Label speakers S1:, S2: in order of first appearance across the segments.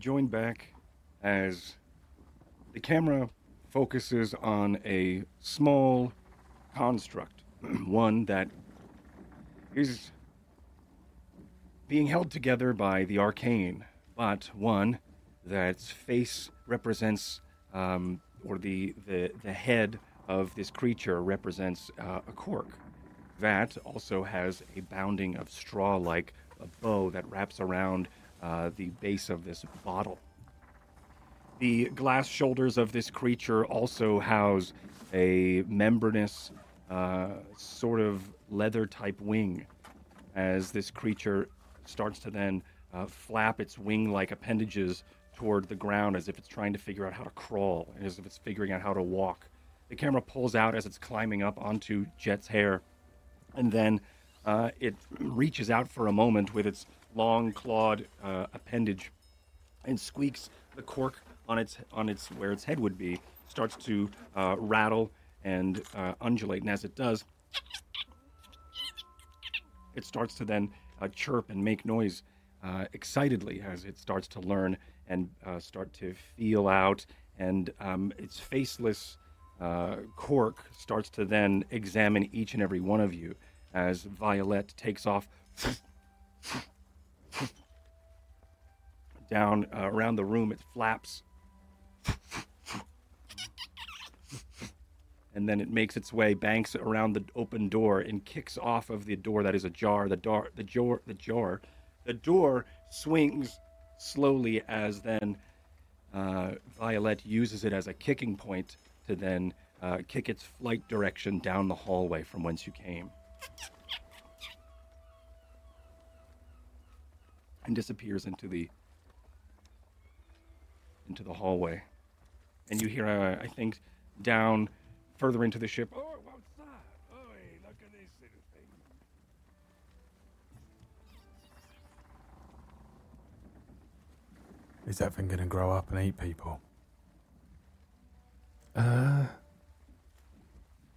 S1: join back as the camera focuses on a small construct, one that is being held together by the arcane, but one that's face represents, um, or the, the, the head of this creature represents uh, a cork. That also has a bounding of straw like a bow that wraps around uh, the base of this bottle. The glass shoulders of this creature also house a membranous, uh, sort of leather type wing as this creature starts to then uh, flap its wing like appendages toward the ground as if it's trying to figure out how to crawl and as if it's figuring out how to walk. The camera pulls out as it's climbing up onto Jet's hair, and then uh, it reaches out for a moment with its long clawed uh, appendage and squeaks the cork on its on its where its head would be starts to uh, rattle and uh, undulate. And as it does it starts to then uh, chirp and make noise uh, excitedly as it starts to learn and uh, start to feel out. And um, its faceless cork starts to then examine each and every one of you as violet takes off down uh, around the room. It flaps. And then it makes its way, banks around the open door, and kicks off of the door that is ajar. The door, the door, the jar, the door swings slowly as then uh, Violet uses it as a kicking point to then uh, kick its flight direction down the hallway from whence you came. And disappears into the into the hallway. And you hear, uh, I think, down further into the ship. Oh, what's that? Oh, look at this little thing.
S2: Is that thing gonna grow up and eat people?
S3: Uh,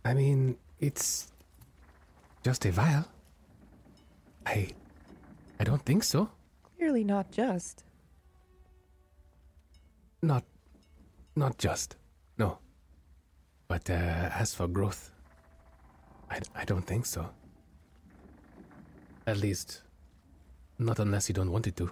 S3: I mean, it's just a vial. I, I don't think so.
S4: Clearly not just.
S3: Not, not just. No. But uh, as for growth, I, I don't think so. At least, not unless you don't want it to.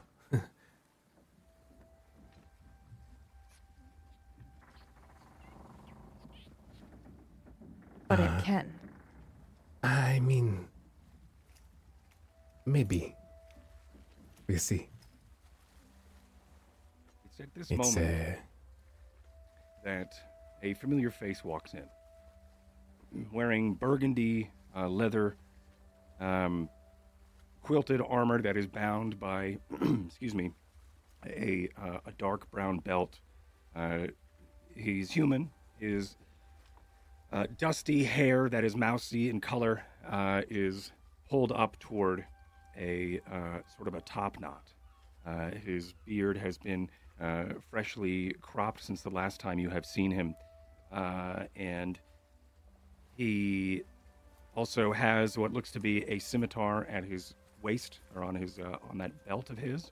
S4: But
S3: Uh,
S4: it can.
S3: I mean, maybe. We'll see.
S1: It's at this
S3: It's
S1: moment
S3: uh,
S1: that a familiar face walks in, wearing burgundy uh, leather, um, quilted armor that is bound by, excuse me, a uh, a dark brown belt. Uh, he's human. His uh, dusty hair that is mousy in color uh, is pulled up toward a uh, sort of a top knot. Uh, his beard has been uh, freshly cropped since the last time you have seen him, and he also has what looks to be a scimitar at his waist or on his on that belt of his,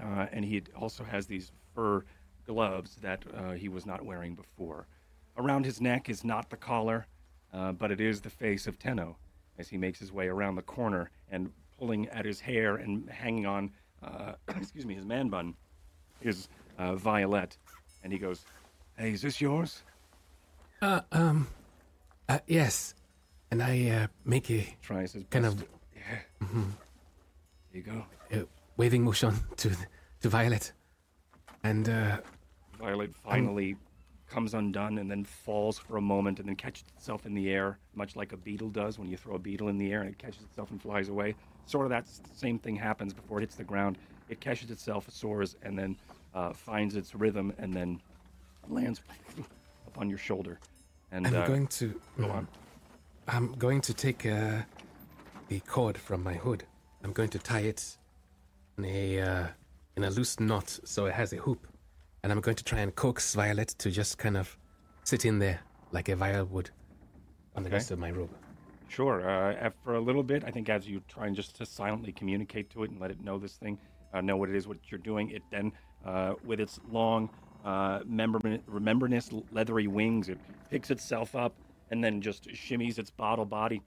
S1: and he also has these fur gloves that uh, he was not wearing before. Around his neck is not the collar, uh, but it is the face of Tenno as he makes his way around the corner and pulling at his hair and hanging on, uh, excuse me, his man bun is uh, Violet. And he goes, Hey, is this yours?
S3: uh, um, uh, yes, and I uh, make a
S1: Tries his
S3: kind of
S1: to- yeah. There you go.
S3: uh, waving motion to to Violet, and uh,
S1: Violet finally comes undone and then falls for a moment and then catches itself in the air, much like a beetle does when you throw a beetle in the air and it catches itself and flies away. Sort of that same thing happens before it hits the ground. It catches itself, soars, and then uh, finds its rhythm and then lands upon your shoulder. And
S3: I'm
S1: uh,
S3: going to
S1: go on.
S3: I'm going to take uh, the cord from my hood. I'm going to tie it in a uh, in a loose knot so it has a hoop, and I'm going to try and coax Violet to just kind of sit in there like a vial would on the
S1: Okay.
S3: rest of my robe.
S1: Sure. Uh, after a little bit, I think as you try and just to silently communicate to it and let it know this thing, uh, know what it is, what you're doing, it then uh, with its long, uh, member- leathery wings. It picks itself up and then just shimmies its bottle body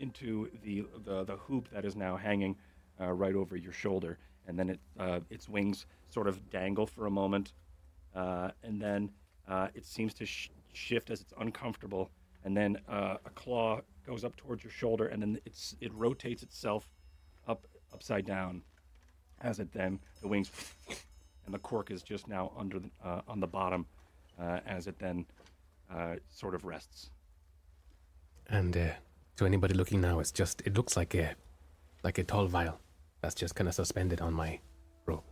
S1: into the the, the hoop that is now hanging uh, right over your shoulder, and then it uh, its wings sort of dangle for a moment, and then it seems to sh- shift as it's uncomfortable, and then uh, a claw goes up towards your shoulder, and then it's it rotates itself up upside down, as it then the wings, and the cork is just now under the, uh, on the bottom, uh, as it then uh, sort of rests.
S3: And uh, to anybody looking now, it's just it looks like a like a tall vial that's just kind of suspended on my robe.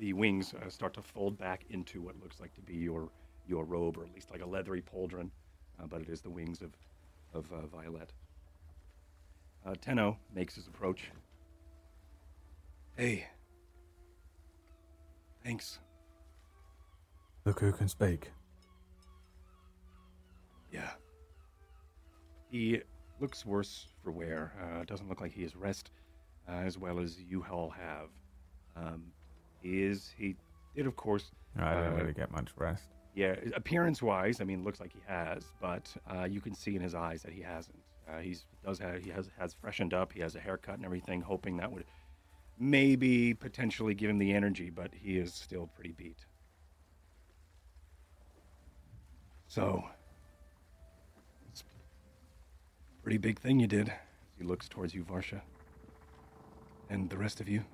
S1: the wings uh, start to fold back into what looks like to be your your robe, or at least like a leathery pauldron, but it is the wings of of uh, Violet. Uh, Tenno makes his approach. Hey. Thanks.
S2: Look who can speak.
S1: Yeah. He looks worse for wear. Uh, doesn't look like he has rest uh, as well as you all have. Um, he is. He did, of course.
S2: I didn't
S1: uh,
S2: really get much rest.
S1: Yeah, appearance wise, I mean, looks like he has, but uh, you can see in his eyes that he hasn't. Uh, he's does have he has has freshened up. He has a haircut and everything, hoping that would maybe potentially give him the energy, but he is still pretty beat. So, it's a pretty big thing you did. He looks towards you, Varsha, and the rest of you.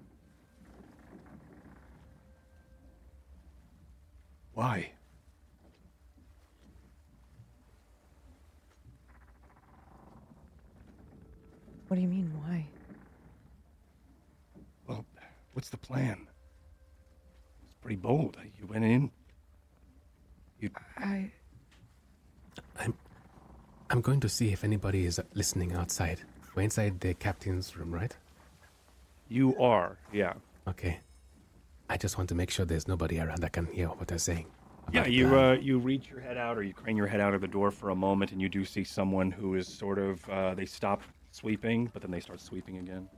S1: Why?
S4: What do you mean, why?
S1: Well, what's the plan? It's pretty bold. You went in. You
S4: I.
S3: I'm I'm going to see if anybody is listening outside. We're inside the captain's room, right?
S1: you are, yeah.
S3: Okay. I just want to make sure there's nobody around that can hear what they're saying.
S1: Yeah, you uh, you reach your head out, or you crane your head out of the door for a moment, and you do see someone who is sort of. Uh, they stop sweeping, but then they start sweeping again.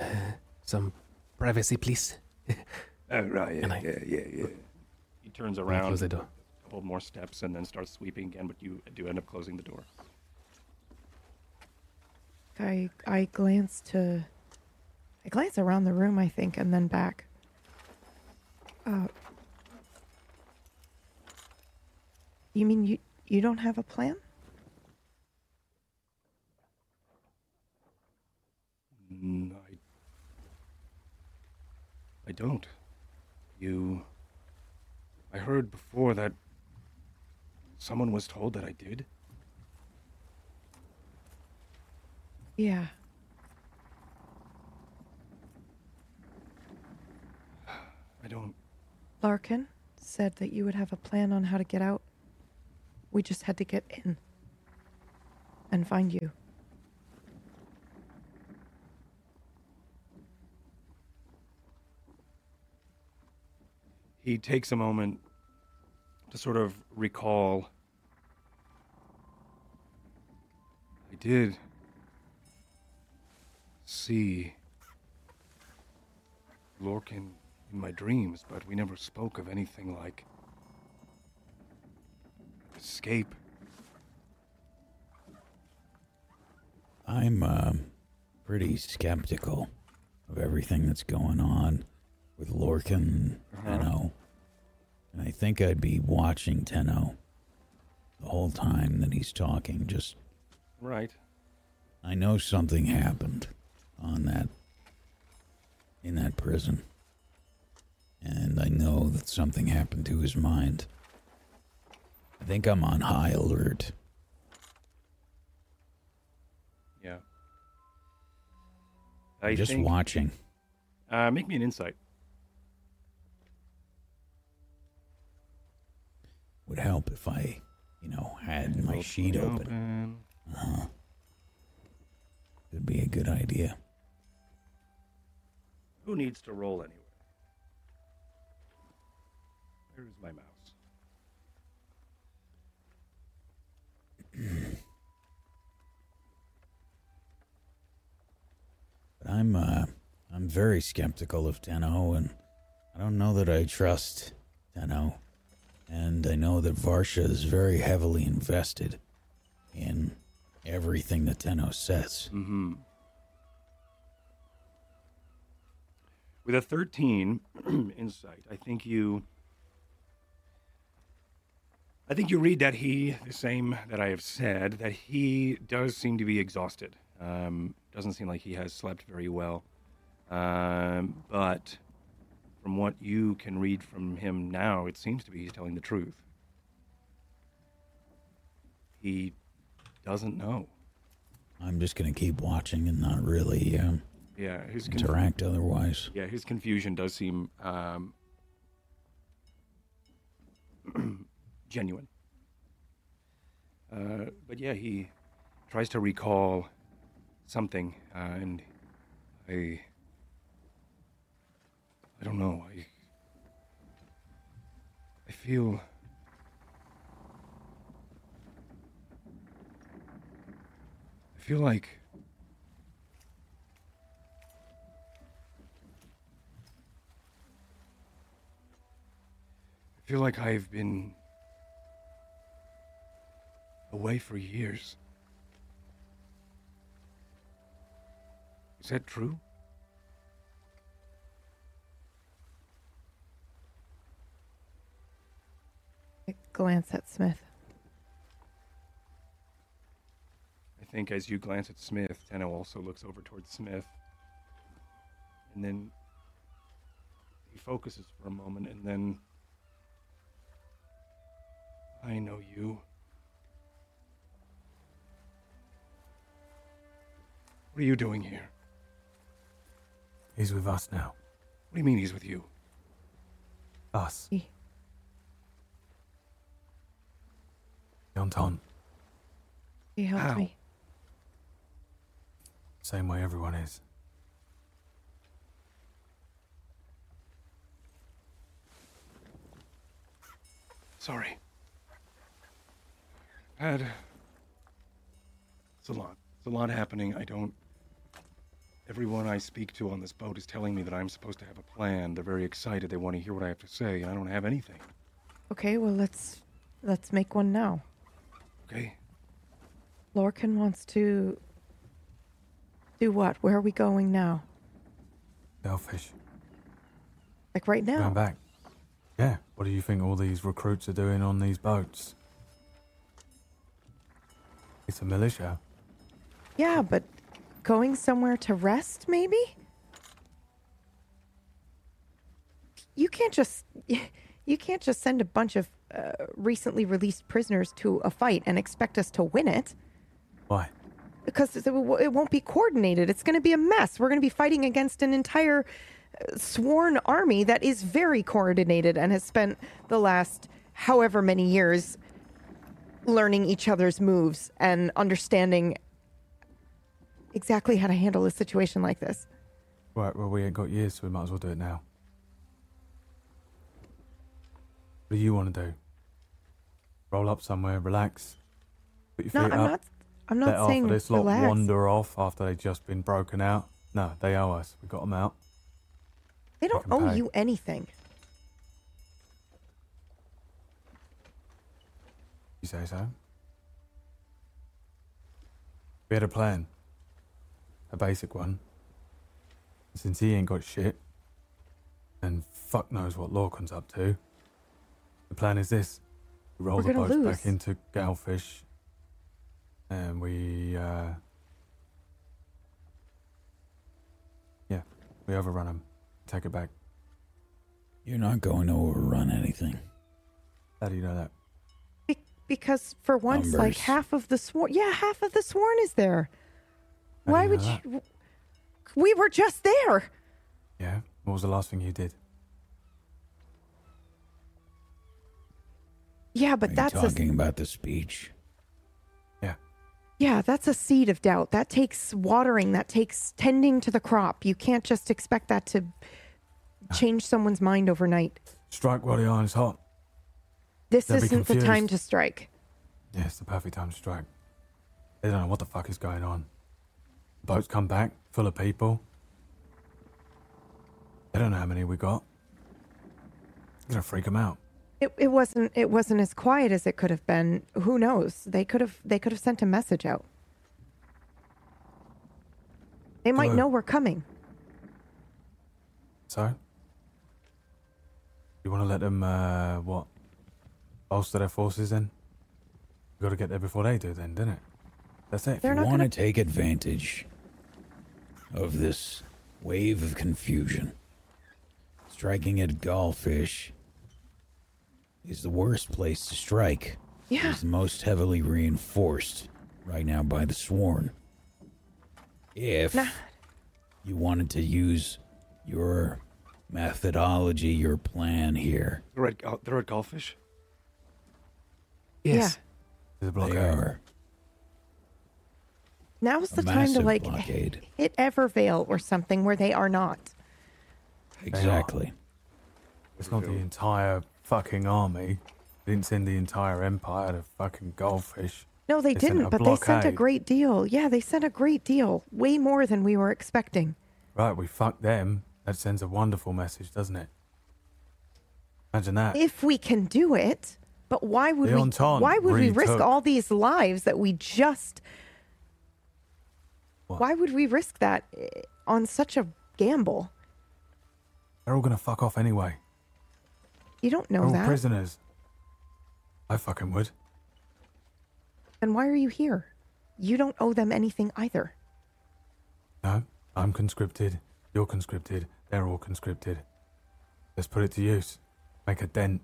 S3: Some privacy, please.
S1: Oh right,
S3: And I-
S1: yeah, yeah, yeah. He turns around,
S3: Close the door.
S1: a couple more steps, and then starts sweeping again. But you do end up closing the door.
S4: I I glance to I glance around the room, I think, and then back. Uh You mean you you don't have a plan?
S1: Mm, I. I don't. You. I heard before that. Someone was told that I did.
S4: Yeah.
S1: I don't.
S4: Lorcan said that you would have a plan on how to get out. We just had to get in and find you.
S1: He takes a moment to sort of recall. I did see Lorcan in my dreams, but we never spoke of anything like escape.
S5: I'm uh, pretty skeptical of everything that's going on with Lorcan
S1: Uh-huh.
S5: And I think I'd be watching Tenno the whole time that he's talking. Just,
S1: Right.
S5: I know something happened on that, in that prison. And I know that something happened to his mind. I think I'm on high alert.
S1: Yeah.
S5: I'm just
S1: think,
S5: watching.
S1: Uh, make me an insight.
S5: Would help if I, you know, had my sheet
S1: 20
S5: open. Uh-huh. Could be a good idea.
S1: Who needs to roll anyway? Where is my mouse?
S5: But I'm uh I'm I'm very skeptical of Tenno, and I don't know that I trust Tenno. And I know that Varsha is very heavily invested in everything that Tenno says.
S1: Mm-hmm. With a 13 insight, I think you. I think you read that he, the same that I have said, that he does seem to be exhausted. Um, doesn't seem like he has slept very well. Um, but what you can read from him now, it seems to be he's telling the truth. He doesn't know.
S5: I'm just going to keep watching and not really um,
S1: Yeah, his conf-
S5: interact otherwise.
S1: yeah, his confusion does seem um, genuine. Uh, but yeah, he tries to recall something, uh, and I, I don't know. I, I feel. I feel like I feel like I've been away for years. Is that true?
S4: I glance at Smith.
S1: I think as you glance at Smith, Tenno also looks over towards Smith. And then he focuses for a moment and then. I know you. What are you doing here?
S2: He's with us now.
S1: What do you mean he's with you?
S2: Us.
S4: He,
S2: Yonton.
S4: he helped
S1: How?
S4: me.
S2: Same way everyone is.
S1: Sorry. Had. It's a lot. It's a lot happening. I don't. Everyone I speak to on this boat is telling me that I'm supposed to have a plan. They're very excited. They want to hear what I have to say, and I don't have anything.
S4: Okay, well let's let's make one now.
S1: Okay?
S4: Lorcan wants to do what? Where are we going now?
S2: Selfish.
S4: Like right now?
S2: Going back. Yeah. What do you think all these recruits are doing on these boats? It's a militia.
S4: Yeah, but going somewhere to rest, maybe? You can't just you can't just send a bunch of uh, recently released prisoners to a fight and expect us to win it
S2: Why?
S4: because it it won't be coordinated. It's going to be a mess. We're going to be fighting against an entire uh, sworn army that is very coordinated and has spent the last however many years learning each other's moves and understanding exactly how to handle a situation like this.
S2: Right, well, we ain't got years, so we might as well do it now. What do you want to do? Roll up somewhere, relax, put your
S4: No,
S2: feet
S4: I'm
S2: up,
S4: not. I'm
S2: let
S4: not
S2: half
S4: saying
S2: of this lot
S4: relax.
S2: wander off after they've just been broken out. No, they owe us. We got them out.
S4: They don't owe
S2: pay.
S4: you anything.
S2: You say so? We had a plan. A basic one. Since he ain't got shit, and fuck knows what Lorcan's up to, the plan is this. We roll
S4: We're
S2: the
S4: gonna
S2: boats
S4: lose.
S2: back into Galfish, and we, uh... Yeah, we overrun them. Take it back.
S5: You're not going to overrun anything.
S2: How do you know that?
S4: Be- because for once, like
S5: Numbers.
S4: half of the sworn, yeah, half of the sworn is there.
S2: How do
S4: Why
S2: you
S4: would
S2: know
S4: you? We were just there.
S2: Yeah? What was the last thing you did?
S4: Yeah,
S5: Are
S4: but
S5: you
S4: that's a
S5: talking about the speech?
S2: Yeah.
S4: yeah, that's a seed of doubt. That takes watering. That takes tending to the crop. You can't just expect that to change someone's mind overnight.
S2: Strike while the iron's hot.
S4: This
S2: They'll
S4: isn't the time to strike.
S2: Yeah, it's the perfect time to strike. They don't know what the fuck is going on. Boats come back, full of people. They don't know how many we got. You're gonna freak them out.
S4: It, it wasn't it wasn't as quiet as it could have been. Who knows? They could have they could have sent a message out. They might
S2: Hello.
S4: know we're coming.
S2: So? You want to let them, uh, what? Bolster their forces then? You got to get there before they do, then, didn't it? That's it.
S4: They're
S5: you
S4: not
S5: want
S4: gonna-
S5: to take advantage of this wave of confusion. Striking at Gallfish is the worst place to strike.
S4: Yeah.
S5: It's the most heavily reinforced right now by the Sworn. If
S4: Nah.
S5: you wanted to use your methodology, your plan here,
S1: The red, at, Gal- they're Goldfish?
S3: Yes.
S2: There's a
S5: they are
S4: Now's
S5: a
S4: the time to like
S5: blockade.
S4: hit Evervale or something where they are not.
S5: Exactly.
S2: It's not the entire fucking army. They didn't send the entire empire to fucking goldfish.
S4: No, they
S2: They
S4: didn't, but they sent a great deal. Yeah, they sent a great deal. Way more than we were expecting.
S2: Right, we fucked them. That sends a wonderful message, doesn't it? Imagine that.
S4: If we can do it, but why would we why would we risk all these lives that we just
S2: What?
S4: Why would we risk that eh, on such a gamble?
S2: They're all gonna fuck off anyway.
S4: You don't
S2: They're
S4: know
S2: all
S4: that.
S2: prisoners. I fucking would.
S4: Then why are you here? You don't owe them anything either.
S2: No, I'm conscripted. You're conscripted. They're all conscripted. Let's put it to use. Make a dent.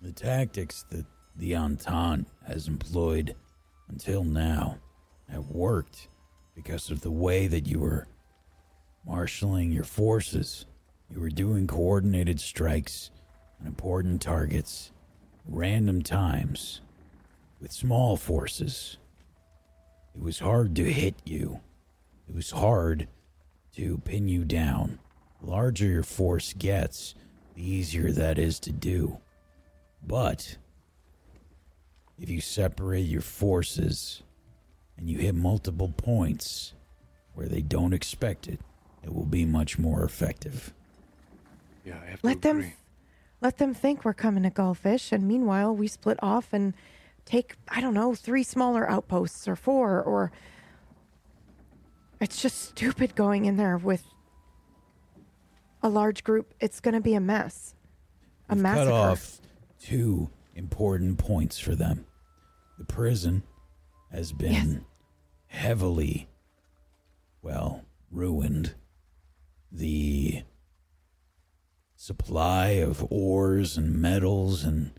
S5: The tactics that the Entente has employed until now have worked because of the way that you were marshaling your forces. You were doing coordinated strikes on important targets, random times, with small forces. It was hard to hit you. It was hard to pin you down. The larger your force gets, the easier that is to do. But if you separate your forces and you hit multiple points where they don't expect it, it will be much more effective.
S1: Yeah, I have to
S4: Let them let them think we're coming to Gullfish and meanwhile we split off and take I don't know, three smaller outposts or four or it's just stupid going in there with a large group. It's going to be a mess. A
S5: You've
S4: massacre.
S5: cut off two important points for them. The prison has been
S4: Yes.
S5: heavily, well, ruined. The supply of ores and metals and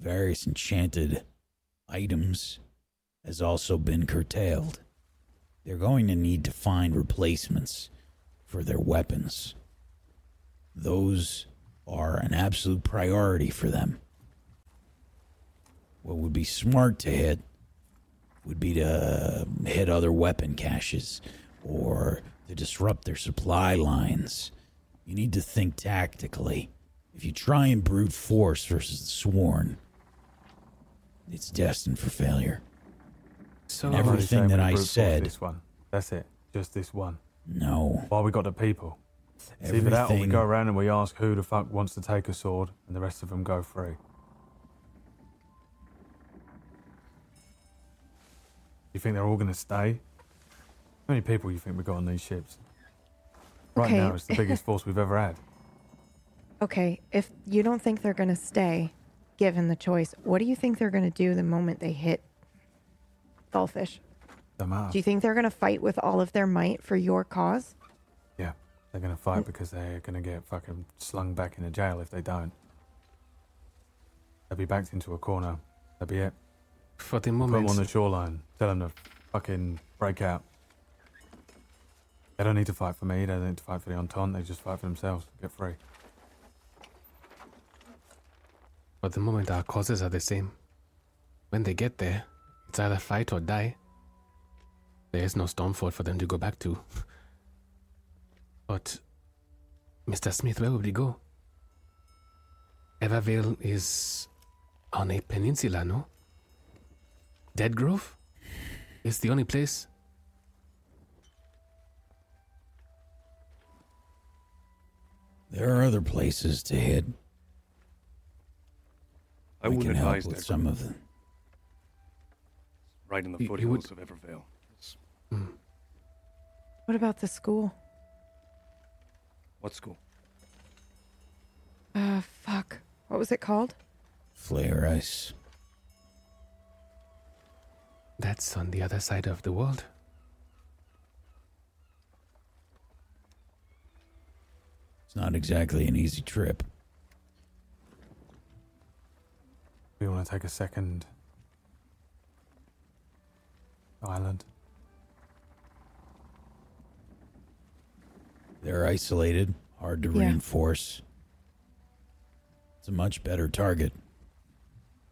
S5: various enchanted items has also been curtailed. They're going to need to find replacements for their weapons. Those are an absolute priority for them. What would be smart to hit would be to hit other weapon caches or to disrupt their supply lines. You need to think tactically. If you try and brute force versus the sworn, it's destined for failure.
S3: So
S5: Everything that I said-
S2: This one. That's it. Just this one.
S5: No.
S2: While we got the people. It's either that or we go around and we ask who the fuck wants to take a sword and the rest of them go free. You think they're all going to stay? How many people you think we've got on these ships? Right
S4: Okay.
S2: now, it's the biggest force we've ever had.
S4: Okay, if you don't think they're going to stay, given the choice, what do you think they're going to do the moment they hit Gullfish?
S2: Don't matter.
S4: Do you think they're going to fight with all of their might for your cause?
S2: Yeah, they're going to fight because they're going to get fucking slung back into jail if they don't. They'll be backed into a corner. That'll be it.
S3: for the
S2: Put them on the shoreline. Tell them to fucking break out. They don't need to fight for me. They don't need to fight for the Entente. They just fight for themselves. Get free.
S3: But the moment, our causes are the same. When they get there, it's either fight or die. There is no Stormfort for them to go back to. But, Mr. Smith, where would we go? Evervale is on a peninsula, no? Dead Grove is the only place.
S5: There are other places to hit.
S1: I
S5: We
S1: would
S5: can help
S1: advise
S5: with
S1: that
S5: some of them.
S1: right in the
S3: You- you would-
S1: foothills of Evervale. It's-
S4: What about the school?
S1: what school?
S4: Uh, fuck. What was it called?
S5: Flare ice.
S3: That's on the other side of the world.
S5: Not exactly an easy trip.
S2: We want to take a second island.
S5: They're isolated, hard to
S4: Yeah.
S5: reinforce. It's a much better target.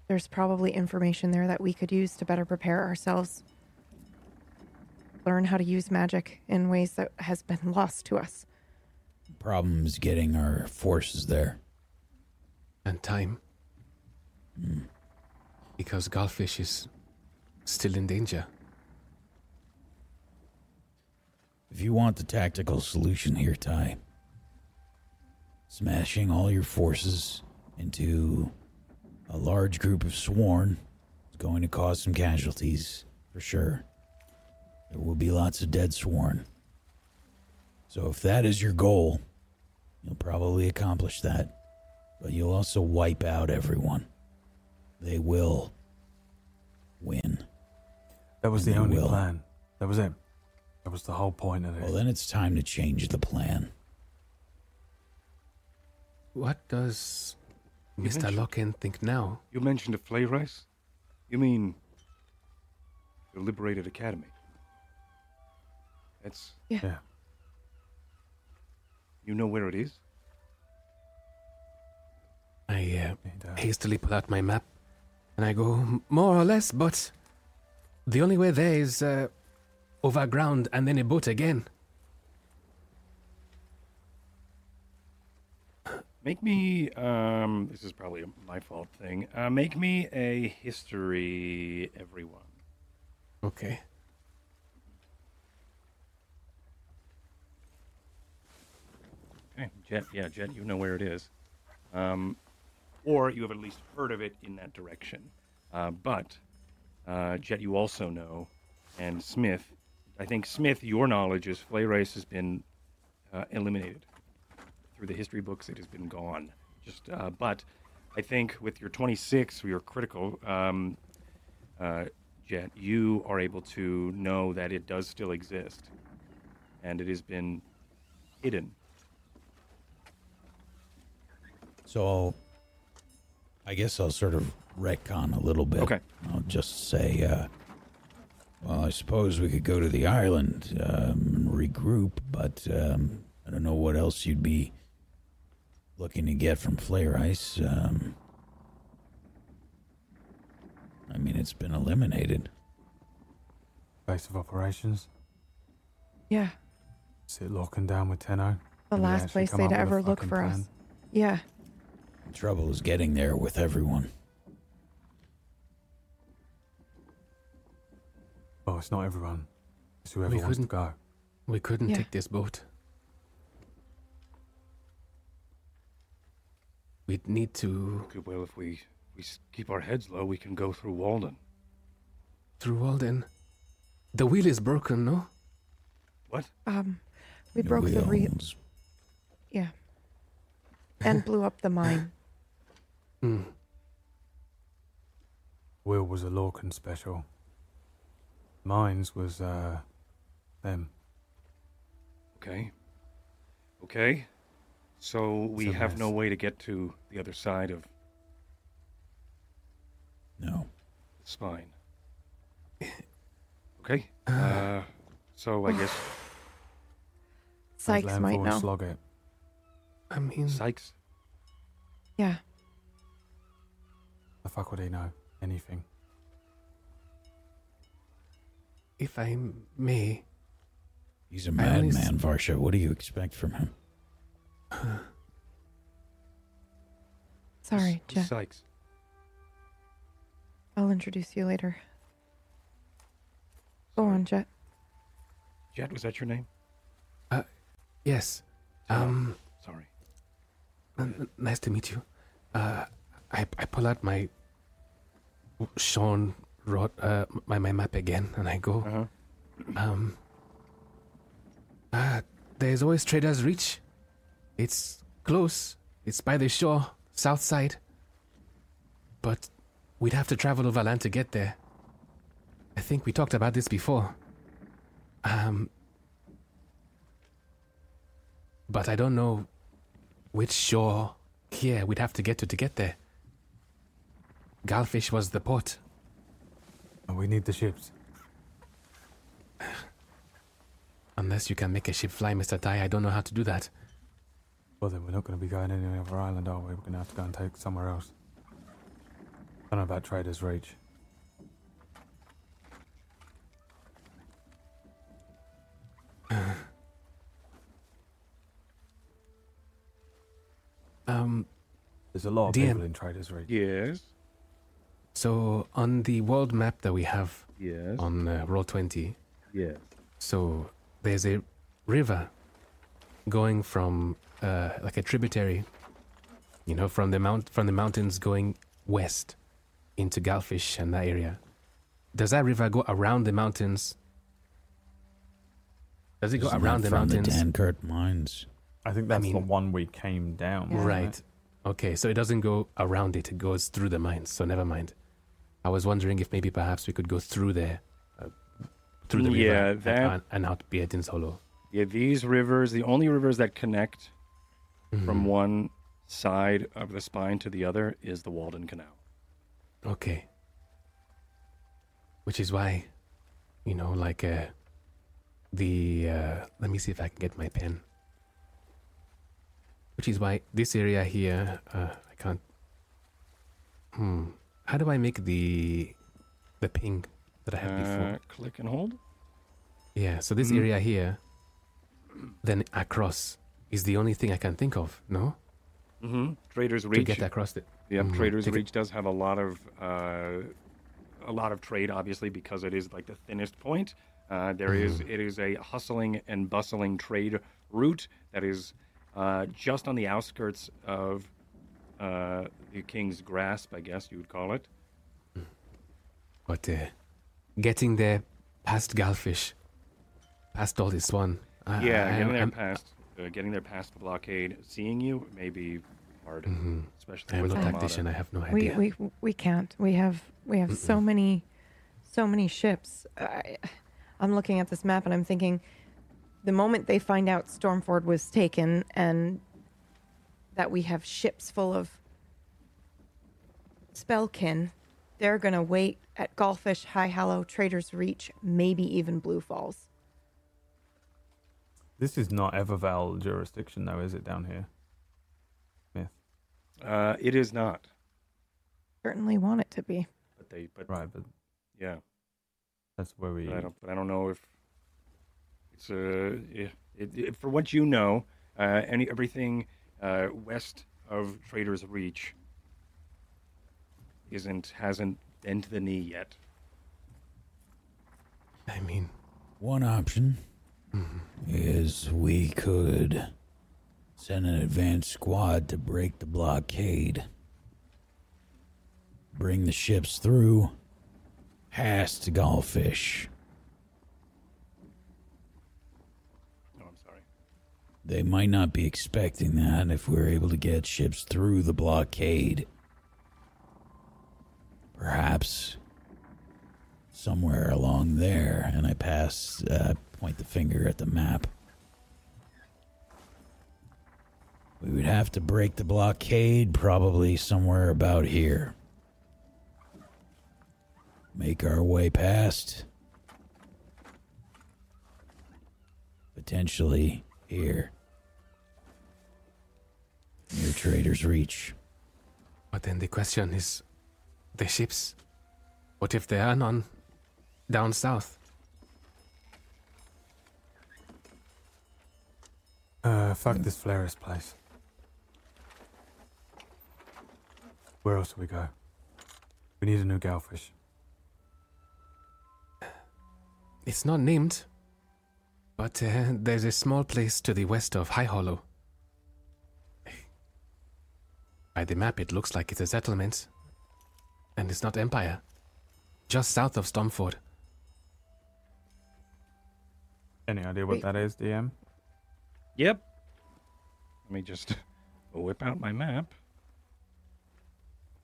S4: There's probably information there that we could use to better prepare ourselves. Learn how to use magic in ways that has been lost to us.
S5: Problem is getting our forces there.
S3: And time. Hmm. Because Goldfish is still in danger.
S5: If you want the tactical solution here, Ty, smashing all your forces into a large group of sworn is going to cause some casualties, for sure. There will be lots of dead sworn. So if that is your goal, you'll probably accomplish that. But you'll also wipe out everyone. They will win.
S2: That was
S5: And
S2: the only
S5: will.
S2: plan. That was it. That was the whole point of it.
S5: Well, then it's time to change the plan.
S3: What does
S1: You
S3: Mr.
S1: mentioned-
S3: Lorcan think now?
S1: You mentioned a flay rice? You mean the Liberated Academy? That's.
S2: yeah.
S1: You know where it is?
S3: I uh, hastily pull out my map and I go, more or less, but the only way there is uh, over ground and then a boat again.
S1: Make me. Um, this is probably a my fault thing. Uh, make me a history, everyone.
S3: Okay.
S1: Okay, Jet. Yeah, Jet. You know where it is, um, or you have at least heard of it in that direction. Uh, but uh, Jet, you also know, and Smith. I think Smith, your knowledge is Flay Race has been uh, eliminated through the history books. It has been gone. Just, uh, but I think with your 26, your critical, um, uh, Jet, you are able to know that it does still exist, and it has been hidden.
S5: So I'll, guess I'll sort of retcon a little bit.
S1: Okay.
S5: I'll just say, uh, well, I suppose we could go to the island um, and regroup, but um, I don't know what else you'd be looking to get from Flare Ice. Um, I mean, it's been eliminated.
S2: base of operations.
S4: Yeah,
S2: Sit locking down with Tenno.
S4: the last place they'd
S2: up with a
S4: ever look
S2: fucking
S4: for us. Yeah,
S5: The trouble is getting there with everyone.
S2: Oh, it's not everyone. It's whoever
S3: We
S2: wants to
S3: couldn't-
S2: go.
S3: We couldn't
S4: Yeah.
S3: take this boat. We'd need to
S1: Okay, well, if we we keep our heads low, we can go through Walden.
S3: through Walden. The wheel is broken, no?
S1: What?
S4: um, we broke the re
S5: Wheels.
S4: yeah, and blew up the mine.
S3: Hmm.
S2: Will was a Lorcan special. Mines was uh them.
S1: Okay. Okay. So we
S2: a
S1: have no way to get to the other side of
S5: No.
S1: the spine. Okay. Uh, so I guess
S4: Sykes might know.
S2: Slog it.
S3: I mean,
S1: Sykes.
S4: Yeah,
S2: The fuck would he know? Anything.
S3: if I may,
S5: He's a madman, Varsha. What do you expect from him?
S4: sorry,
S1: Who's
S4: Jet.
S1: Sykes.
S4: I'll introduce you later. Go on, Jet.
S1: Jet, was that your name?
S3: yes. Um,
S1: Sorry.
S3: N- n- nice to meet you. Uh, I I pull out my Sean uh, my my map again, and I go.
S1: Uh-huh.
S3: Um. Uh, there's always Traders Reach. It's close. It's by the shore, south side. But we'd have to travel over land to get there. I think we talked about this before. Um. But I don't know which shore here we'd have to get to to get there. Galfish was the port.
S2: And we need the ships.
S3: Unless you can make a ship fly, Mr. Tai, I don't know how to do that.
S2: Well, then we're not going to be going any other island, are we? We're going to have to go and take somewhere else. I don't know about Trader's Reach.
S3: Um,
S2: There's a lot of
S3: DM.
S2: people in Trader's Reach.
S1: Yes.
S3: So on the world map that we have
S1: Yes.
S3: on uh, Roll20,
S1: Yes.
S3: so there's a river going from uh, like a tributary, you know, from the mount from the mountains going west into Galfish and that area. Does that river go around the mountains? Does it go
S5: Isn't
S3: around
S5: that
S3: the
S5: from
S3: mountains?
S5: the Dankert mines.
S2: I think that's the
S3: mean-
S2: one we came down. wasn't
S3: Right. Okay, so it doesn't go around it; it goes through the mines. So never mind. I was wondering if maybe perhaps we could go through there, uh, through the river, and-
S1: that-
S3: and, and out be in Solo.
S1: Yeah, these rivers, the only rivers that connect from
S3: Mhm.
S1: one side of the spine to the other is the Walden Canal.
S3: Okay. Which is why, you know, like uh, the uh, let me see if I can get my pen. Which is why this area here, uh, I can't. Hmm. How do I make the the ping that I had before?
S1: Uh, click and hold.
S3: Yeah, so this
S1: Mhm.
S3: area here, then across is the only thing I can think of, no?
S1: Mm-hmm. Traders
S3: To
S1: Reach.
S3: get across it.
S1: Yep,
S3: Mhm.
S1: Traders
S3: To get-
S1: Reach does have a lot of uh, a lot of trade, obviously, because it is like the thinnest point. Uh, there is
S3: Mhm.
S1: it is a hustling and bustling trade route that is uh, just on the outskirts of uh, the King's Grasp, I guess you would call it.
S3: But uh, getting there past Galfish, past all this one. I,
S1: yeah,
S3: I,
S1: getting there
S3: I'm-
S1: past uh, getting there past the blockade, seeing you may be hard,
S3: Mhm.
S1: especially
S3: I am
S1: with
S3: no
S1: Armada.
S3: tactician. I have no
S4: We,
S3: idea.
S4: we we can't. We have we have so many so many ships. I, I'm looking at this map and I'm thinking, the moment they find out Stormford was taken and that we have ships full of spellkin, they're gonna wait at Gulfish, High Hollow, Trader's Reach, maybe even Blue Falls.
S2: This is not Evervale jurisdiction, though, is it, down here?
S1: Uh, it is not,
S4: Certainly want it to be.
S1: but they but
S2: Right, but
S1: yeah.
S2: that's where we.
S1: But I don't. But I don't know if it's uh, yeah, it, it, for what you know, uh, any everything uh, west of Trader's Reach isn't hasn't been to the knee yet.
S3: I mean,
S5: One option is we could send an advance squad to break the blockade, bring the ships through, past Gulfish.
S1: Oh, I'm sorry.
S5: They might not be expecting that if we're able to get ships through the blockade. Perhaps somewhere along there, and I pass, uh, point the finger at the map. We would have to break the blockade probably somewhere about here. Make our way past. Potentially here. Near Trader's Reach.
S3: but then the question is, the ships. What if there are none down south?
S2: Uh, fuck this Flares place. Where else do we go? We need a new Galfish.
S3: It's not named, but uh, there's a small place to the west of High Hollow. By the map, it looks like it's a settlement. And it's not Empire. Just south of Stormford.
S2: Any idea what
S4: Wait.
S2: that is, DM?
S1: Yep. Let me just whip out my map.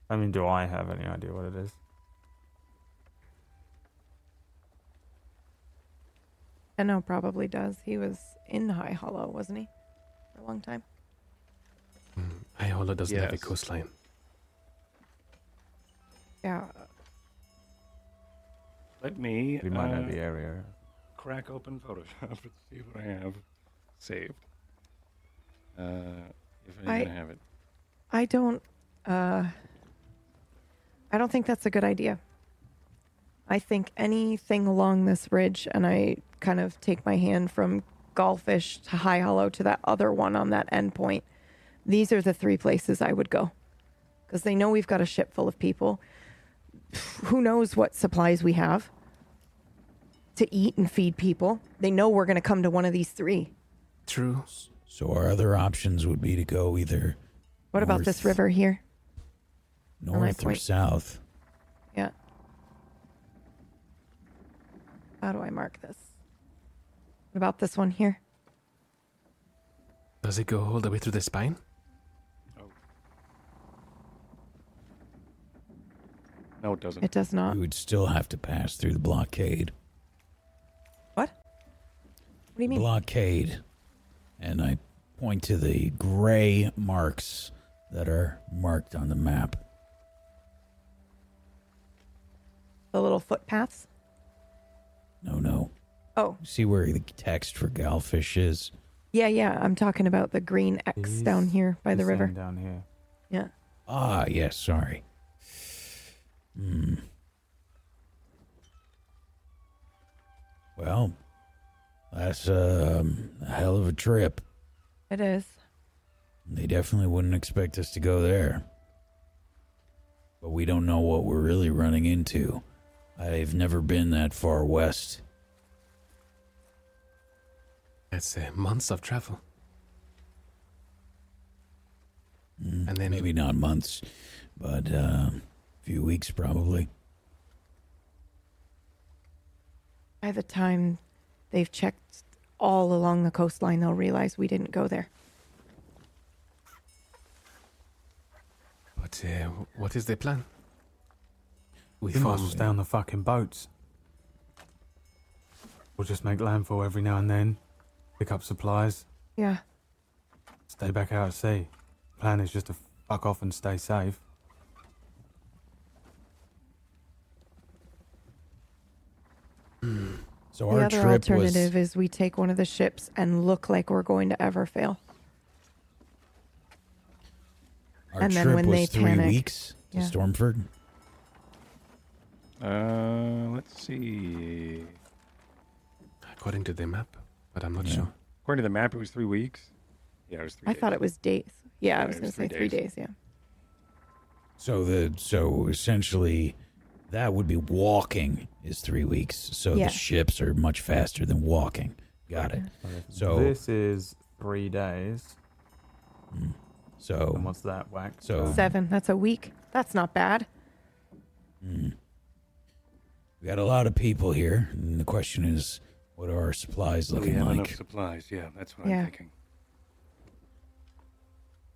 S2: I mean, do I have any idea what it is?
S4: Tenno probably does. He was in High Hollow, wasn't he? For a long time.
S3: Iola doesn't have a coastline.
S4: Yeah.
S1: Let me
S2: We might know
S1: uh,
S2: the area.
S1: crack open Photoshop and see what I have saved. Uh, if I,
S4: I-
S1: even have it.
S4: I don't uh I don't think that's a good idea. I think anything along this ridge and I kind of take my hand from Galfish to High Hollow to that other one on that end point. These are the three places I would go. Cuz they know we've got a ship full of people. Who knows what supplies we have to eat and feed people. They know we're going to come to one of these three.
S3: True.
S5: So our other options would be to go either
S4: What about this river here?
S5: north or
S4: point.
S5: south.
S4: Yeah. How do I mark this? What about this one here?
S3: Does it go all the way through the spine?
S1: No, it doesn't.
S4: It does not.
S5: You would still have to pass through the blockade.
S4: What? What do you mean?
S5: Blockade. And I point to the gray marks that are marked on the map.
S4: the little footpaths?
S5: No, no.
S4: Oh,
S5: See where the text for Galfish is?
S4: yeah, yeah. I'm talking about the green X
S2: These-
S4: down here by the
S2: This
S4: river.
S2: down here.
S4: Yeah.
S5: Ah, yes, sorry. Hmm. Well, that's um, a hell of a trip.
S4: It is.
S5: They definitely wouldn't expect us to go there. But we don't know what we're really running into. I've never been that far west.
S3: That's uh, months of travel.
S5: Mm,
S3: And then-
S5: maybe not months, but uh, a few weeks probably.
S4: By the time they've checked all along the coastline, they'll realize we didn't go there.
S3: But uh, what is the plan? We
S2: We might
S3: form.
S2: stay on the fucking boats. We'll just make landfall every now and then, pick up supplies,
S4: Yeah.
S2: stay back out at sea. Plan is just to fuck off and stay safe.
S5: So
S4: the
S5: our
S4: other
S5: trip
S4: alternative
S5: was
S4: is we take one of the ships and look like we're going to Evervale.
S5: our
S4: and then
S5: trip
S4: when
S5: was
S4: they
S5: three
S4: panic-
S5: weeks to
S4: Yeah.
S5: Stormford.
S1: Uh, let's see.
S3: According to the map, but I'm not
S5: Yeah.
S3: sure.
S1: According to the map, it was three weeks. Yeah, it was three.
S4: I thought it was days. Yeah,
S1: Yeah,
S4: I was
S1: it
S4: going to say
S1: three
S4: three
S1: days.
S4: days. Yeah.
S5: So the so essentially that would be walking is three weeks. So
S4: Yeah.
S5: the ships are much faster than walking. Got it. So-
S2: this is three days.
S5: Mm. So
S2: And what's that whack?
S5: So-
S4: Seven. That's a week. That's not bad.
S5: mm. we got a lot of people here, and the question is, what are our supplies
S1: Do we
S5: looking
S1: have
S5: like?
S1: enough supplies? Yeah, that's what
S4: Yeah.
S1: I'm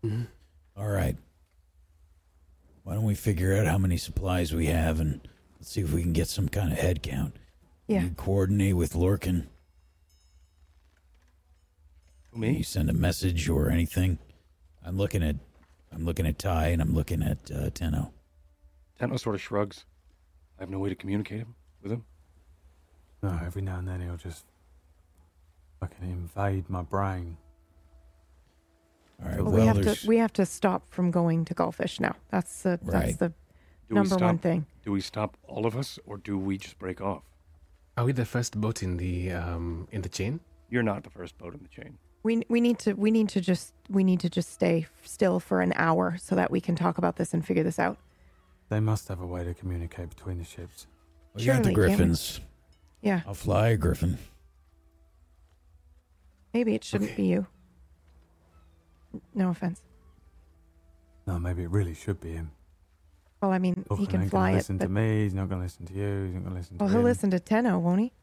S1: thinking.
S5: All right. Why don't we figure out how many supplies we have and let's see if we can get some kind of head count.
S4: Yeah.
S5: You coordinate with Lorcan.
S1: Who,
S5: Can you send a message or anything? I'm looking at I'm looking at Ty and I'm looking at uh, Tenno.
S1: Tenno sort of shrugs. I have no way to communicate him with him.
S2: No, every now and then he'll just fucking invade my brain.
S5: All right.
S4: But
S5: well,
S4: we have
S5: there's
S4: to we have to stop from going to Galfish now. That's the that's
S5: Right.
S4: the
S1: Do we
S4: number one
S1: stop-
S4: thing.
S1: Do we stop all of us, or do we just break off?
S3: Are we the first boat in the um in the chain?
S1: You're not the first boat in the chain.
S4: We we need to we need to just we need to just stay still for an hour so that we can talk about this and figure this out.
S2: They must have a way to communicate between the ships.
S5: we got the
S4: surely, can't we?
S5: Griffins.
S4: Yeah,
S5: I'll fly a Griffin.
S4: maybe it shouldn't
S3: Okay.
S4: be you. No offense.
S2: No, maybe it really should be him.
S4: Well, I mean, he
S2: Lachlan
S4: can
S2: ain't
S4: fly
S2: gonna
S4: it.
S2: listen
S4: But,
S2: to me. He's not gonna listen to you. He's not gonna listen to
S4: well, he'll
S2: him.
S4: listen to Tenno, won't he?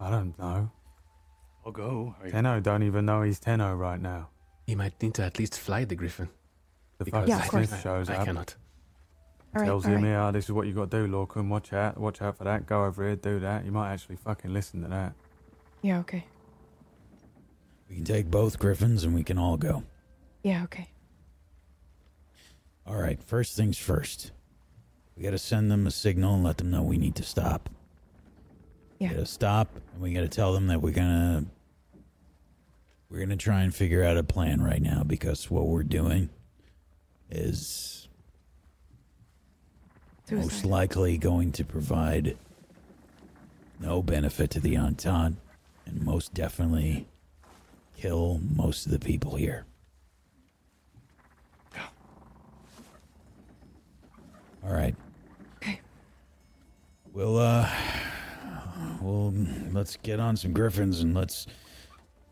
S2: I don't know.
S1: I'll go. I-
S2: Tenno don't even know he's Tenno right now.
S3: He might need to at least fly the griffin.
S2: The
S3: because
S2: fuck
S4: Yeah, of course.
S2: Smith shows
S3: I
S2: up,
S3: cannot.
S4: All right,
S2: tells
S4: all
S2: him,
S4: right.
S2: "Yeah, this is what you got to do, Lorcan. Watch out, watch out for that. Go over here, do that." You might actually fucking listen to that.
S4: Yeah, okay.
S5: We can take both griffins and we can all go.
S4: Yeah, okay.
S5: All right, first things first. We got to send them a signal and let them know we need to stop.
S4: Yeah.
S5: We got to stop and we got to tell them that we're going to we're going to try and figure out a plan right now because what we're doing is most likely going to provide no benefit to the Entente and most definitely kill most of the people here. All right.
S4: Okay.
S5: We'll uh we'll let's get on some griffins and let's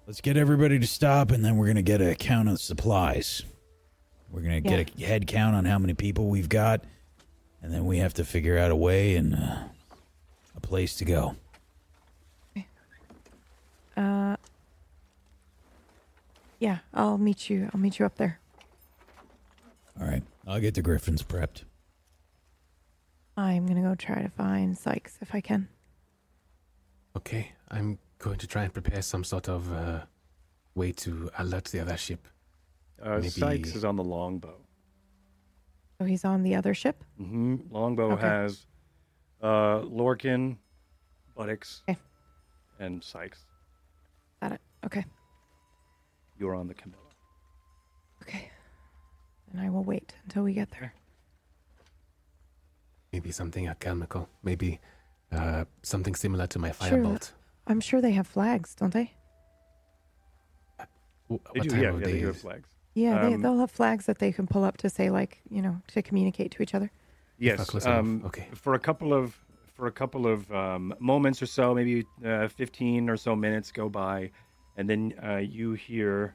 S5: let's get everybody to stop and then we're gonna get a count of supplies. We're gonna get a head count on how many people we've got, and then we have to figure out a way and uh, a place to go.
S4: Uh, yeah, I'll meet you. I'll meet you up there.
S5: All right, I'll get the griffins prepped.
S4: I'm gonna go try to find Sykes if I can.
S3: Okay, I'm going to try and prepare some sort of uh, way to alert the other ship.
S1: Uh,
S3: Maybe-
S1: Sykes is on the longbow.
S4: So he's on the other ship.
S1: hmm Longbow
S4: Okay.
S1: has uh, Lorcan, Buttocks,
S4: Okay.
S1: and Sykes.
S4: Got it. Okay.
S1: You're on the Camilla.
S4: Okay. And I will wait until we get there.
S3: Maybe something alchemical. Maybe uh, something similar to my
S4: Sure.
S3: firebolt.
S4: I'm sure they have flags, don't they?
S3: W-
S1: They
S3: what
S1: do,
S3: time
S1: yeah,
S3: of
S1: yeah,
S3: day
S1: they do have
S3: is-
S1: flags.
S4: Yeah, they,
S1: Um,
S4: they'll have flags that they can pull up to say, like, you know, to communicate to each other.
S1: Yes,
S3: close enough.
S1: um,
S3: Okay.
S1: For a couple of for a couple of um, moments or so, maybe uh, 15 or so minutes go by, and then uh, you hear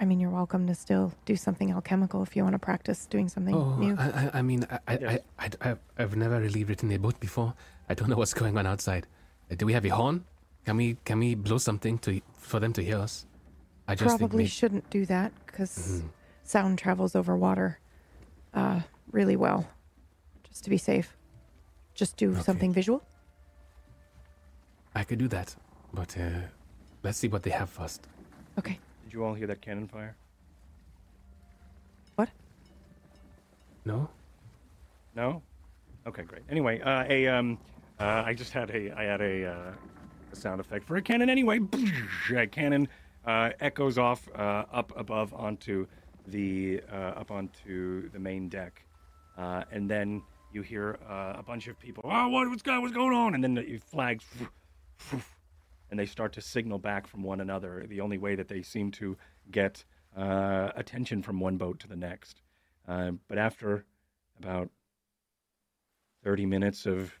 S4: I mean, you're welcome to still do something alchemical if you want to practice doing something
S3: Oh,
S4: new.
S3: I, I, I mean, I, I,
S1: Yes.
S3: I, I, I've, I've never really written a boat before. I don't know what's going on outside. Uh, do we have a horn? Can we, can we blow something to for them to hear us? I just think
S4: Probably
S3: maybe,
S4: shouldn't do that because
S3: Mhm.
S4: sound travels over water uh, really well. Just to be safe. Just do
S3: Okay.
S4: something visual.
S3: I could do that, but uh, let's see what they have first.
S4: Okay.
S1: Did you all hear that cannon fire? What?
S3: No?
S1: No. Okay, great. Anyway, uh, a um, uh, I just had a I had a, uh, a sound effect for a cannon. Anyway, a cannon uh, echoes off uh, up above onto the uh, up onto the main deck, uh, and then you hear uh, a bunch of people. Oh, what, what's going what's going on? And then the flags, and they start to signal back from one another. The only way that they seem to get uh, attention from one boat to the next. Uh, but after about 30 minutes of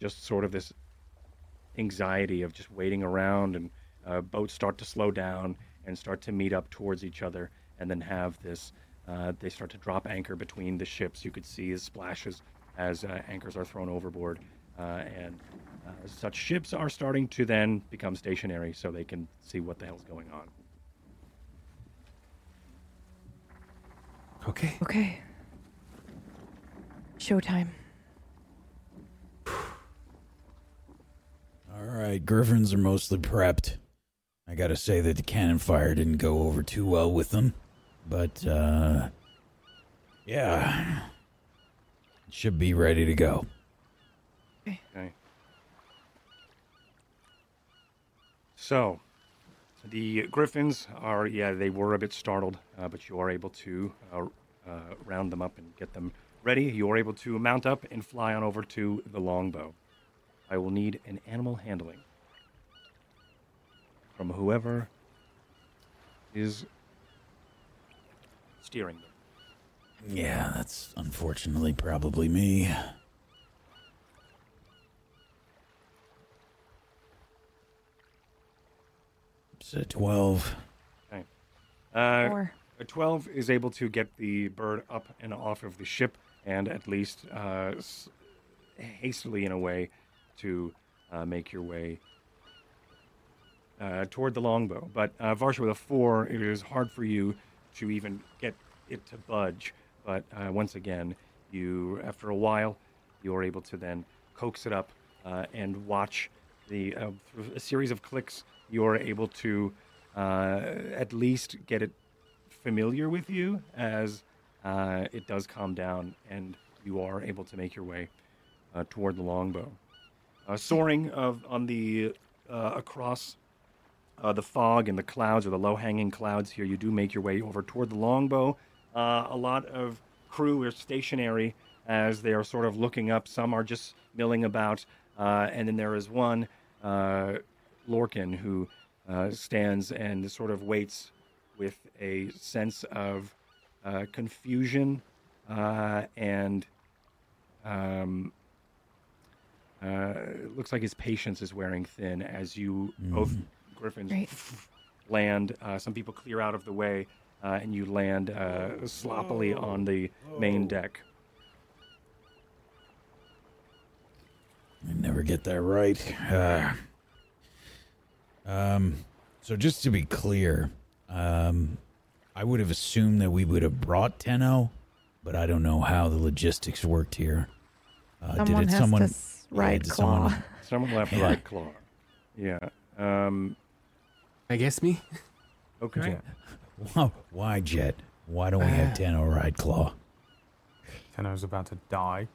S1: just sort of this anxiety of just waiting around and uh, boats start to slow down and start to meet up towards each other and then have this uh, they start to drop anchor between the ships you could see as splashes as uh, anchors are thrown overboard uh, and uh, such ships are starting to then become stationary so they can see what the hell's going on
S3: Okay.
S4: Okay. Showtime.
S5: All right, griffins are mostly prepped. I gotta say that the cannon fire didn't go over too well with them, but uh, yeah, should be ready to go.
S1: Okay. So, the Griffins are, yeah, they were a bit startled, uh, but you are able to uh, uh, round them up and get them ready. You are able to mount up and fly on over to the longbow. I will need an animal handling from whoever is steering them.
S5: Yeah, that's unfortunately probably me. It's a 12.
S1: Uh,
S4: Or
S1: A 12 is able to get the bird up and off of the ship and at least uh, s- hastily in a way to uh, make your way uh, toward the longbow. But uh, Varsha, with a 4, it is hard for you to even get it to budge. But uh, once again, you, after a while, you are able to then coax it up uh, and watch the uh, through a series of clicks. You are able to uh, at least get it familiar with you as uh, it does calm down and you are able to make your way uh, toward the longbow. Soaring of, on the across uh, the fog and the clouds or the low-hanging clouds here, you do make your way over toward the longbow. Uh, a lot of crew are stationary as they are sort of looking up. Some are just milling about, uh, and then there is one Lorcan who uh, stands and sort of waits with a sense of uh, confusion uh, and um, uh, it looks like his patience is wearing thin as you both griffins
S4: Right.
S1: land. Uh, some people clear out of the way, uh, and you land uh, sloppily on the main deck.
S5: I never get that right. Uh, um, so just to be clear, um, I would have assumed that we would have brought Tenno, but I don't know how the logistics worked here. Uh,
S4: someone
S5: did it
S4: has
S5: someone
S4: to s-
S5: yeah,
S4: claw.
S5: someone-
S1: Someone left
S5: Yeah.
S1: right claw. Yeah. Um,
S3: I guess me.
S1: okay.
S2: Jet.
S5: Why- Why, Jet? Why don't we have
S3: Ah.
S5: Tenno ride Claw?
S2: Tenno's about to die.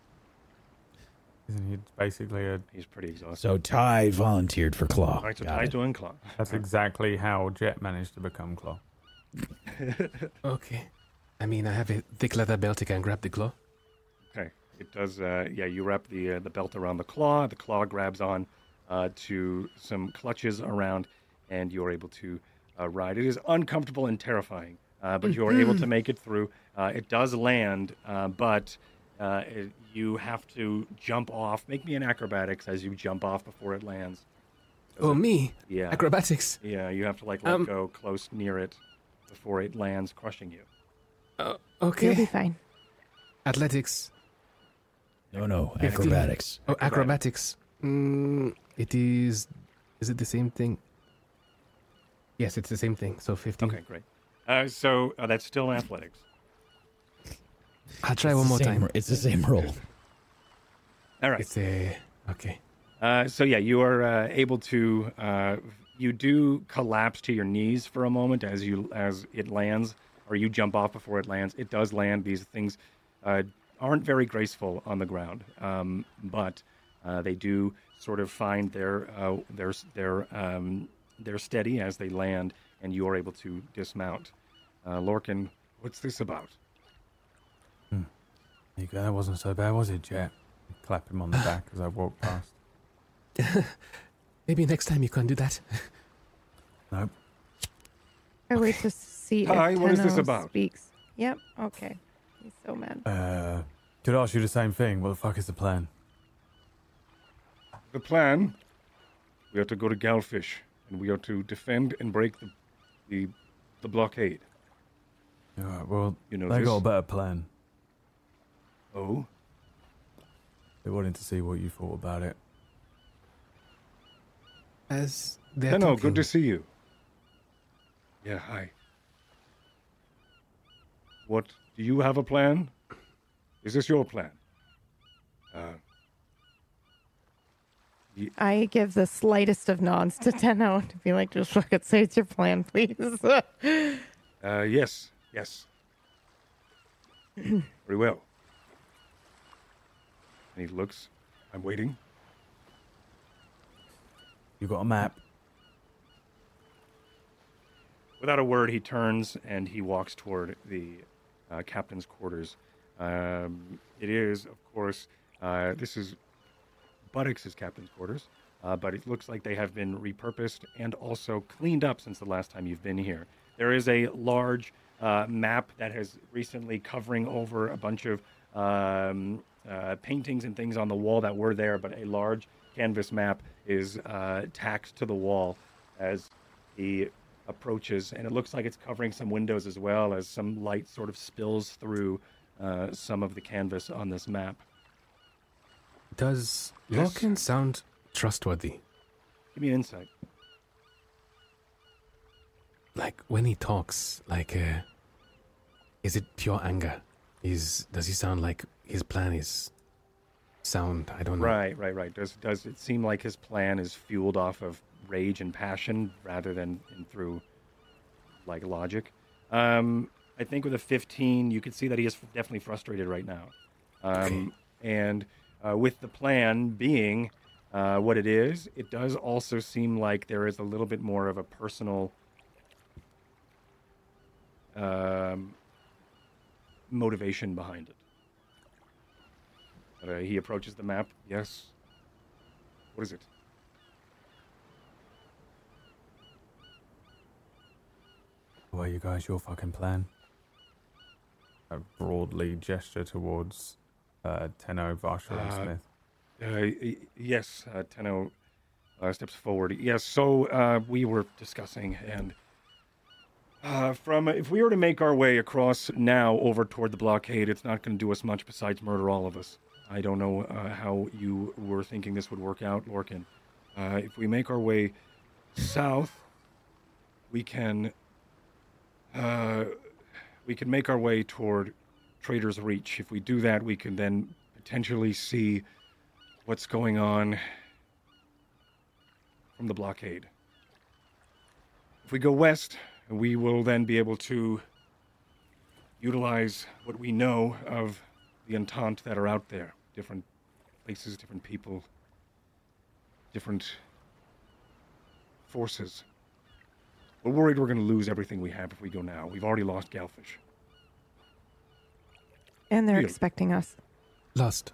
S2: Isn't he basically a.
S1: He's pretty exhausted.
S5: So Ty volunteered for Claw.
S1: All right, so
S5: Got
S1: Ty's
S5: it.
S1: doing claw.
S2: That's exactly how Jet managed to become Claw.
S3: Okay. I mean, I have a thick leather belt. I can grab the claw.
S1: Okay. It does. Uh, yeah, you wrap the uh, the belt around the claw. The claw grabs on uh, to some clutches around, and you're able to uh, ride. It is uncomfortable and terrifying, uh, but you are able to make it through. Uh, it does land, uh, but uh, it, you have to jump off. Make me an acrobatics as you jump off before it lands.
S3: Oh, me?
S1: Yeah.
S3: Acrobatics.
S1: yeah, you have to like let
S3: Um,
S1: go close near it before it lands, crushing you.
S3: Uh,
S4: You'll be fine.
S3: Athletics.
S5: No, no,
S3: Fifteen.
S5: acrobatics.
S3: Oh, acrobatics. Mm, it is. Is it the same thing? Yes, it's the same thing. So 15.
S1: Okay, great. Uh, so uh, that's still athletics.
S3: I'll try
S5: It's
S3: one more
S5: same-
S3: time.
S5: It's the same roll.
S1: All right.
S3: It's a. Okay.
S1: Uh, so yeah, you are uh, able to. Uh, you do collapse to your knees for a moment as you as it lands, or you jump off before it lands. It does land. These things uh, aren't very graceful on the ground, um, but uh, they do sort of find their uh, their their um, they're steady as they land, and you are able to dismount. Uh, Lorcan, what's this about?
S2: There you go. That wasn't so bad, was it, Jet? Clap him on the back as I walk past.
S3: Maybe next time you can do that.
S2: Nope.
S4: I wait to see
S1: Hi,
S4: if
S1: what is this about?
S4: speaks. Yep. Okay. He's so mad.
S2: Uh, could ask you the same thing. What the fuck is the plan?
S1: The plan: we are to go to Galfish, and we are to defend and break the the, the blockade.
S2: All right, well,
S1: You know
S2: they got a better plan.
S1: Oh,
S2: They wanted to see what you thought about it.
S3: As they're
S1: Hello,
S3: talking,
S1: good to see you. Yeah, hi. What do you have a plan? Is this your plan? Uh,
S4: I give the slightest of nods to Tenno to be like, just fucking say it's your plan, please.
S1: uh, yes, yes. Very well. And he looks. I'm waiting.
S2: You got a map?
S1: Without a word, he turns and he walks toward the uh, captain's quarters. Um, it is, of course, uh, this is Buttocks' captain's quarters, uh, but it looks like they have been repurposed and also cleaned up since the last time you've been here. There is a large uh, map that has recently covering over a bunch of um, uh, paintings and things on the wall that were there, but a large canvas map is uh, tacked to the wall as He approaches, and it looks like it's covering some windows as well as some light sort of spills through uh, some of the canvas on this map.
S3: Does
S1: Yes.
S3: Sound trustworthy?
S1: Give me an insight.
S3: Like when he talks, like uh is it pure anger? Is does he sound like his plan is sound? I don't know.
S1: Right, right, right. Does does it seem like his plan is fueled off of rage and passion rather than through like logic? Um, I think with a 15, you can see that he is definitely frustrated right now. Um, And uh, with the plan being uh, what it is, it does also seem like there is a little bit more of a personal um, motivation behind it. Uh, he approaches the map. Yes. What is it?
S2: Well, you guys, your fucking plan. I broadly gesture towards uh, Tenno, Varsha, and
S1: Uh,
S2: Smith.
S1: Uh, yes, uh, Tenno uh, steps forward. Yes, so uh, we were discussing, and uh, from if we were to make our way across now over toward the blockade, it's not going to do us much besides murder all of us. I don't know uh, how you were thinking this would work out, Lorcan. Uh, if we make our way south, we can uh, we can make our way toward Trader's Reach. If we do that, we can then potentially see what's going on from the blockade. If we go west, we will then be able to utilize what we know of the Entente that are out there. Different places, different people, different forces. We're worried we're going to lose everything we have if we go now. We've already lost Galfish.
S4: And they're
S1: Really?
S4: expecting us.
S3: Lost.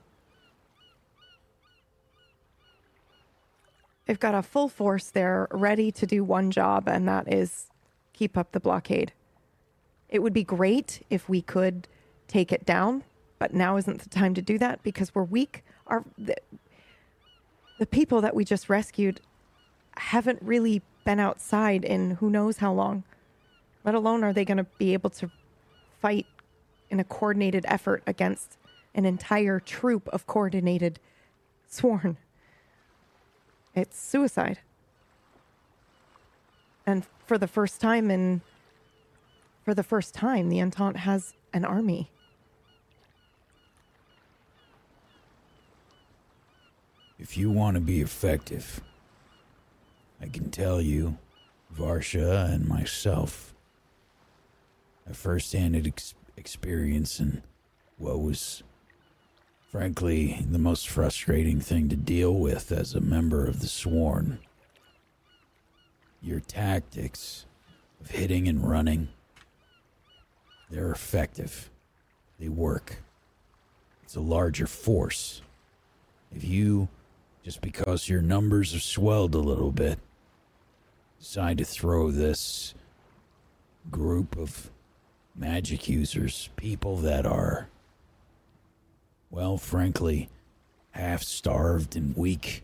S4: They've got a full force there ready to do one job, and that is keep up the blockade. It would be great if we could take it down, but now isn't the time to do that because we're weak. Our the, the people that we just rescued haven't really been outside in who knows how long. Let alone are they going to be able to fight in a coordinated effort against an entire troop of coordinated sworn. It's suicide. And for the first time in for the first time the Entente has an army.
S5: If you want to be effective, I can tell you, Varsha and myself, a first-hand ex- experience in what was, frankly, the most frustrating thing to deal with as a member of the Sworn. Your tactics of hitting and running, they're effective. They work. It's a larger force. If you just because your numbers have swelled a little bit, decide to throw this group of magic users, people that are, well, frankly, half starved and weak,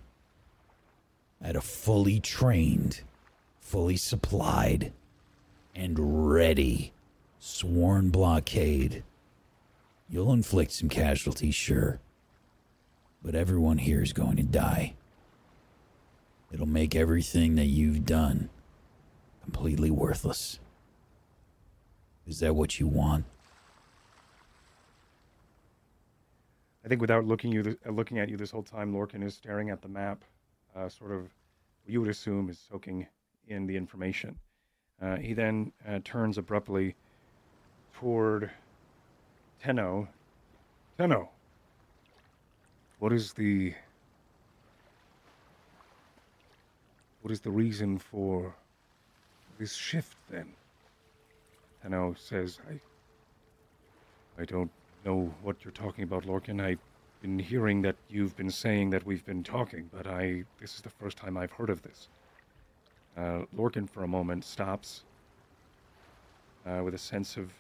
S5: at a fully trained, fully supplied, and ready sworn blockade. You'll inflict some casualties, sure but everyone here is going to die. It'll make everything that you've done completely worthless. Is that what you want?
S1: I think without looking you, uh, looking at you this whole time, Lorcan is staring at the map, uh, sort of. You would assume is soaking in the information. Uh, he then uh, turns abruptly toward Tenno. Tenno, what is the what is the reason for this shift then? Tenno says, I I don't know what you're talking about, Lorcan. I've been hearing that you've been saying that we've been talking, but I this is the first time I've heard of this. Uh, for a moment, stops uh, with a sense of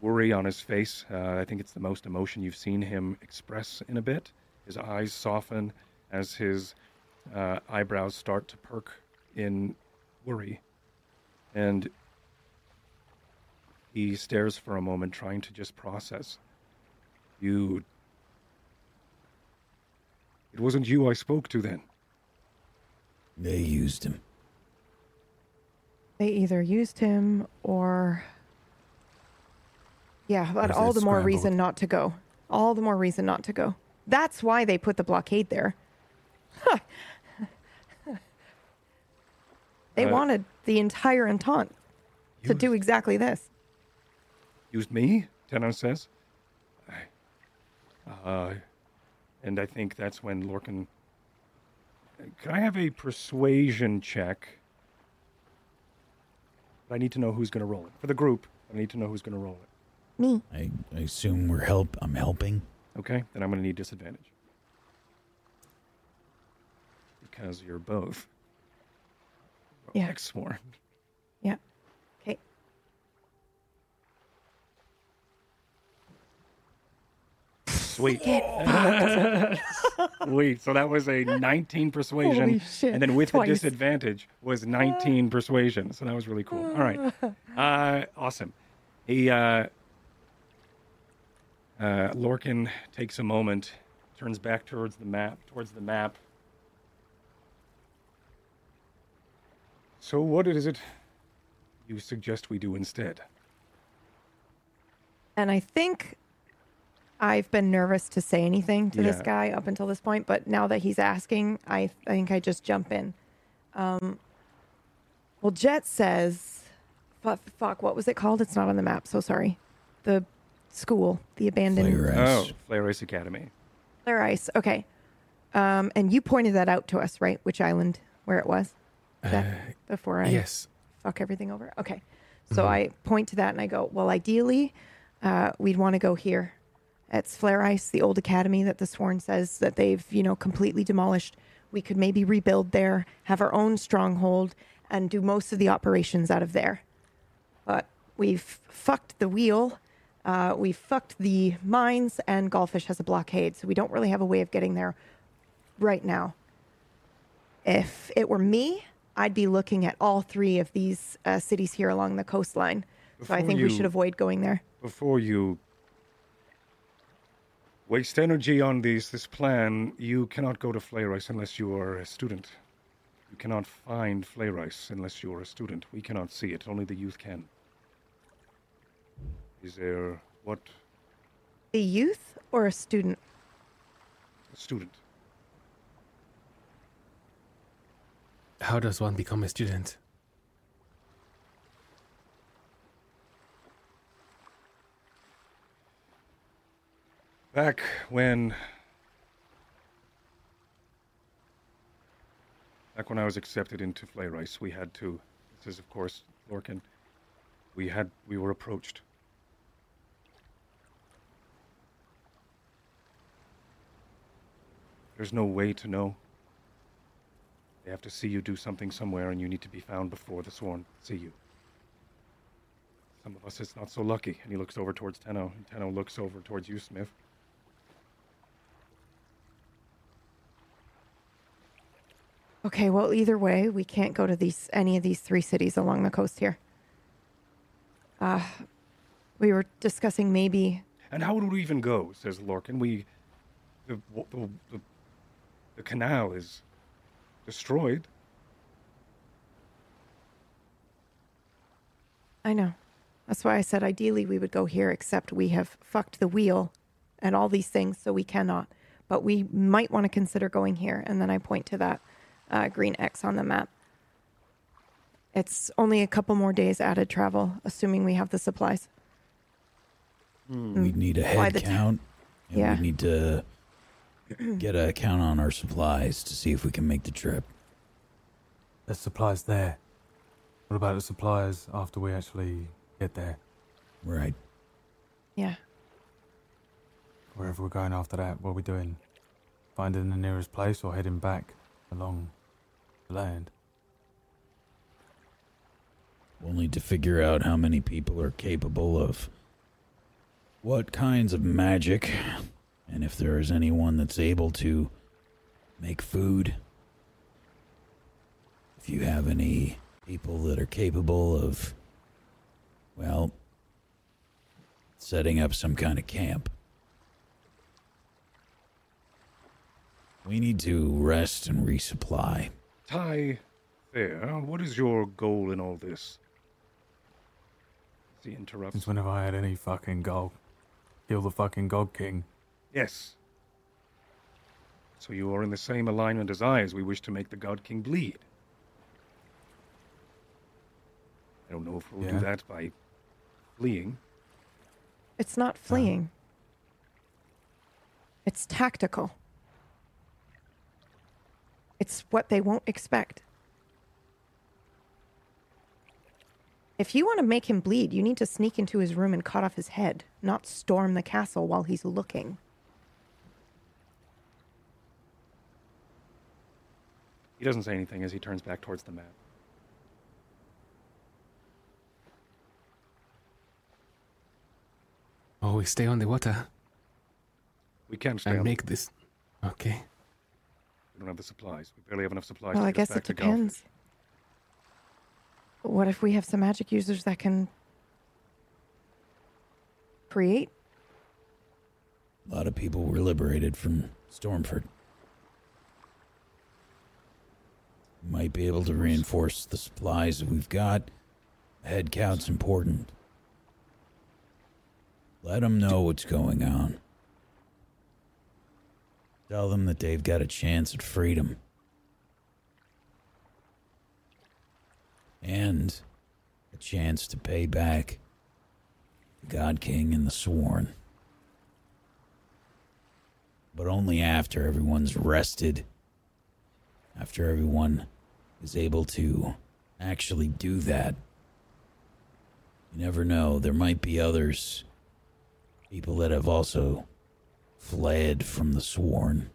S1: worry on his face. Uh, I think it's the most emotion you've seen him express in a bit. His eyes soften as his uh, eyebrows start to perk in worry. And he stares for a moment, trying to just process. You. It wasn't you I spoke to then.
S5: They used him.
S4: They either used him or. Yeah, but
S2: Or
S4: all
S2: it
S4: the more
S2: scrambled?
S4: reason not to go. All the more reason not to go. That's why they put the blockade there. Huh. they
S1: Uh,
S4: wanted the entire Entente to do exactly this.
S1: Used me? Tenno says. Uh, and I think that's when Lorcan. Can I have a persuasion check? I need to know who's going to roll it. For the group, I need to know who's going to roll it.
S4: Me.
S5: I, I assume we're help. I'm helping.
S1: Okay, then I'm going to need disadvantage. Because you're both.
S4: Yeah.
S1: Ex-sworn.
S4: Yeah. Okay.
S1: Sweet. Sweet. So that was a 19 persuasion.
S4: Holy shit,
S1: And then with
S4: twice.
S1: the disadvantage was 19 persuasion. So that was really cool. All right. Uh, awesome. He, uh, uh, Lorcan takes a moment, turns back towards the map, towards the map. So what is it you suggest we do instead?
S4: And I think I've been nervous to say anything to this
S1: Yeah.
S4: guy up until this point, but now that he's asking, I, I think I just jump in. Um, well, Jet says, fuck, fuck, what was it called? It's not on the map, so sorry. The school, the abandoned
S5: Flare
S1: Oh,
S5: ice.
S1: Flare Ice Academy.
S4: Flare Ice. Okay. Um, and you pointed that out to us, right? Which island, where it was? That, before I
S3: Yes.
S4: fuck everything over. Okay. So I point to that and I go, well, ideally, uh, we'd want to go here. It's Flare Ice, the old academy that the Sworn says that they've, you know, completely demolished. We could maybe rebuild there, have our own stronghold, and do most of the operations out of there. But we've fucked the wheel. Uh, we've fucked the mines, and Galfish has a blockade, so we don't really have a way of getting there right now. If it were me, I'd be looking at all three of these uh, cities here along the coastline. so I
S1: Before
S4: think we should avoid going there.
S1: before you waste energy on these this plan, you cannot go to Flare Ice unless you are a student. You cannot find Flare Ice unless you are a student. We cannot see it. Only the youth can. Is there what
S4: A youth or a student?
S1: a student?
S3: How does one become a student?
S1: Back when back when I was accepted into Flare Ice, we had to this is of course Lorcan. We had we were approached. There's no way to know. They have to see you do something somewhere and you need to be found before the sworn see you. Some of us it's not so lucky. And he looks over towards Tenno, and Tenno looks over towards you, Smith.
S4: Okay, well, either way, we can't go to these any of these three cities along the coast here. Uh, we were discussing maybe.
S1: And how would we even go? Says Lorcan. We, the the, the, the canal is destroyed.
S4: I know. That's why I said ideally we would go here, except we have fucked the wheel and all these things, so we cannot. But we might want to consider going here. And then I point to that uh, green X on the map. It's only a couple more days added travel, assuming we have the supplies.
S5: We'd need a head
S4: the t-
S5: count.
S4: Yeah.
S5: we need to get a count on our supplies to see if we can make the trip.
S2: There's supplies there. What about the supplies after we actually get there?
S5: Right.
S4: Yeah.
S2: Wherever we're going after that, what are we doing? Finding the nearest place or heading back along the land?
S5: We'll need to figure out how many people are capable of what kinds of magic, and if there is anyone that's able to make food. If you have any people that are capable of, well, setting up some kind of camp. We need to rest and resupply.
S1: Ty, there. What is your goal in all this? He interrupts.
S2: Since when have I had any fucking goal? Kill the fucking God King.
S1: Yes. So you are in the same alignment as I as we wish to make the God King bleed. I don't know if we'll
S2: Yeah.
S1: do that by fleeing.
S4: It's not fleeing. Uh. It's tactical. It's what they won't expect. If you want to make him bleed, you need to sneak into his room and cut off his head, not storm the castle while he's looking.
S1: He doesn't say anything as he turns back towards the map.
S3: Oh, we stay on the water
S1: We can't stay
S3: and
S1: on.
S3: make this. Okay.
S1: We don't have the supplies. We barely have enough supplies
S4: Well,
S1: to
S4: I guess
S1: back
S4: it
S1: to
S4: depends.
S1: Galfish.
S4: What if we have some magic users that can create?
S5: A lot of people were liberated from Stormford. Might be able to reinforce the supplies that we've got. Head count's important. Let them know what's going on. Tell them that they've got a chance at freedom. And a chance to pay back the God King and the Sworn but only after everyone's rested. After everyone is able to actually do that. You never know, there might be others, people that have also fled from the Sworn,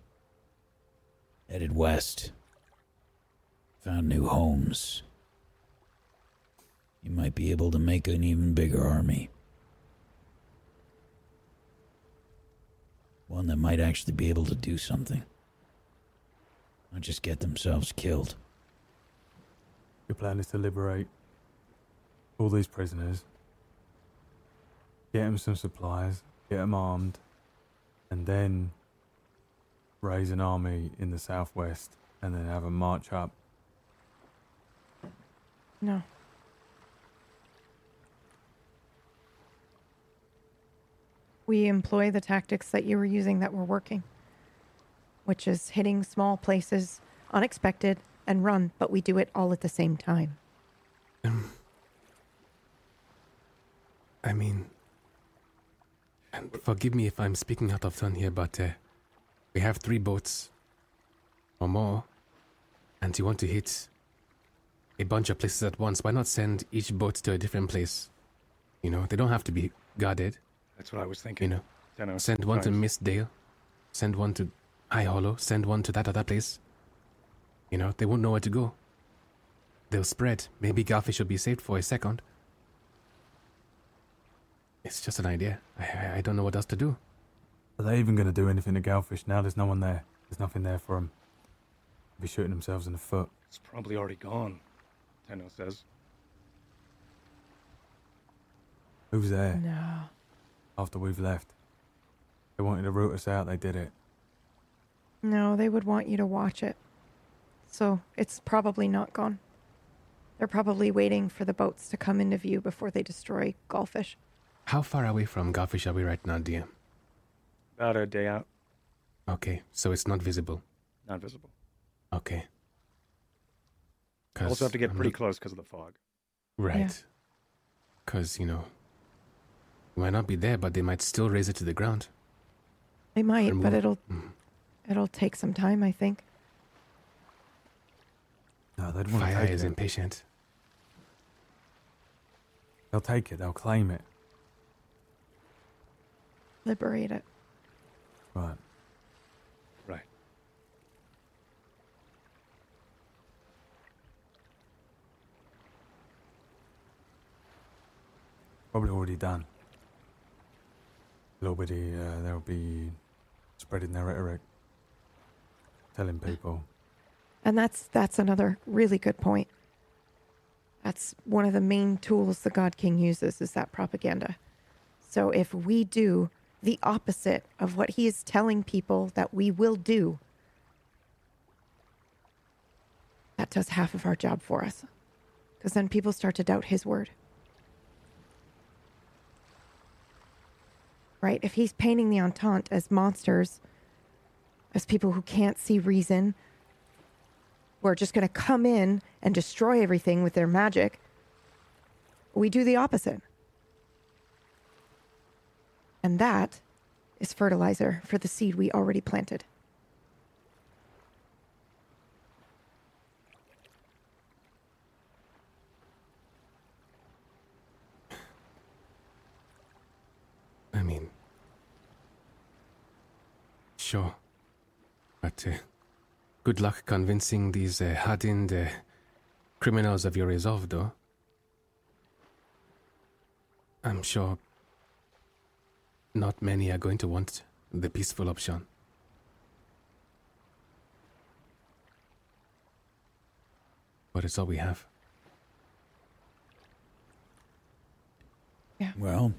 S5: headed west, found new homes. You might be able to make an even bigger army. One that might actually be able to do something. Not just get themselves killed.
S2: Your plan is to liberate all these prisoners, get them some supplies, get them armed, and then raise an army in the southwest and then have a march up.
S4: No. We employ the tactics that you were using that were working, which is hitting small places, unexpected, and run, but we do it all at the same time.
S3: Um, I mean, and forgive me if I'm speaking out of turn here, but uh, we have three boats or more, and you want to hit a bunch of places at once. Why not send each boat to a different place? You know, they don't have to be guarded.
S1: That's what I was thinking.
S3: You
S1: thinking.
S3: know, send one to
S1: sometimes.
S3: Miss Dale, send one to High Hollow, send one to that other place. You know, they won't know where to go. They'll spread. Maybe Galfish will be saved for a second. It's just an idea. I, I, I don't know what else to do.
S2: Are they even going to do anything to Galfish now? There's no one there. There's nothing there for them. They'll be shooting themselves in the foot.
S1: It's probably already gone, Tenno says.
S2: Who's there
S4: No.
S2: after we've left? They wanted to root us out. They did it.
S4: No, they would want you to watch it. So it's probably not gone. They're probably waiting for the boats to come into view before they destroy Galfish.
S3: How far away from Galfish are we right now, dear?
S1: About a day out,
S3: Okay, so it's not visible.
S1: not visible.
S3: Okay.
S1: Also have to get
S3: I'm
S1: pretty
S3: look-
S1: close because of the fog.
S3: Right. Because, you know, we might not be there, but they might still raze it to the ground.
S4: They might,
S3: Remove-
S4: but it'll
S3: Mm.
S4: it'll take some time, I think.
S2: No, they'd want to
S3: Fire
S2: take
S3: is
S2: it.
S3: impatient.
S2: They'll take it. They'll claim it.
S4: Liberate it.
S2: Right.
S1: Right.
S2: Probably already done. Little bitty, uh, they'll be spreading their rhetoric, telling people.
S4: And that's that's another really good point. That's one of the main tools the God King uses is that propaganda. So if we do the opposite of what he is telling people that we will do, that does half of our job for us. Because then people start to doubt his word. Right? If he's painting the Entente as monsters, as people who can't see reason, who are just going to come in and destroy everything with their magic, we do the opposite. And that is fertilizer for the seed we already planted.
S3: I mean, sure. But uh, good luck convincing these uh, hardened uh, criminals of your resolve, though. I'm sure not many are going to want the peaceful option. But it's all we have. Yeah.
S5: Well,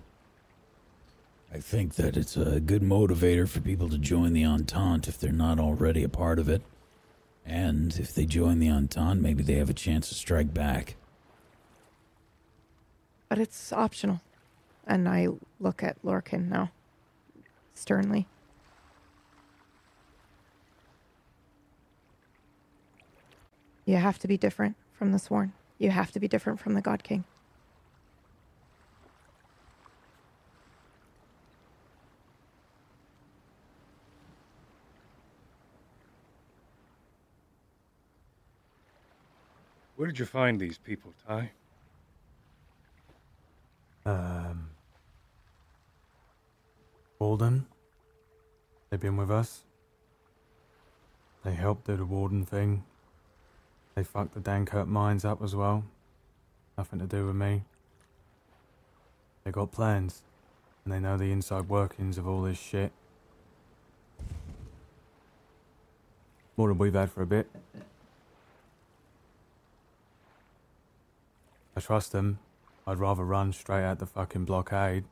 S5: I think that it's a good motivator for people to join the Entente if they're not already a part of it. And if they join the Entente, maybe they have a chance to strike back.
S4: But it's optional. And I look at Lorcan now, sternly. You have to be different from the sworn. You have to be different from the God King.
S1: Where did you find these people, Ty?
S2: Um, Walden. They've been with us. They helped do the Warden thing. They fucked the Dankirk mines up as well. Nothing to do with me. They got plans, and they know the inside workings of all this shit. More than we've had for a bit. I trust them. I'd rather run straight at the fucking blockade.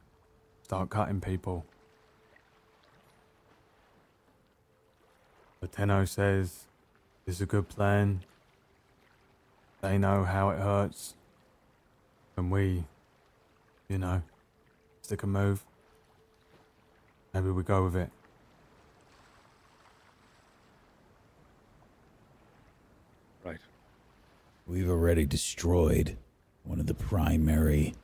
S2: Start cutting people. But Tenno says it's a good plan. They know how it hurts. And we, you know, stick a move. Maybe we go with it.
S1: Right.
S5: We've already destroyed one of the primary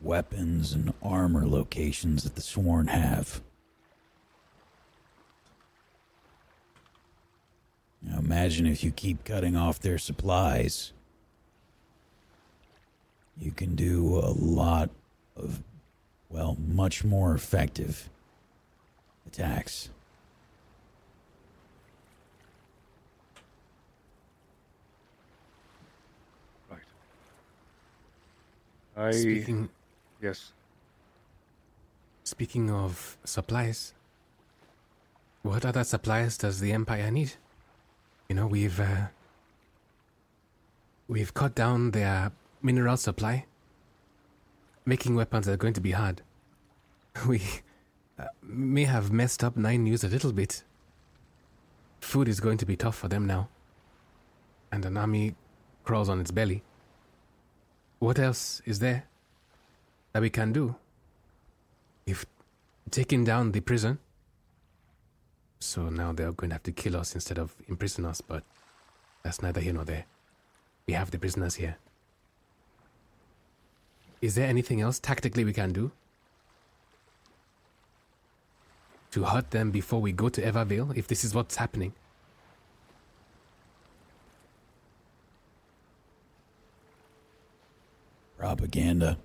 S5: weapons and armor locations that the Sworn have. Now imagine if you keep cutting off their supplies. You can do a lot of, well, much more effective attacks.
S1: Right. I.
S3: Speaking
S1: Yes.
S3: Speaking of supplies, what other supplies does the Empire need? You know, we've uh, we've cut down their mineral supply. Making weapons are going to be hard. We uh, may have messed up Nine News a little bit. Food is going to be tough for them now, and an army crawls on its belly. What else is there that we can do? If taking down the prison. So now they're going to have to kill us instead of imprison us, but that's neither here nor there. We have the prisoners here. Is there anything else tactically we can do? To hurt them before we go to Evervale, if this is what's happening?
S5: Propaganda.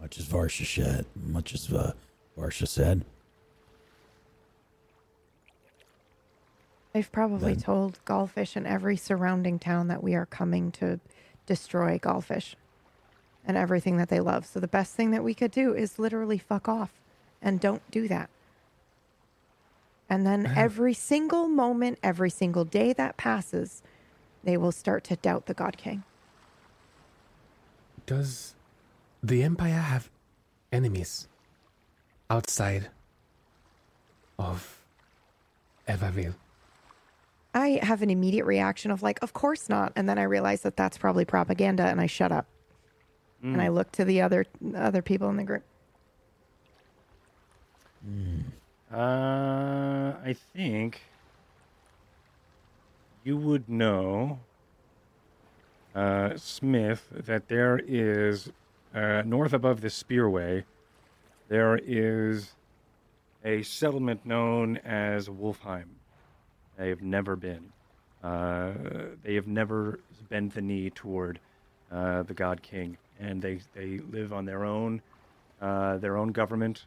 S5: Much as Varsha said. Much as uh, Varsha said.
S4: They've probably
S5: Then-
S4: told Galfish and every surrounding town that we are coming to destroy Galfish and everything that they love. So the best thing that we could do is literally fuck off and don't do that. And then every single moment, every single day that passes, they will start to doubt the God King.
S3: Does the Empire have enemies outside of Evervale?
S4: I have an immediate reaction of like, of course not, and then I realize that that's probably propaganda, and I shut up. And I look to the other other people in the group.
S1: Uh, I think you would know, uh, Smith, that there is uh, north above the Spearway, there is a settlement known as Wolfheim. They have never been. Uh, they have never bent the knee toward uh, the God King, and they they live on their own, uh, their own government.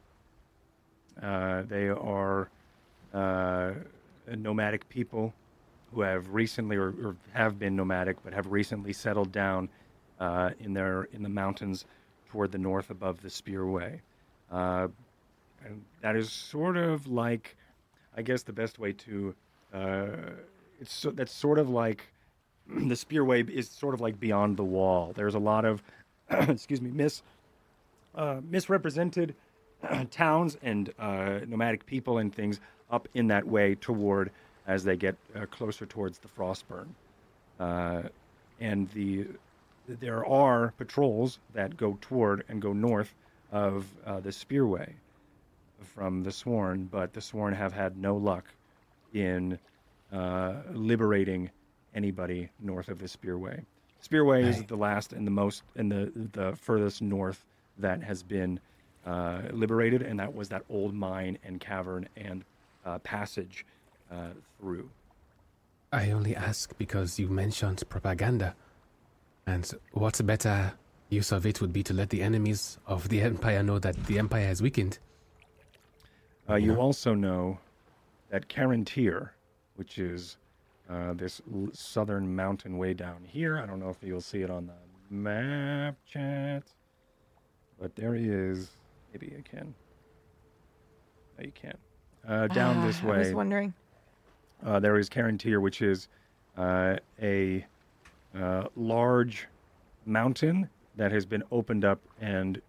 S1: Uh, they are uh, nomadic people who have recently, or, or have been nomadic, but have recently settled down uh, in their in the mountains toward the north above the Spearway. And that is sort of like, I guess, the best way to. Uh, it's so, that's sort of like the Spearway is sort of like beyond the wall. There's a lot of, excuse me, mis uh, misrepresented towns and uh, nomadic people and things up in that way toward as they get uh, closer towards the Frostburn. Uh, and the there are patrols that go toward and go north of uh, the Spearway from the Sworn, but the Sworn have had no luck in uh, liberating anybody north of the Spearway. Spearway is the last and the most and the the furthest north that has been uh, liberated, and that was that old mine and cavern and uh, passage uh, through.
S3: I only ask because you mentioned propaganda. And what better use of it would be to let the enemies of the Empire know that the Empire has weakened.
S1: Uh, you also know that Carantir, which is uh, this l- southern mountain way down here. I don't know if you'll see it on the map chat, but there is. Maybe you can. No, you can't. Uh, down this
S4: way. I was wondering.
S1: uh, there is Carantir, which is uh, a uh, large mountain that has been opened up, and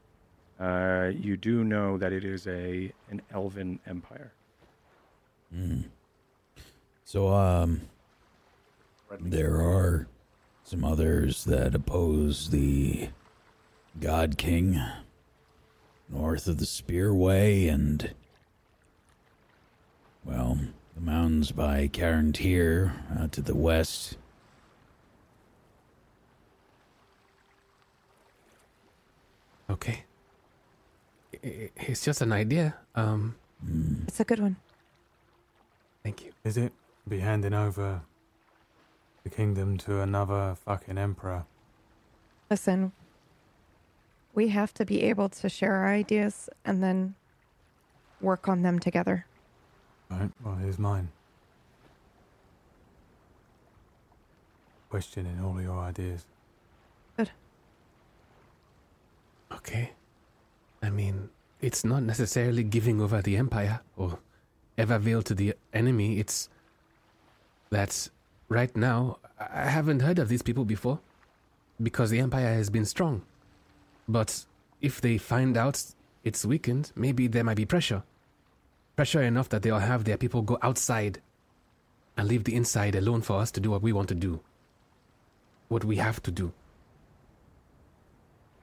S1: uh, you do know that it is a an elven empire.
S5: So, um, there are some others that oppose the God King north of the Spearway and, well, the mountains by Carantir uh, to the west.
S3: Okay. I- I- It's just an idea. Um,
S4: It's a good one.
S3: Thank you.
S2: Is it be handing over the kingdom to another fucking emperor?
S4: Listen, we have to be able to share our ideas and then work on them together.
S2: Right, well, here's mine. Questioning all your ideas.
S4: Good.
S3: Okay. I mean, it's not necessarily giving over the Empire or Evervale to the enemy. It's that right now, I haven't heard of these people before because the Empire has been strong. But if they find out it's weakened, maybe there might be pressure. Pressure enough that they'll have their people go outside and leave the inside alone for us to do what we want to do. What we have to do.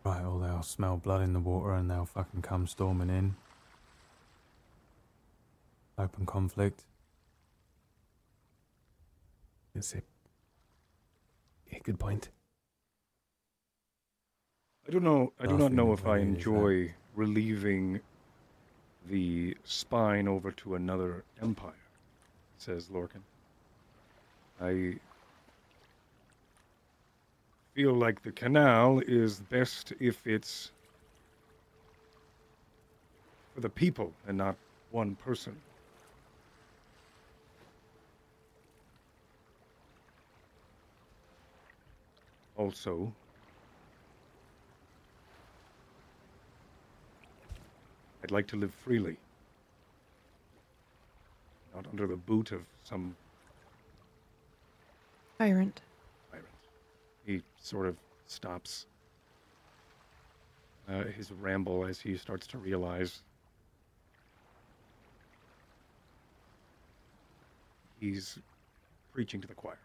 S2: Right, or they'll smell blood in the water and they'll fucking come storming in. Open conflict.
S3: It's a, a good point.
S1: I don't know. I do not know if I
S2: is
S1: enjoy relieving the spine over to another empire, says Lorcan. I feel like the canal is best if it's for the people and not one person. Also, I'd like to live freely, not under the boot of some
S4: Tyrant.
S1: tyrant. He sort of stops uh, his ramble as he starts to realize he's preaching to the choir.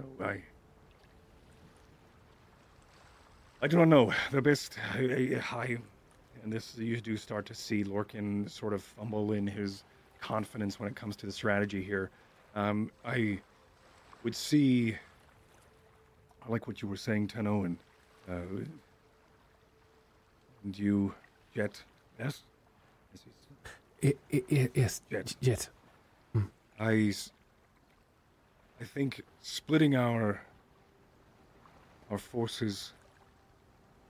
S1: So I. I do not know. The best. I, I, and this, you do start to see Lorcan sort of fumble in his confidence when it comes to the strategy here. Um, I would see. I like what you were saying, Tenno, and. Uh, and you, Jet, yes? Yes, yes.
S3: Yes,
S1: Jet.
S3: Jet.
S1: I, s- I think splitting our our forces,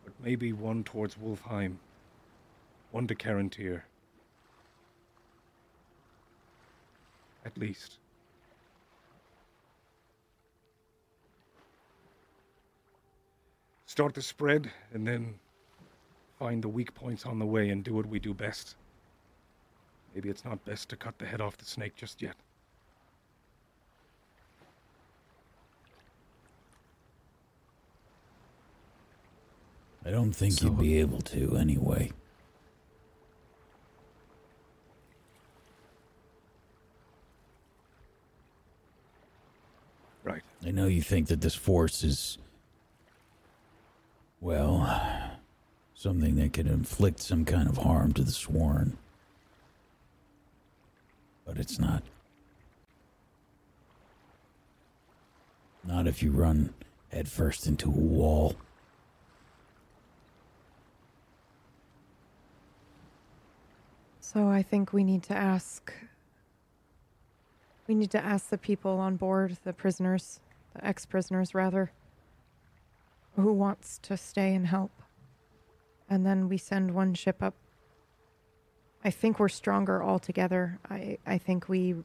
S1: but maybe one towards Wolfheim, one to Carantir. At least. Start the spread and then find the weak points on the way and do what we do best. Maybe it's not best to cut the head off the snake just yet.
S5: I don't think
S3: So-
S5: you'd be able to anyway.
S1: Right.
S5: I know you think that this force is, well, something that could inflict some kind of harm to the sworn. But it's not. Not if you run headfirst into a wall.
S4: So I think we need to ask. We need to ask the people on board, the prisoners, the ex prisoners, rather, who wants to stay and help. And then we send one ship up. I think we're stronger all together. I, I think we.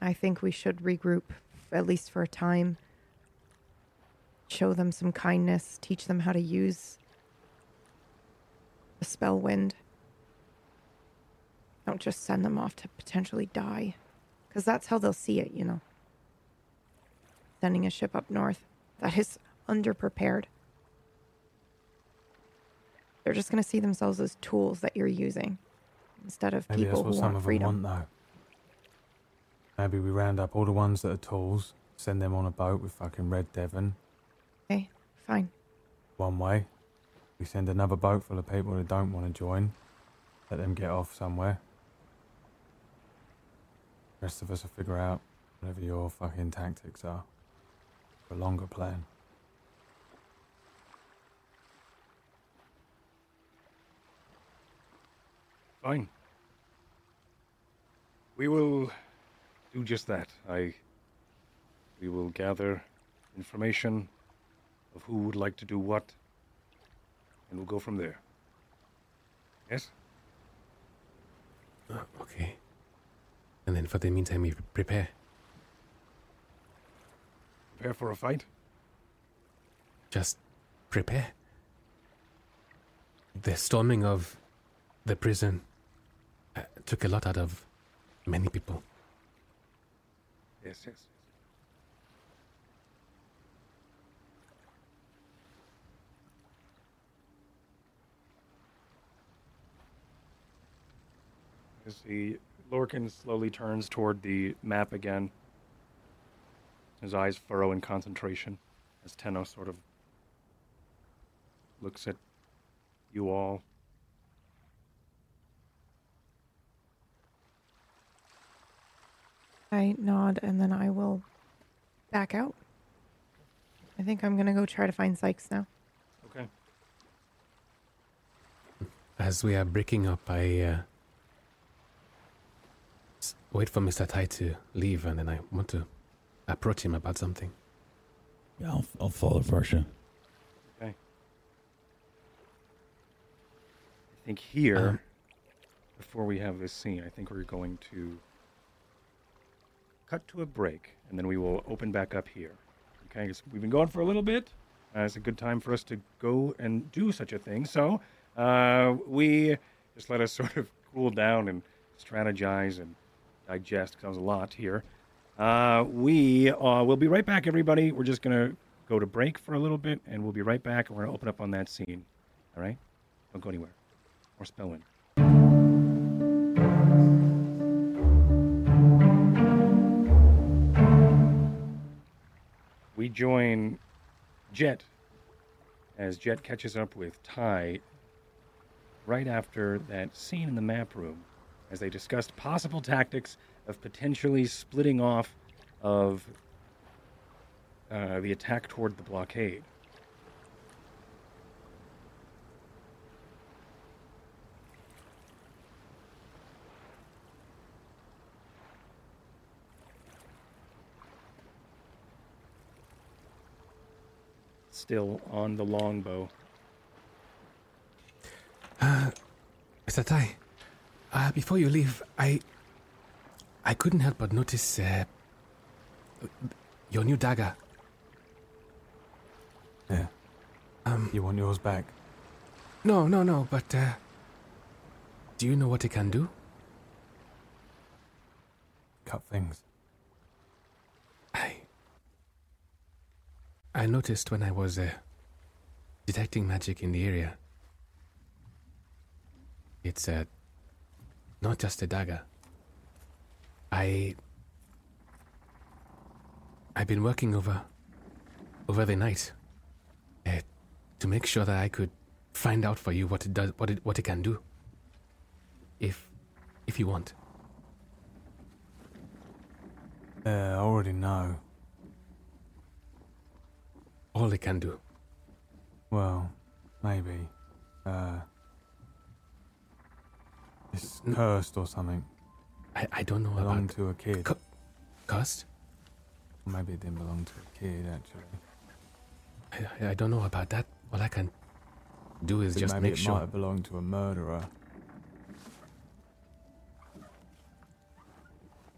S4: I think we should regroup, at least for a time. Show them some kindness, teach them how to use the spell wind. Don't just send them off to potentially die. Because that's how they'll see it, you know. Sending a ship up north that is underprepared. They're just going to see themselves as tools that you're using instead of
S2: Maybe
S4: people who want freedom.
S2: want, though. Maybe we round up all the ones that are tools, send them on a boat with fucking Red Devon,
S4: Okay, fine.
S2: one way. We send another boat full of people that don't want to join, let them get off somewhere. Rest of us will figure out whatever your fucking tactics are for a longer plan.
S1: Fine. We will do just that. I. We will gather information of who would like to do what, and we'll go from there. Yes?
S3: Oh, okay. And then for the meantime, we prepare.
S1: Prepare for a fight?
S3: Just prepare. The storming of the prison uh, took a lot out of many people.
S1: Yes, yes. The Lorcan slowly turns toward the map again, his eyes furrow in concentration as Tenno sort of looks at you all.
S4: I nod and then I will back out. I think I'm going to go try to find Sykes now.
S1: Okay.
S3: As we are breaking up, I uh, s- wait for Mr. Tai to leave, and then I want to approach him about something.
S5: Yeah, I'll, I'll follow Varsha.
S1: Okay. I think here,
S3: Um,
S1: before we have this scene, I think we're going to cut to a break, and then we will open back up here. Okay, 'cause we've been going for a little bit. Uh, it's a good time for us to go and do such a thing. So uh, we just let us sort of cool down and strategize and digest. 'cause that was a lot here. Uh, we uh, will be right back, everybody. We're just gonna go to break for a little bit, and we'll be right back. And we're gonna open up on that scene. All right? Don't go anywhere. More Spellwind. We join Jet as Jet catches up with Ty right after that scene in the map room as they discussed possible tactics of potentially splitting off of uh, the attack toward the blockade. Still on the longbow.
S3: Mr. Tai, uh, before you leave, I I couldn't help but notice uh, your new dagger.
S2: Yeah.
S3: Um,
S2: You want yours back?
S3: no, no, no. But uh, do you know what it can do?
S2: Cut things.
S3: I I noticed when I was uh, detecting magic in the area. It's uh, not just a dagger. I I've been working over over the night uh, to make sure that I could find out for you what it does, what it what it can do. If if you want.
S2: Uh, I already know.
S3: all it can do.
S2: Well, maybe. Uh, it's cursed or something.
S3: I, I don't know
S2: Belonged
S3: about
S2: to a kid.
S3: cu- cursed.
S2: Maybe it didn't belong to a kid, actually.
S3: I, I don't know about that. All I can do is
S2: But
S3: just make
S2: it
S3: sure.
S2: It might have belonged to a murderer.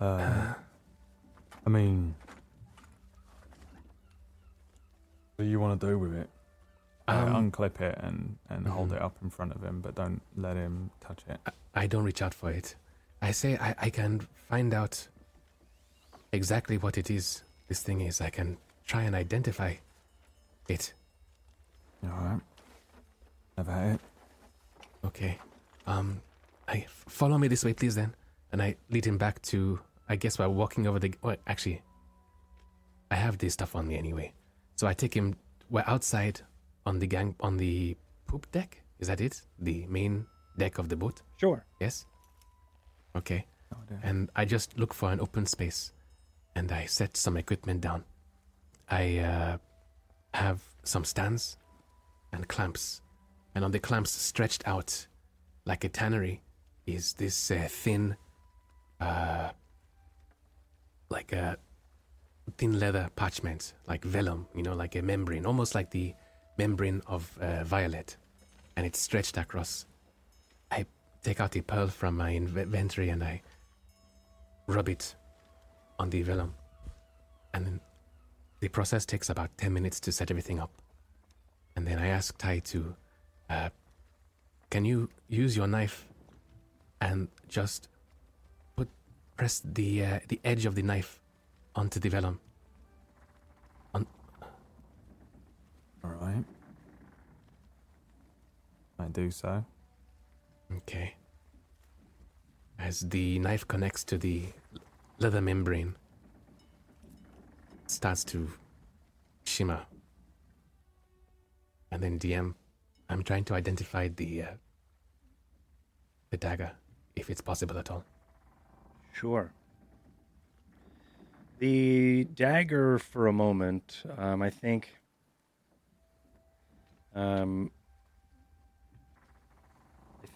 S2: Uh, I mean, what do you want to do with it? Uh,
S3: Um,
S2: unclip it and, and hold
S3: mhm.
S2: it up in front of him, but don't let him touch it.
S3: I, I don't reach out for it. I say I, I can find out exactly what it is. This thing is. I can try and identify it.
S2: All right. Have at it.
S3: Okay. Um, I follow me this way, please. Then, and I lead him back to. I guess we're walking over the. Well, actually, I have this stuff on me anyway. So I take him. We're outside on the gang on the poop deck. Is that it? The main deck of the boat.
S1: Sure.
S3: Yes. Okay.
S2: Idea.
S3: and I just look for an open space, and I set some equipment down. I uh, have some stands and clamps, and on the clamps stretched out, like a tannery, is this uh, thin, uh, like a thin leather parchment, like vellum, you know, like a membrane, almost like the membrane of uh, violet, and it's stretched across. I take out the pearl from my inventory and I rub it on the vellum. And then the process takes about 10 minutes to set everything up. And then I ask Tai to, uh, can you use your knife and just put press the uh, the edge of the knife onto the vellum? On,
S2: All right. I do so.
S3: Okay. As the knife connects to the leather membrane, it starts to shimmer. And then DM, I'm trying to identify the uh, the dagger, if it's possible at all.
S1: Sure. The dagger, for a moment, um, I think. Um,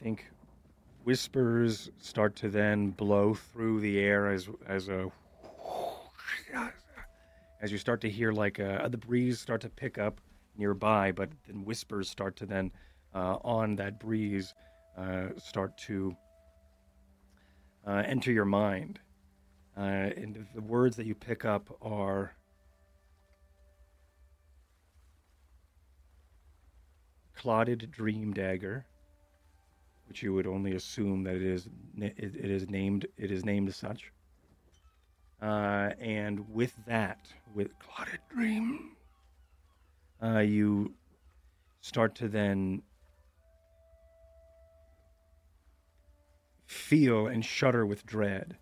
S1: think whispers start to then blow through the air as as a as you start to hear like uh the breeze start to pick up nearby, but then whispers start to then uh, on that breeze uh, start to uh, enter your mind. Uh, and the words that you pick up are clotted dream dagger, which you would only assume that it is it, it is named it is named as such. Uh, and with that, with clotted dream, uh, you start to then feel and shudder with dread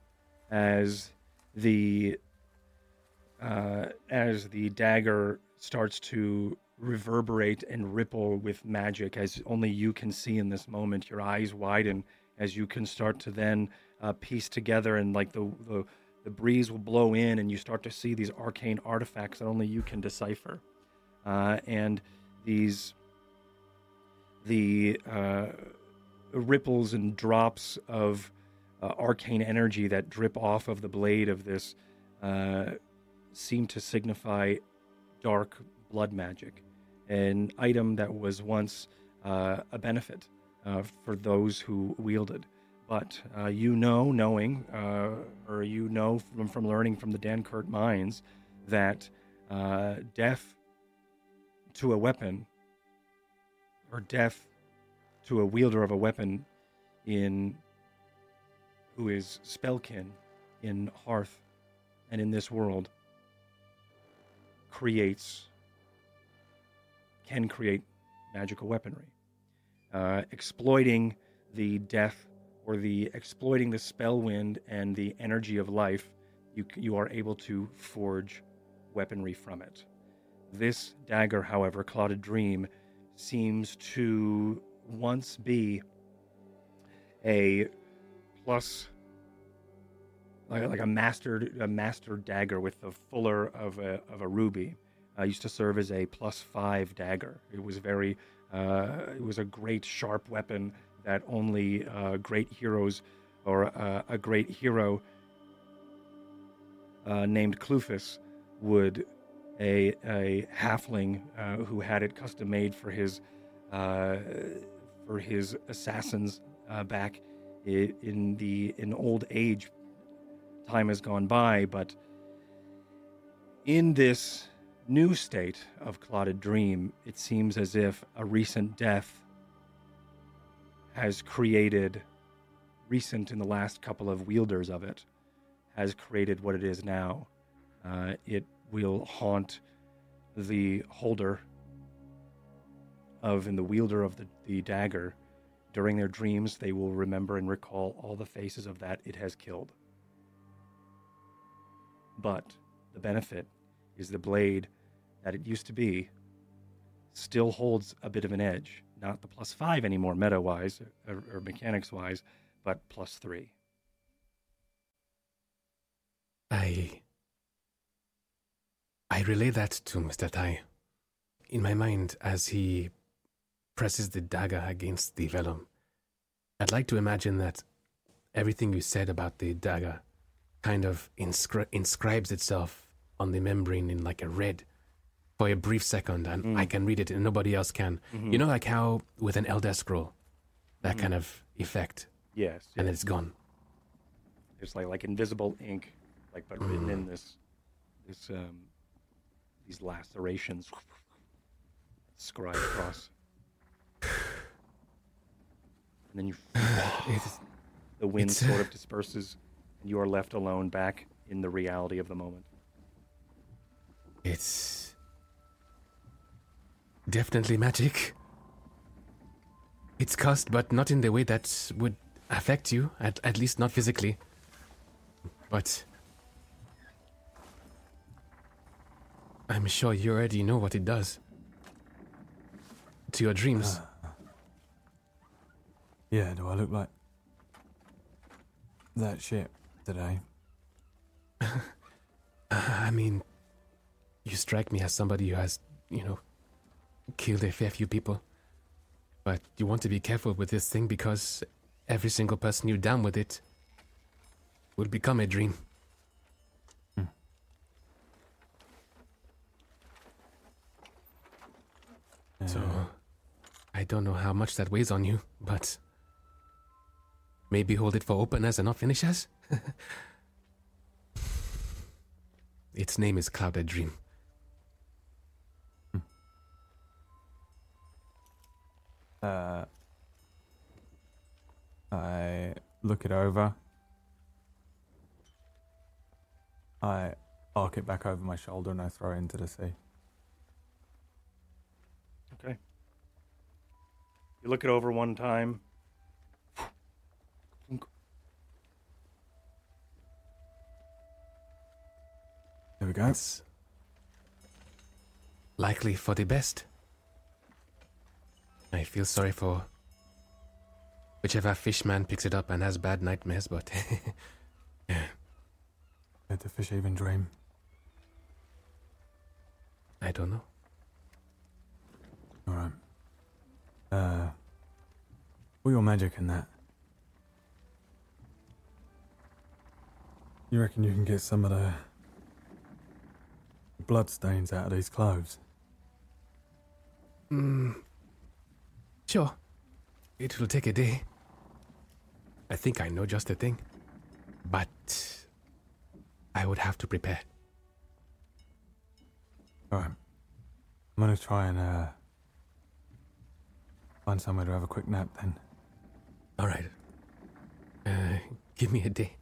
S1: as the uh, as the dagger starts to reverberate and ripple with magic as only you can see in this moment. Your eyes widen as you can start to then uh, piece together and like the, the the breeze will blow in and you start to see these arcane artifacts that only you can decipher. Uh, and these the uh, ripples and drops of uh, arcane energy that drip off of the blade of this uh, seem to signify dark blood magic, an item that was once uh, a benefit uh, for those who wielded. But uh, you know, knowing, uh, or you know from, from learning from the Dankert mines, that death to a weapon, or death to a wielder of a weapon in who is spellkin in Hearth and in this world creates can create magical weaponry. Uh, exploiting the death or the exploiting the spell wind and the energy of life you, you are able to forge weaponry from it. This dagger however clouded dream seems to once be a plus like, like a master a master dagger with the fuller of a, of a ruby uh, used to serve as a plus five dagger. It was very uh, it was a great sharp weapon that only uh, great heroes or uh, a great hero uh, named Clufus would a a halfling uh, who had it custom made for his for his assassins back in the in old age. Time has gone by but in this new state of clotted dream it seems as if a recent death has created recent in the last couple of wielders of it has created what it is now uh, it will haunt the holder of and the wielder of the, the dagger during their dreams, they will remember and recall all the faces of that it has killed. But the benefit is the blade that it used to be still holds a bit of an edge. Not the plus five anymore, meta wise or, or mechanics wise, but plus three.
S3: I. I relay that to Mr. Tai. In my mind, as he presses the dagger against the vellum. I'd like to imagine that everything you said about the dagger kind of inscri- inscribes itself on the membrane in like a red for a brief second, and mm. I can read it and nobody else can. Mm-hmm. You know, like how with an Elder Scroll, that mm-hmm. kind of effect.
S1: Yes.
S3: And yes. it's gone.
S1: It's like like invisible ink, like but written mm. in this this um these lacerations scribe across and then you the wind sort of disperses and you are left alone back in the reality of the moment
S3: it's definitely magic it's cast but not in the way that would affect you at, at least not physically but i'm sure you already know what it does to your dreams uh.
S2: Yeah, do I look like that shit today?
S3: I mean, you strike me as somebody who has, you know, killed a fair few people. But you want to be careful with this thing because every single person you down with it will become a dream. Hmm. So, I don't know how much that weighs on you, but Maybe hold it for openers and not finishers? its name is Clouded Dream.
S2: Uh, I look it over. I arc it back over my shoulder and I throw it into the sea.
S1: Okay. You look it over one time.
S2: There we go.
S3: It's likely for the best. I feel sorry for whichever fishman picks it up and has bad nightmares, but
S2: Did the fish even dream?
S3: I don't know.
S2: Alright. Uh. All your magic and that. You reckon you can get some of the blood stains out of these clothes?
S3: Mm, sure. It will take a day. I think I know just the thing. But I would have to prepare.
S2: Alright. I'm gonna try and uh find somewhere to have a quick nap then.
S3: All right. Uh, give me a day.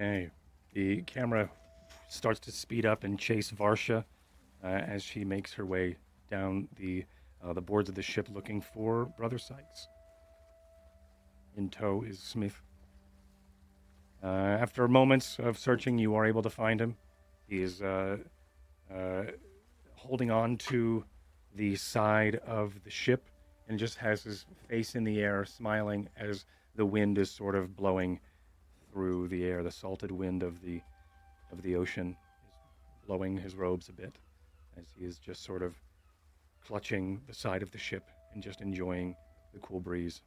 S1: Okay. The camera starts to speed up and chase Varsha uh, as she makes her way down the uh, the boards of the ship looking for Brother Sykes. In tow is Smith. Uh, after moments of searching, you are able to find him. He is uh, uh, holding on to the side of the ship and just has his face in the air, smiling as the wind is sort of blowing through the air. The salted wind of the of the ocean is blowing his robes a bit as he is just sort of clutching the side of the ship and just enjoying the cool breeze.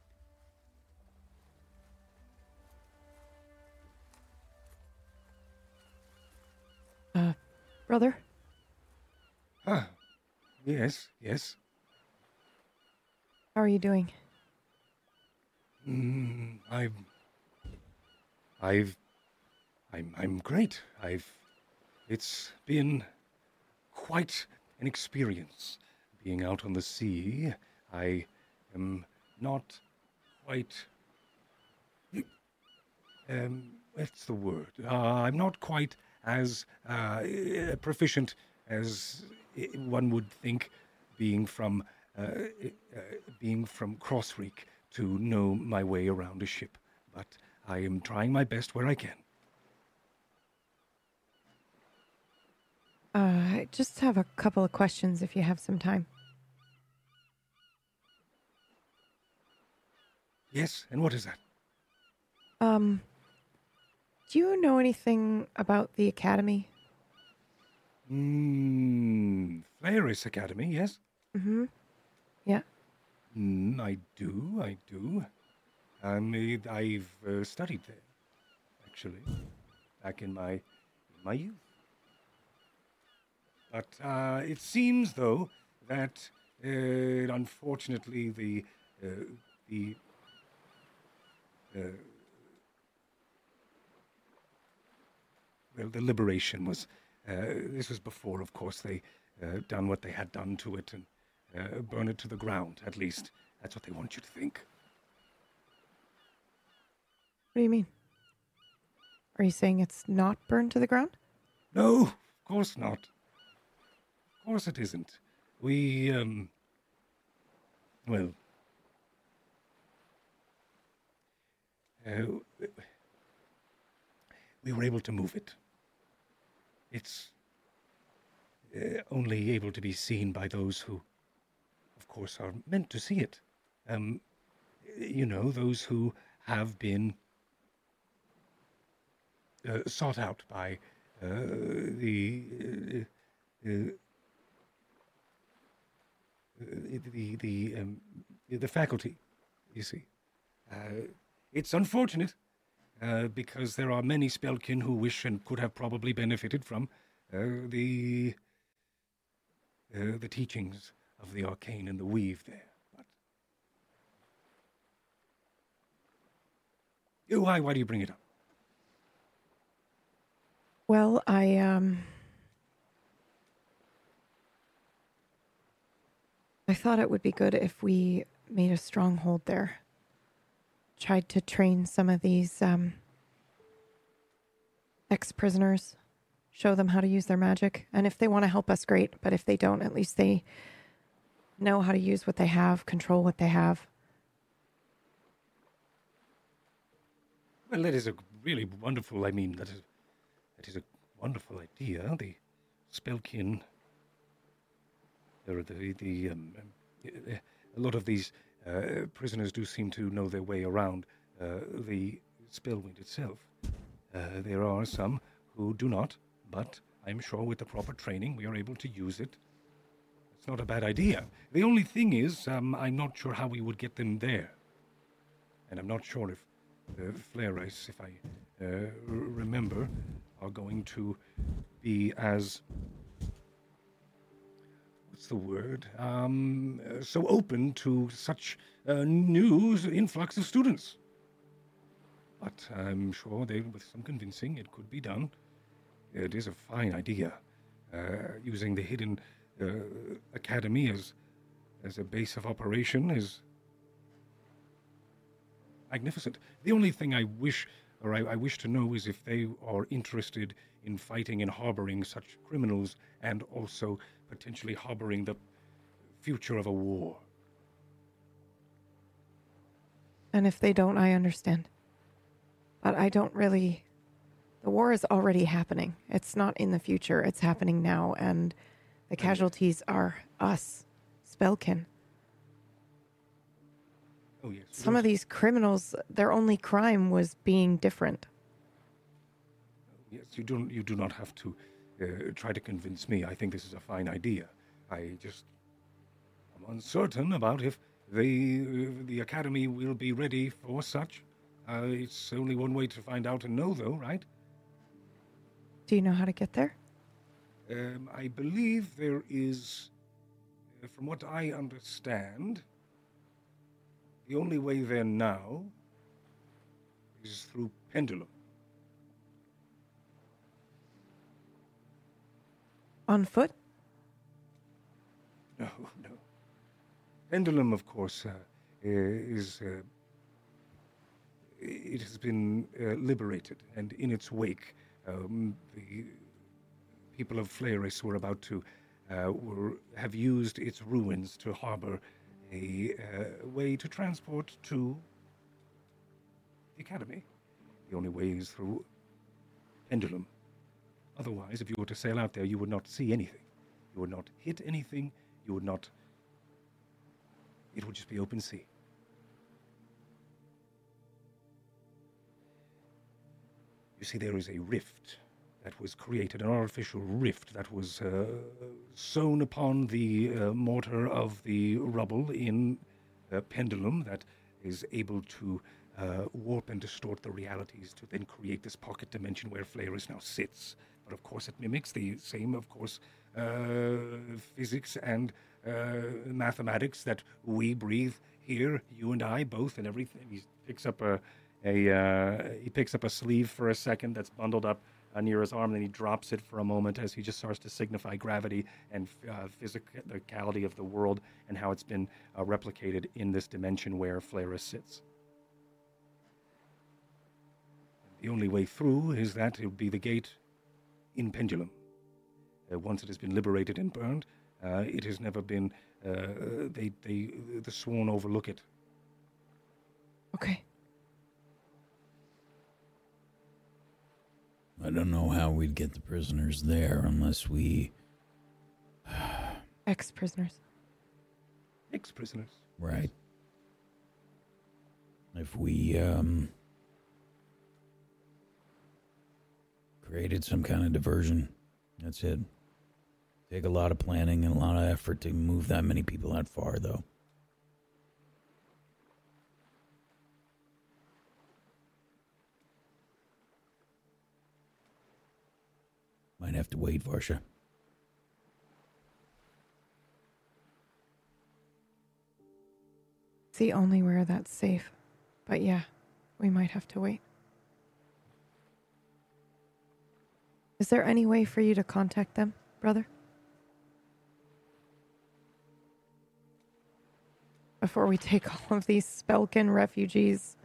S4: Uh, brother?
S1: Ah, yes, yes.
S4: How are you doing?
S1: Mm, I've, I've, I'm, I'm great. I've, it's been quite an experience being out on the sea. I am not quite, um, what's the word? Uh, I'm not quite as uh, proficient as one would think, being from, uh, uh, being from Crossreek to know my way around a ship, but I am trying my best where I can.
S4: Uh, I just have a couple of questions if you have some time.
S1: Yes, and what is that?
S4: Um, do you know anything about the academy?
S1: Hmm, Flaris Academy, yes?
S4: Mm-hmm. Yeah.
S1: Mm, I do, I do. Um, eh, I've uh, studied there, actually, back in my, in my youth. But uh, it seems, though, that uh, unfortunately the uh, the uh, well, the liberation was. Uh, this was before, of course, they done what they had done to it and uh, burn it to the ground. At least that's what they want you to think.
S4: What do you mean? Are you saying it's not burned to the ground?
S1: No, of course not. Of course it isn't. We, um. Well. Uh, we were able to move it. It's uh, only able to be seen by those who, of course, are meant to see it. Um, you know, those who have been sought out by uh, the uh, uh, the the um, the faculty. You see, uh, it's unfortunate uh, because there are many Spellkin who wish and could have probably benefited from uh, the uh, the teachings of the arcane and the weave there. Why why do you bring it up?
S4: Well, I um I thought it would be good if we made a stronghold there. tried to train some of these um, ex prisoners, show them how to use their magic. And if they want to help us, great. But if they don't, at least they know how to use what they have, control what they have.
S1: Well, that is a really wonderful. I mean, that is that is a wonderful idea. The are the the um, a lot of these uh, prisoners do seem to know their way around uh, the Spellwind itself. Uh, there are some who do not, but I'm sure with the proper training we are able to use it. It's not a bad idea. The only thing is, um, I'm not sure how we would get them there, and I'm not sure if the Flaris, if I uh, r- remember, are going to be as what's the word? Um, so open to such uh, new influx of students. But I'm sure they, with some convincing, it could be done. It is a fine idea, uh, using the hidden uh, academy as as a base of operation is magnificent. The only thing I wish, or I, I wish to know, is if they are interested in fighting and harboring such criminals, and also potentially harboring the future of a war.
S4: And if they don't, I understand. But I don't really. The war is already happening. It's not in the future, it's happening now. And the casualties are us, Spellkin.
S1: Oh yes.
S4: Some of these criminals, their only crime was being different.
S1: Yes, you don't. You do not have to uh, try to convince me. I think this is a fine idea. I just am uncertain about if the uh, the academy will be ready for such. Uh, it's only one way to find out and know, though, right?
S4: Do you know how to get there?
S1: Um, I believe there is, uh, from what I understand, the only way there now is through Pendulum.
S4: On foot?
S1: No, no. Pendulum, of course, uh, is. Uh, it has been uh, liberated, and in its wake, um, the people of Flaris were about to uh, were, have used its ruins to harbor a uh, way to transport to the academy. The only way is through Pendulum. Otherwise, if you were to sail out there, you would not see anything. You would not hit anything. You would not. It would just be open sea. You see, there is a rift that was created, an artificial rift that was uh, sewn upon the uh, mortar of the rubble in uh, Pendulum that is able to uh, warp and distort the realities to then create this pocket dimension where Flaris now sits. But of course, it mimics the same, of course, uh, physics and mathematics that we breathe here, you and I both, and everything. He picks up a, a he picks up a sleeve for a second that's bundled up near his arm, then he drops it for a moment as he just starts to signify gravity and uh, physicality of the world and how it's been uh, replicated in this dimension where Flaris sits. The only way through is that it would be the gate in Pendulum. Uh, once it has been liberated and burned, uh, it has never been. Uh, they, they, the sworn overlook it.
S4: Okay.
S5: I don't know how we'd get the prisoners there unless we.
S4: Ex prisoners.
S1: Ex prisoners.
S5: Right. If we, um. created some kind of diversion. That's it. Take a lot of planning and a lot of effort to move that many people that far, though. Might have to wait, Varsha.
S4: The only where that's safe. But yeah, we might have to wait. Is there any way for you to contact them, brother? Before we take all of these Spellkin refugees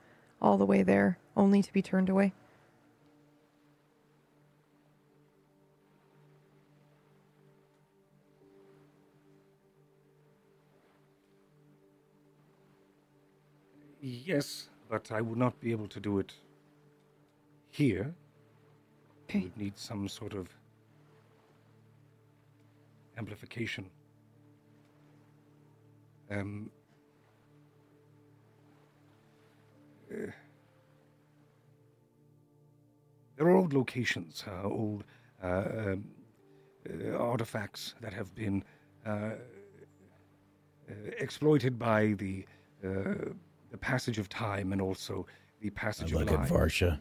S4: all the way there, only to be turned away.
S1: Yes, but I would not be able to do it here.
S4: Okay.
S1: would need some sort of amplification. Um, uh, there are old locations, uh, old uh, um, uh, artifacts that have been uh, uh, exploited by the uh, the passage of time and also the passage
S5: I
S1: passage
S5: look
S1: of
S5: at. Varsha.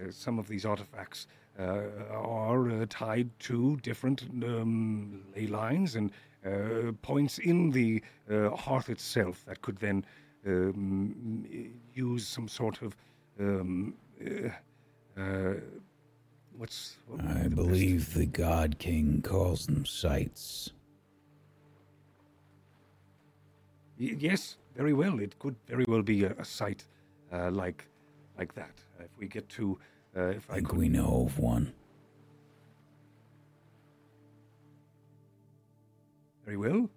S1: Uh, some of these artifacts uh, are uh, tied to different um, ley lines and uh, points in the uh, hearth itself that could then um, use some sort of um, uh, uh, what's what
S5: I
S1: the best-
S5: believe the God King calls them sights.
S1: Y- yes, very well. It could very well be a, a site uh, like like that. if we get to, uh, if
S5: I
S1: I
S5: think
S1: could
S5: we know of one.
S1: Very well.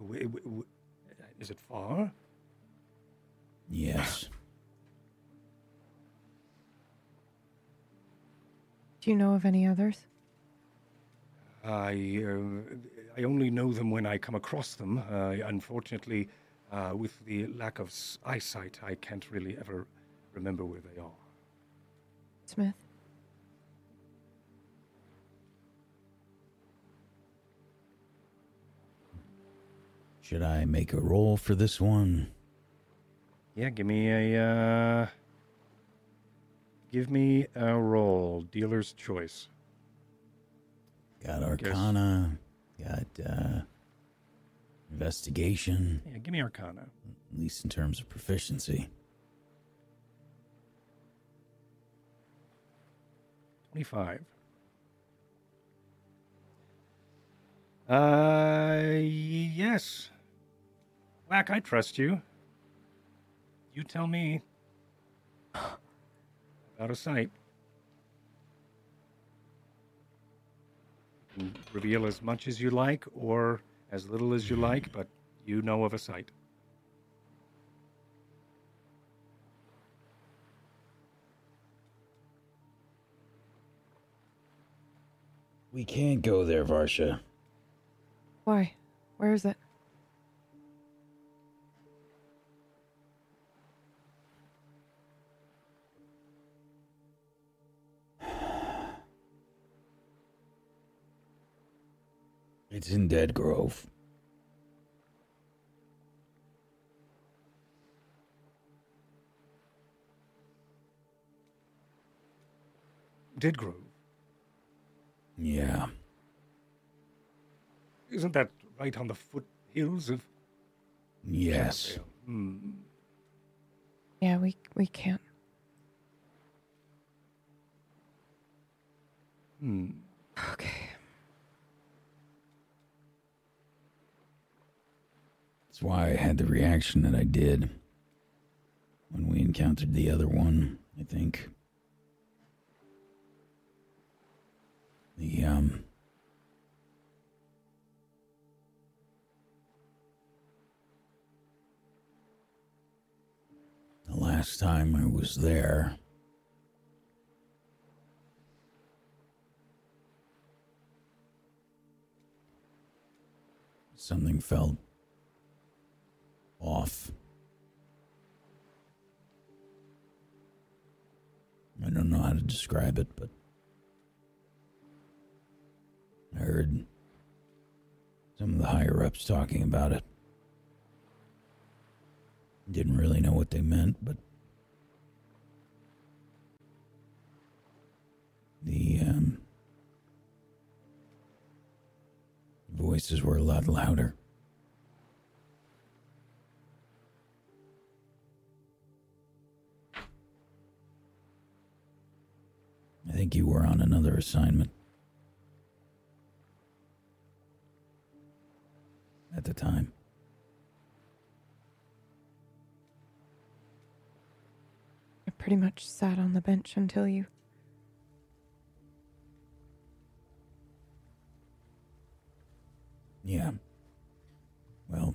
S1: W- w- w- Is it far?
S5: Yes.
S4: Do you know of any others?
S1: I uh, I only know them when I come across them. Uh, unfortunately, uh, with the lack of s- eyesight, I can't really ever remember where they are.
S4: Smith?
S5: Should I make a roll for this one?
S1: Yeah, give me a uh, give me a roll. Dealer's choice.
S5: Got Arcana. Got uh, Investigation,
S1: Yeah, give me Arcana.
S5: at least in terms of proficiency.
S1: Twenty-five. Uh, yes. Whack, I trust you. You tell me about a site. Reveal as much as you like or as little as you like, but you know of a site.
S5: We can't go there, Varsha.
S4: Why? Where is it?
S5: It's in Dead Grove.
S1: Dead Grove.
S5: Yeah.
S1: Isn't that right on the foothills of
S5: Yes.
S1: Canterville? Hmm.
S4: Yeah, we we can't.
S1: Hmm.
S4: Okay.
S5: That's why I had the reaction that I did when we encountered the other one, I think. The, um. The last time I was there, something felt off. I don't know how to describe it, but I heard some of the higher ups talking about it. Didn't really know what they meant, but the um, voices were a lot louder. I think you were on another assignment. At the time.
S4: I pretty much sat on the bench until you.
S5: Yeah. Well,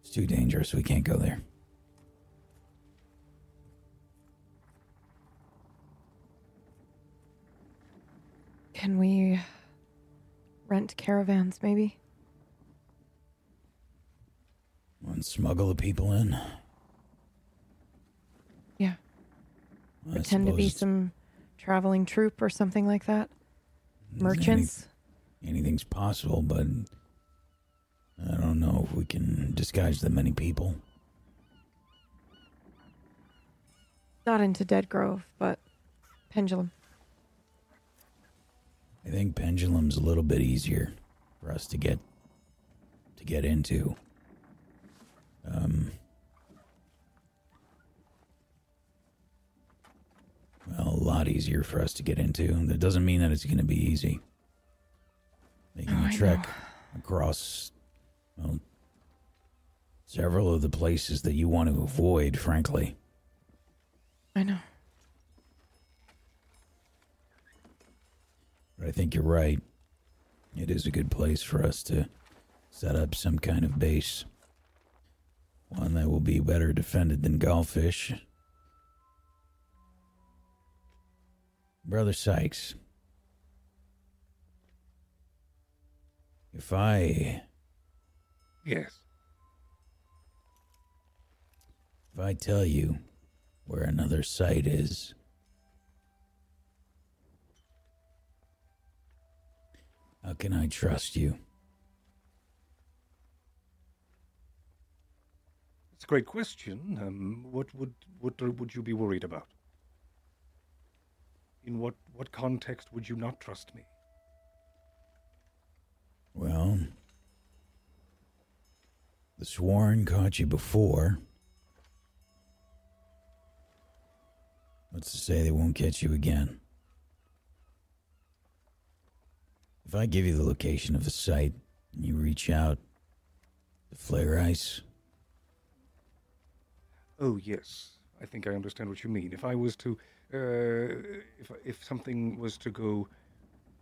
S5: it's too dangerous. We can't go there.
S4: Can we rent caravans, maybe?
S5: And smuggle the people in.
S4: Yeah.
S5: I
S4: Pretend to be some traveling troupe or something like that.
S5: any-
S4: Merchants.
S5: anything's possible, but I don't know if we can disguise that many people.
S4: Not into Dead Grove, but Pendulum.
S5: I think Pendulum's a little bit easier for us to get to get into. Um, well, a lot easier for us to get into. That doesn't mean that it's going to be easy. Making
S4: Oh,
S5: a trek across, well, several of the places that you want to avoid, frankly.
S4: I know.
S5: But I think you're right. It is a good place for us to set up some kind of base. One that will be better defended than Galfish. Brother Sykes. If I
S1: Yes.
S5: if I tell you where another site is, how can I trust you?
S1: It's a great question. Um, what would what would you be worried about? In what what context would you not trust me?
S5: Well, the Sworn caught you before. What's to say they won't catch you again? If I give you the location of the site and you reach out to Flaris,
S1: Oh yes, I think I understand what you mean. If I was to, uh, if if something was to go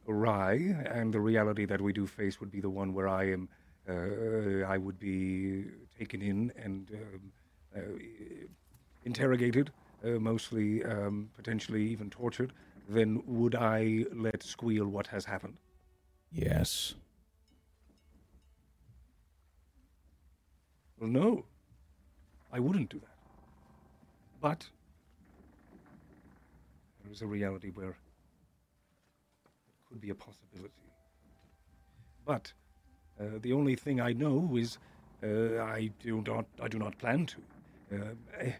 S1: awry, and the reality that we do face would be the one where I am, uh, I would be taken in and um, uh, interrogated, uh, mostly um, potentially even tortured. Then would I let squeal what has happened?
S5: Yes.
S1: Well, no, I wouldn't do that. But there is a reality where it could be a possibility. But uh, the only thing I know is uh, I do not I do not plan to. Uh,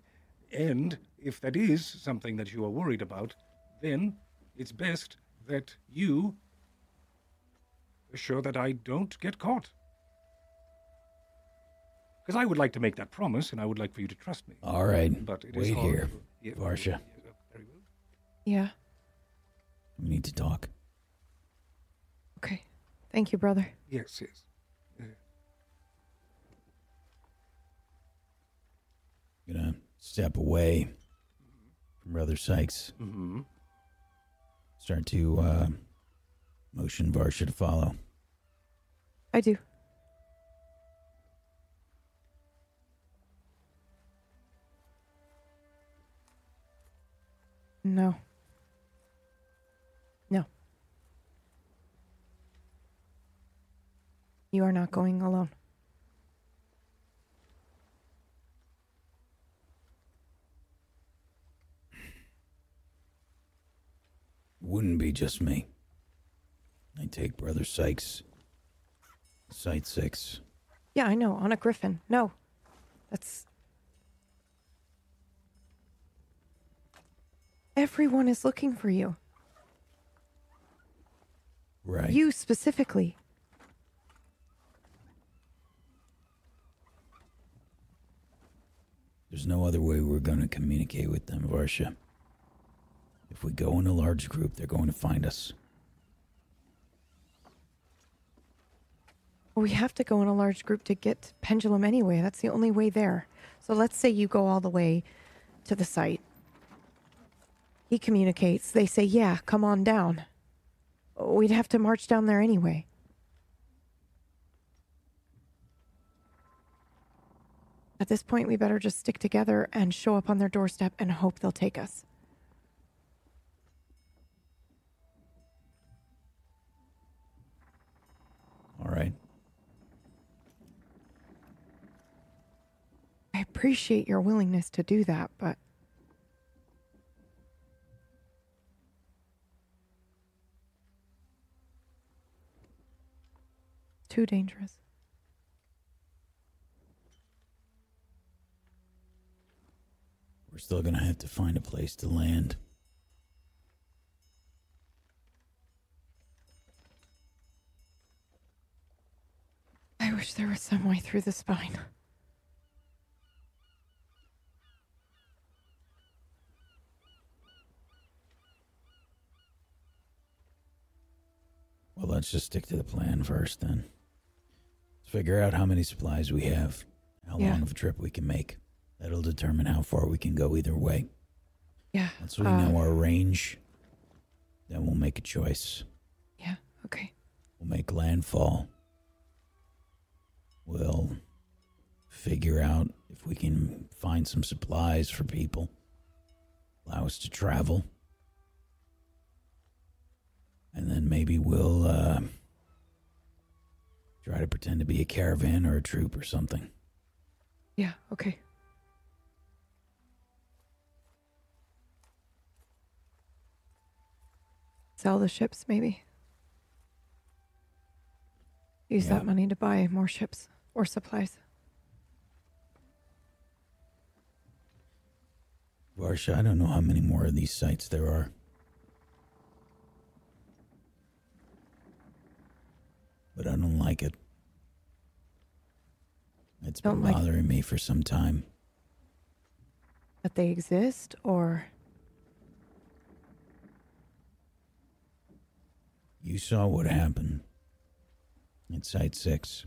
S1: and if that is something that you are worried about, then it's best that you assure that I don't get caught. Because I would like to make that promise, and I would like for you to trust me.
S5: All right.
S1: But it is
S5: Wait
S1: hard
S5: here,
S1: yeah,
S5: Varsha.
S1: yeah, very well.
S4: Yeah.
S5: We need to talk.
S4: Okay. Thank you, brother.
S1: Yes, yes.
S5: Gonna step away from Brother Sykes.
S1: Mm-hmm.
S5: Start to uh, motion Varsha to follow.
S4: I do. No. No. You are not going alone.
S5: Wouldn't be just me. I take Brother Sykes. Site six.
S4: Yeah, I know. On a griffin. No. That's. Everyone is looking for you.
S5: Right.
S4: You specifically.
S5: There's no other way we're going to communicate with them, Varsha. If we go in a large group, they're going to find us.
S4: We have to go in a large group to get Pendulum anyway. That's the only way there. So let's say you go all the way to the site. He communicates. They say, yeah, come on down. We'd have to march down there anyway. At this point, we better just stick together and show up on their doorstep and hope they'll take us.
S5: All right.
S4: I appreciate your willingness to do that, but too dangerous.
S5: We're still gonna have to find a place to land.
S4: I wish there was some way through the spine.
S5: Well, let's just stick to the plan first then. Let's figure out how many supplies we have, how
S4: Yeah.
S5: long of a trip we can make. That'll determine how far we can go either way.
S4: Yeah.
S5: Once we
S4: uh,
S5: know our range, then we'll make a choice.
S4: Yeah. Okay.
S5: We'll make landfall. We'll figure out if we can find some supplies for people, allow us to travel. And then maybe we'll uh, try to pretend to be a caravan or a troop or something.
S4: Yeah. Okay. Sell the ships, maybe. Use
S5: Yeah.
S4: that money to buy more ships or supplies.
S5: Varsha, I don't know how many more of these sites there are. But I don't like it. It's been
S4: Don't like-
S5: bothering me for some time.
S4: That they exist, or
S5: You saw what happened at Site 6.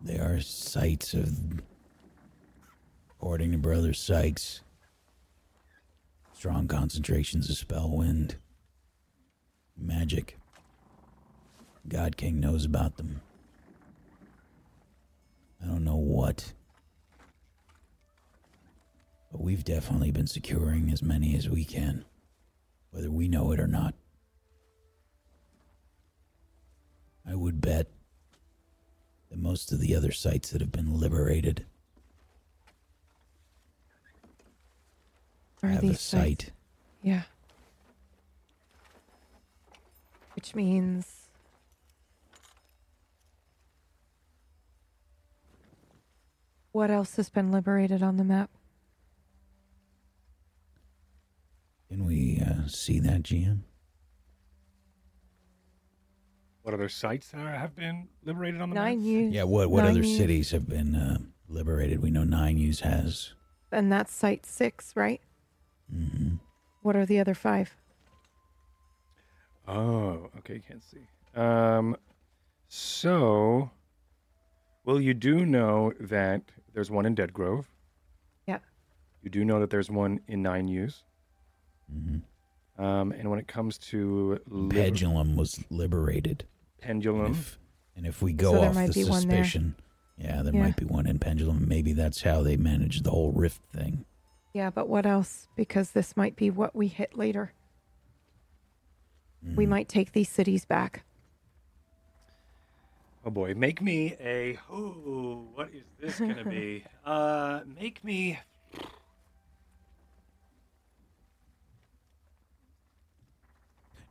S5: They are sites of, according to Brother Sykes, strong concentrations of spell wind, magic. God King knows about them. I don't know what. But we've definitely been securing as many as we can, whether we know it or not. I would bet that most of the other sites that have been liberated
S4: are
S5: have a
S4: these sites?
S5: site.
S4: Yeah. Which means what else has been liberated on the map?
S5: Can we uh, see that, GM?
S1: What other sites are, have been liberated on the map?
S4: Nine U's.
S5: Yeah, what what
S4: Nine
S5: other
S4: U's,
S5: cities have been uh, liberated? We know Nine Use has.
S4: And that's site six, right?
S5: Mm-hmm.
S4: What are the other five?
S1: Oh, okay, can't see. Um, so, well, you do know that there's one in Dead Grove.
S4: Yeah.
S1: You do know that there's one in Nine Use.
S5: hmm
S1: Um, and when it comes to liber-
S5: Pendulum was liberated.
S1: pendulum,
S5: If, and if we go
S4: So
S5: off the
S4: be one there.
S5: suspicion, yeah, there
S4: Yeah.
S5: might be one in Pendulum. Maybe that's how they managed the whole rift thing.
S4: Yeah, but what else? Because this might be what we hit later. We
S5: Mm.
S4: might take these cities back.
S1: oh boy, make me a. Oh, what is this gonna be? uh, make me.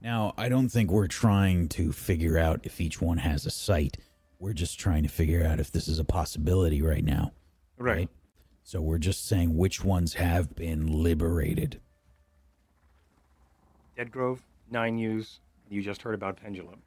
S5: Now, I don't think we're trying to figure out if each one has a site. We're just trying to figure out if this is a possibility right now.
S1: Right.
S5: So we're just saying which ones have been liberated.
S1: Dead Grove, Nine Use. You just heard about pendulum.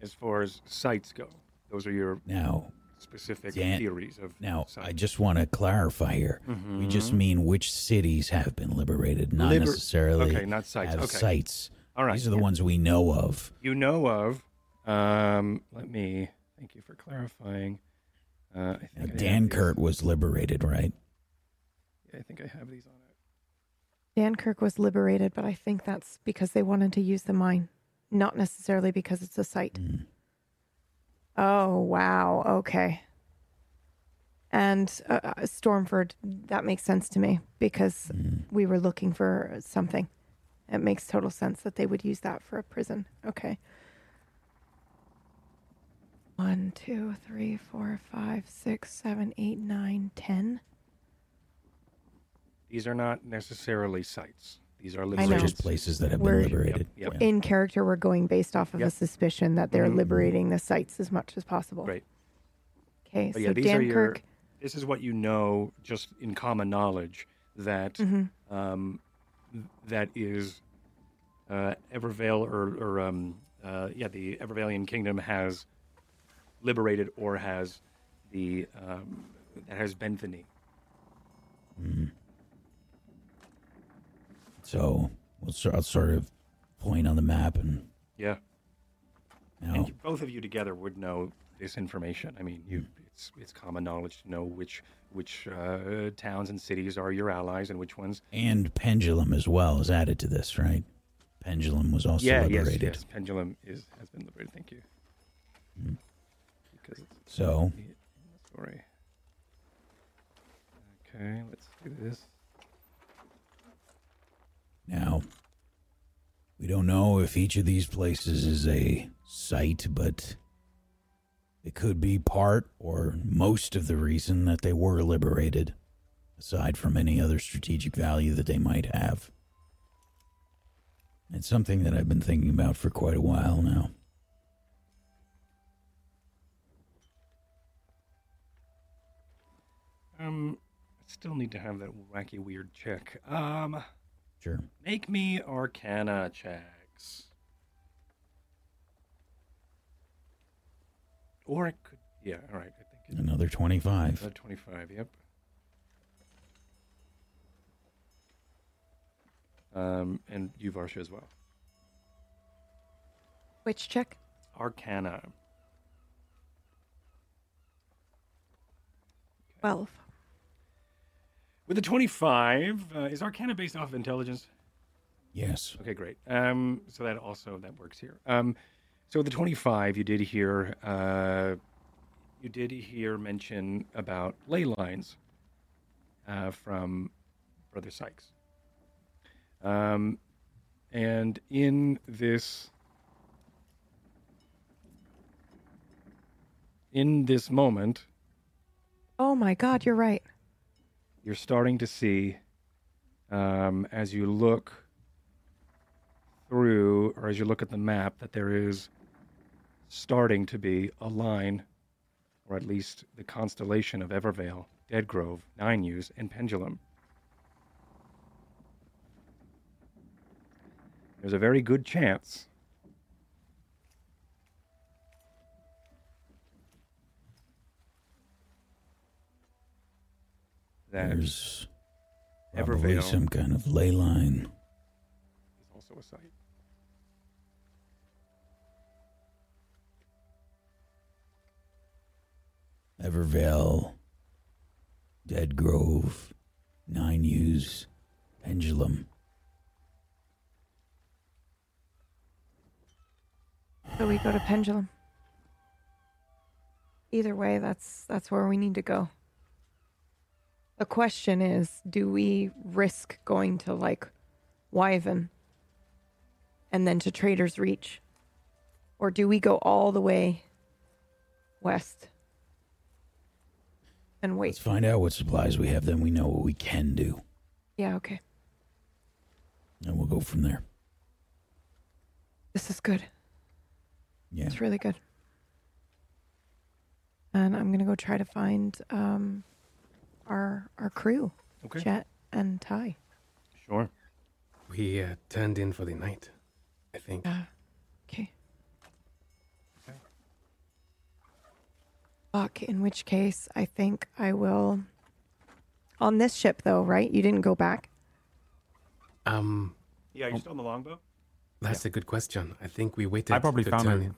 S1: As far as sites go, those are your
S5: Now,
S1: specific
S5: Dan-
S1: theories of
S5: now
S1: sites.
S5: I just want to clarify here. We just mean which cities have been liberated, not
S1: Liber-
S5: necessarily
S1: okay, not sites.
S5: have
S1: Okay.
S5: sites.
S1: All right.
S5: These are the ones we know of.
S1: you know of. Um, let me. Thank you for clarifying. Uh, I think
S5: Dan
S1: these-
S5: Kurt was liberated, right?
S1: Yeah, I think I have these on it.
S4: Dankirk was liberated, but I think that's because they wanted to use the mine, not necessarily because it's a site.
S5: Mm.
S4: Oh, wow. Okay. And uh, uh, Stormford, that makes sense to me because
S5: Mm.
S4: we were looking for something. It makes total sense that they would use that for a prison. Okay. One, two, three, four, five, six, seven, eight, nine, ten.
S1: These are not necessarily sites. These are
S4: I know.
S1: liberated.
S5: just places that have
S4: We're-
S5: been liberated.
S1: Yep,
S5: Yeah.
S4: In character, we're going based off of a
S1: Yep.
S4: suspicion that they're
S1: Mhm.
S4: liberating the sites as much as possible.
S1: Great.
S4: Okay,
S1: But
S4: so
S1: yeah, these are your.
S4: Dankirk.
S1: This is what you know, just in common knowledge, that
S4: Mhm.
S1: um, that is uh, Evervale or, or um, uh, yeah, the Evervalian kingdom has liberated or has the um, that has Benthany.
S5: Mm. So we'll sort, I'll sort of point on the map and
S1: Yeah, and both of you together would know this information. I mean, you it's it's common knowledge to know which which uh, towns and cities are your allies and which ones.
S5: and pendulum as well is added to this, right? Pendulum was also
S1: yeah, yes,
S5: liberated.
S1: yes. Pendulum is has been liberated. Thank you.
S5: Mm.
S1: Because
S5: So
S1: story. Okay, let's do this.
S5: now we don't know if each of these places is a site, but it could be part or most of the reason that they were liberated, aside from any other strategic value that they might have. It's something that I've been thinking about for quite a while now.
S1: Um, I still need to have that wacky weird check. Um,
S5: Sure.
S1: make me Arcana checks. Or it could, yeah. All right, I think it's
S5: Another 25.
S1: another twenty-five. Yep. Um, and you Varsha as well.
S4: Which check?
S1: Arcana.
S4: 12.
S1: With the 25, uh, is Arcana based off of intelligence?
S5: Yes.
S1: Okay, great. Um, so that also that works here. Um, so the 25, you did hear, uh, you did hear mention about ley lines uh, from Brother Sykes. Um, and in this, in this moment,
S4: Oh my God, you're right.
S1: You're starting to see um, as you look through or as you look at the map that there is starting to be a line or at least the constellation of evervale deadgrove nine use and pendulum. There's a very good chance that
S5: There's probably
S1: Evervale.
S5: some kind of ley line.
S1: is also a site.
S5: Evervale, Dead Grove, Nine U's, Pendulum.
S4: So we go to Pendulum. Either way, that's that's where we need to go. The question is, do we risk going to like Wyvern and then to Trader's Reach? Or do we go all the way west and wait?
S5: Let's find out what supplies we have, then we know what we can do.
S4: Yeah, okay.
S5: And we'll go from there.
S4: This is good.
S5: Yeah.
S4: It's really good. And I'm gonna go try to find um our our crew,
S1: Okay.
S4: Jet and Ty.
S1: Sure.
S3: We uh, turned in for the night, I think.
S4: Uh, okay.
S1: Okay.
S4: Fuck. In which case, I think I will. On this ship, though, right? You didn't go back.
S3: Um,
S1: Yeah, you're still on the longbow?
S3: That's a good question. I think we waited.
S2: I probably
S3: to
S2: found
S3: turn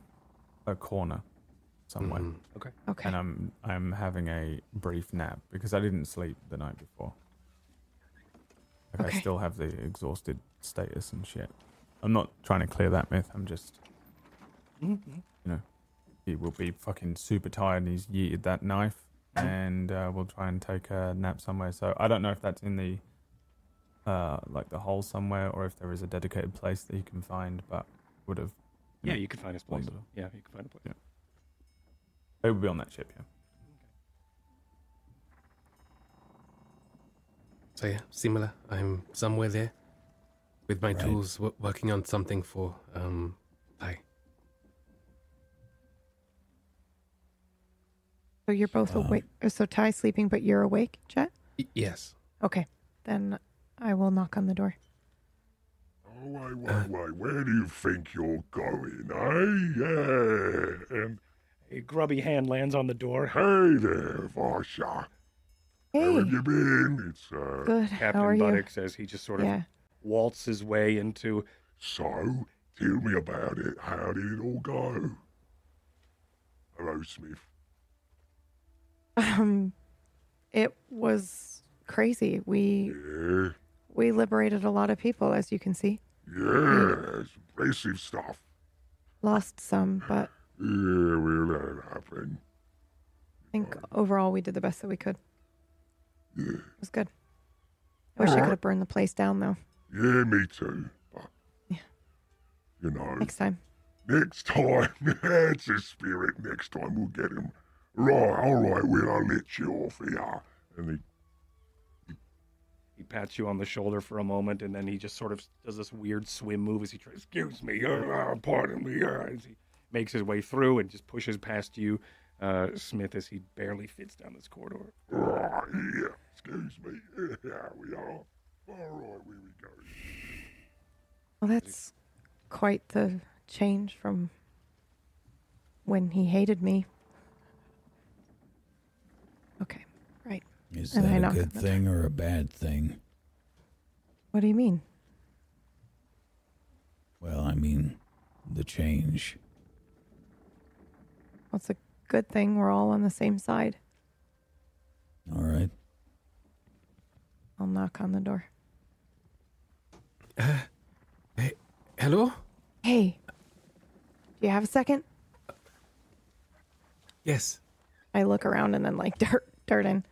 S2: a, a corner somewhere,
S3: Mhm.
S1: Okay.
S4: Okay.
S2: and I'm I'm having a brief nap because I didn't sleep the night before. Like
S4: Okay.
S2: I still have the exhausted status and shit. I'm not trying to clear that myth. I'm just, you know, he will be fucking super tired and he's yeeted that knife, and uh, we'll try and take a nap somewhere. So I don't know if that's in the, uh, like the hole somewhere, or if there is a dedicated place that he can find, but would have.
S1: Yeah, you can find his place.
S2: Wonderful.
S1: Yeah, you can find a place.
S2: It would be on that ship, yeah.
S3: So yeah, similar. I'm somewhere there with my
S5: Right.
S3: tools, w- working on something for um, I.
S4: So you're both
S5: Um,
S4: awake. So Ty's sleeping, but you're awake, Chet?
S3: Y- yes.
S4: Okay. Then I will knock on the door.
S6: Oh, wait, wait, wait. Where do you think you're going, I Yeah. And
S1: A grubby hand lands on the door.
S6: hey there, Varsha. How
S4: Hey,
S6: have you been? It's, uh,
S4: good.
S1: Captain
S4: How are you?
S1: Says he just sort of
S4: Yeah.
S1: waltz his way into.
S6: so, tell me about it. How did it all go? Hello, Smith.
S4: Um, it was crazy. We
S6: Yeah.
S4: we liberated a lot of people, as you can see.
S6: Yeah, it's impressive stuff.
S4: Lost some, but
S6: Yeah, we let it happen.
S4: I think overall we did the best that we could.
S6: Yeah.
S4: It was good. I wish I could have burned the place down though.
S6: Yeah, me too. But,
S4: Yeah.
S6: you know,
S4: Next time.
S6: next time, that's a spirit. Next time we'll get him. Right, all right, well, I'll let you off here. And he
S1: He pats you on the shoulder for a moment, and then he just sort of does this weird swim move as he tries. Excuse me, uh, pardon me, uh, as he makes his way through and just pushes past you, uh, Smith, as he barely fits down this corridor.
S6: Right, yeah, excuse me. Here we are. All right, here we go.
S4: Well, that's quite the change from when he hated me. Okay, right.
S5: Is
S4: And
S5: that a good thing or a bad thing?
S4: What do you mean?
S5: Well, I mean, the change.
S4: Well, it's a good thing we're all on the same side.
S5: All right.
S4: I'll knock on the door.
S3: hey Hello.
S4: Hey, do you have a second?
S3: Yes.
S4: I look around and then like dart dart in.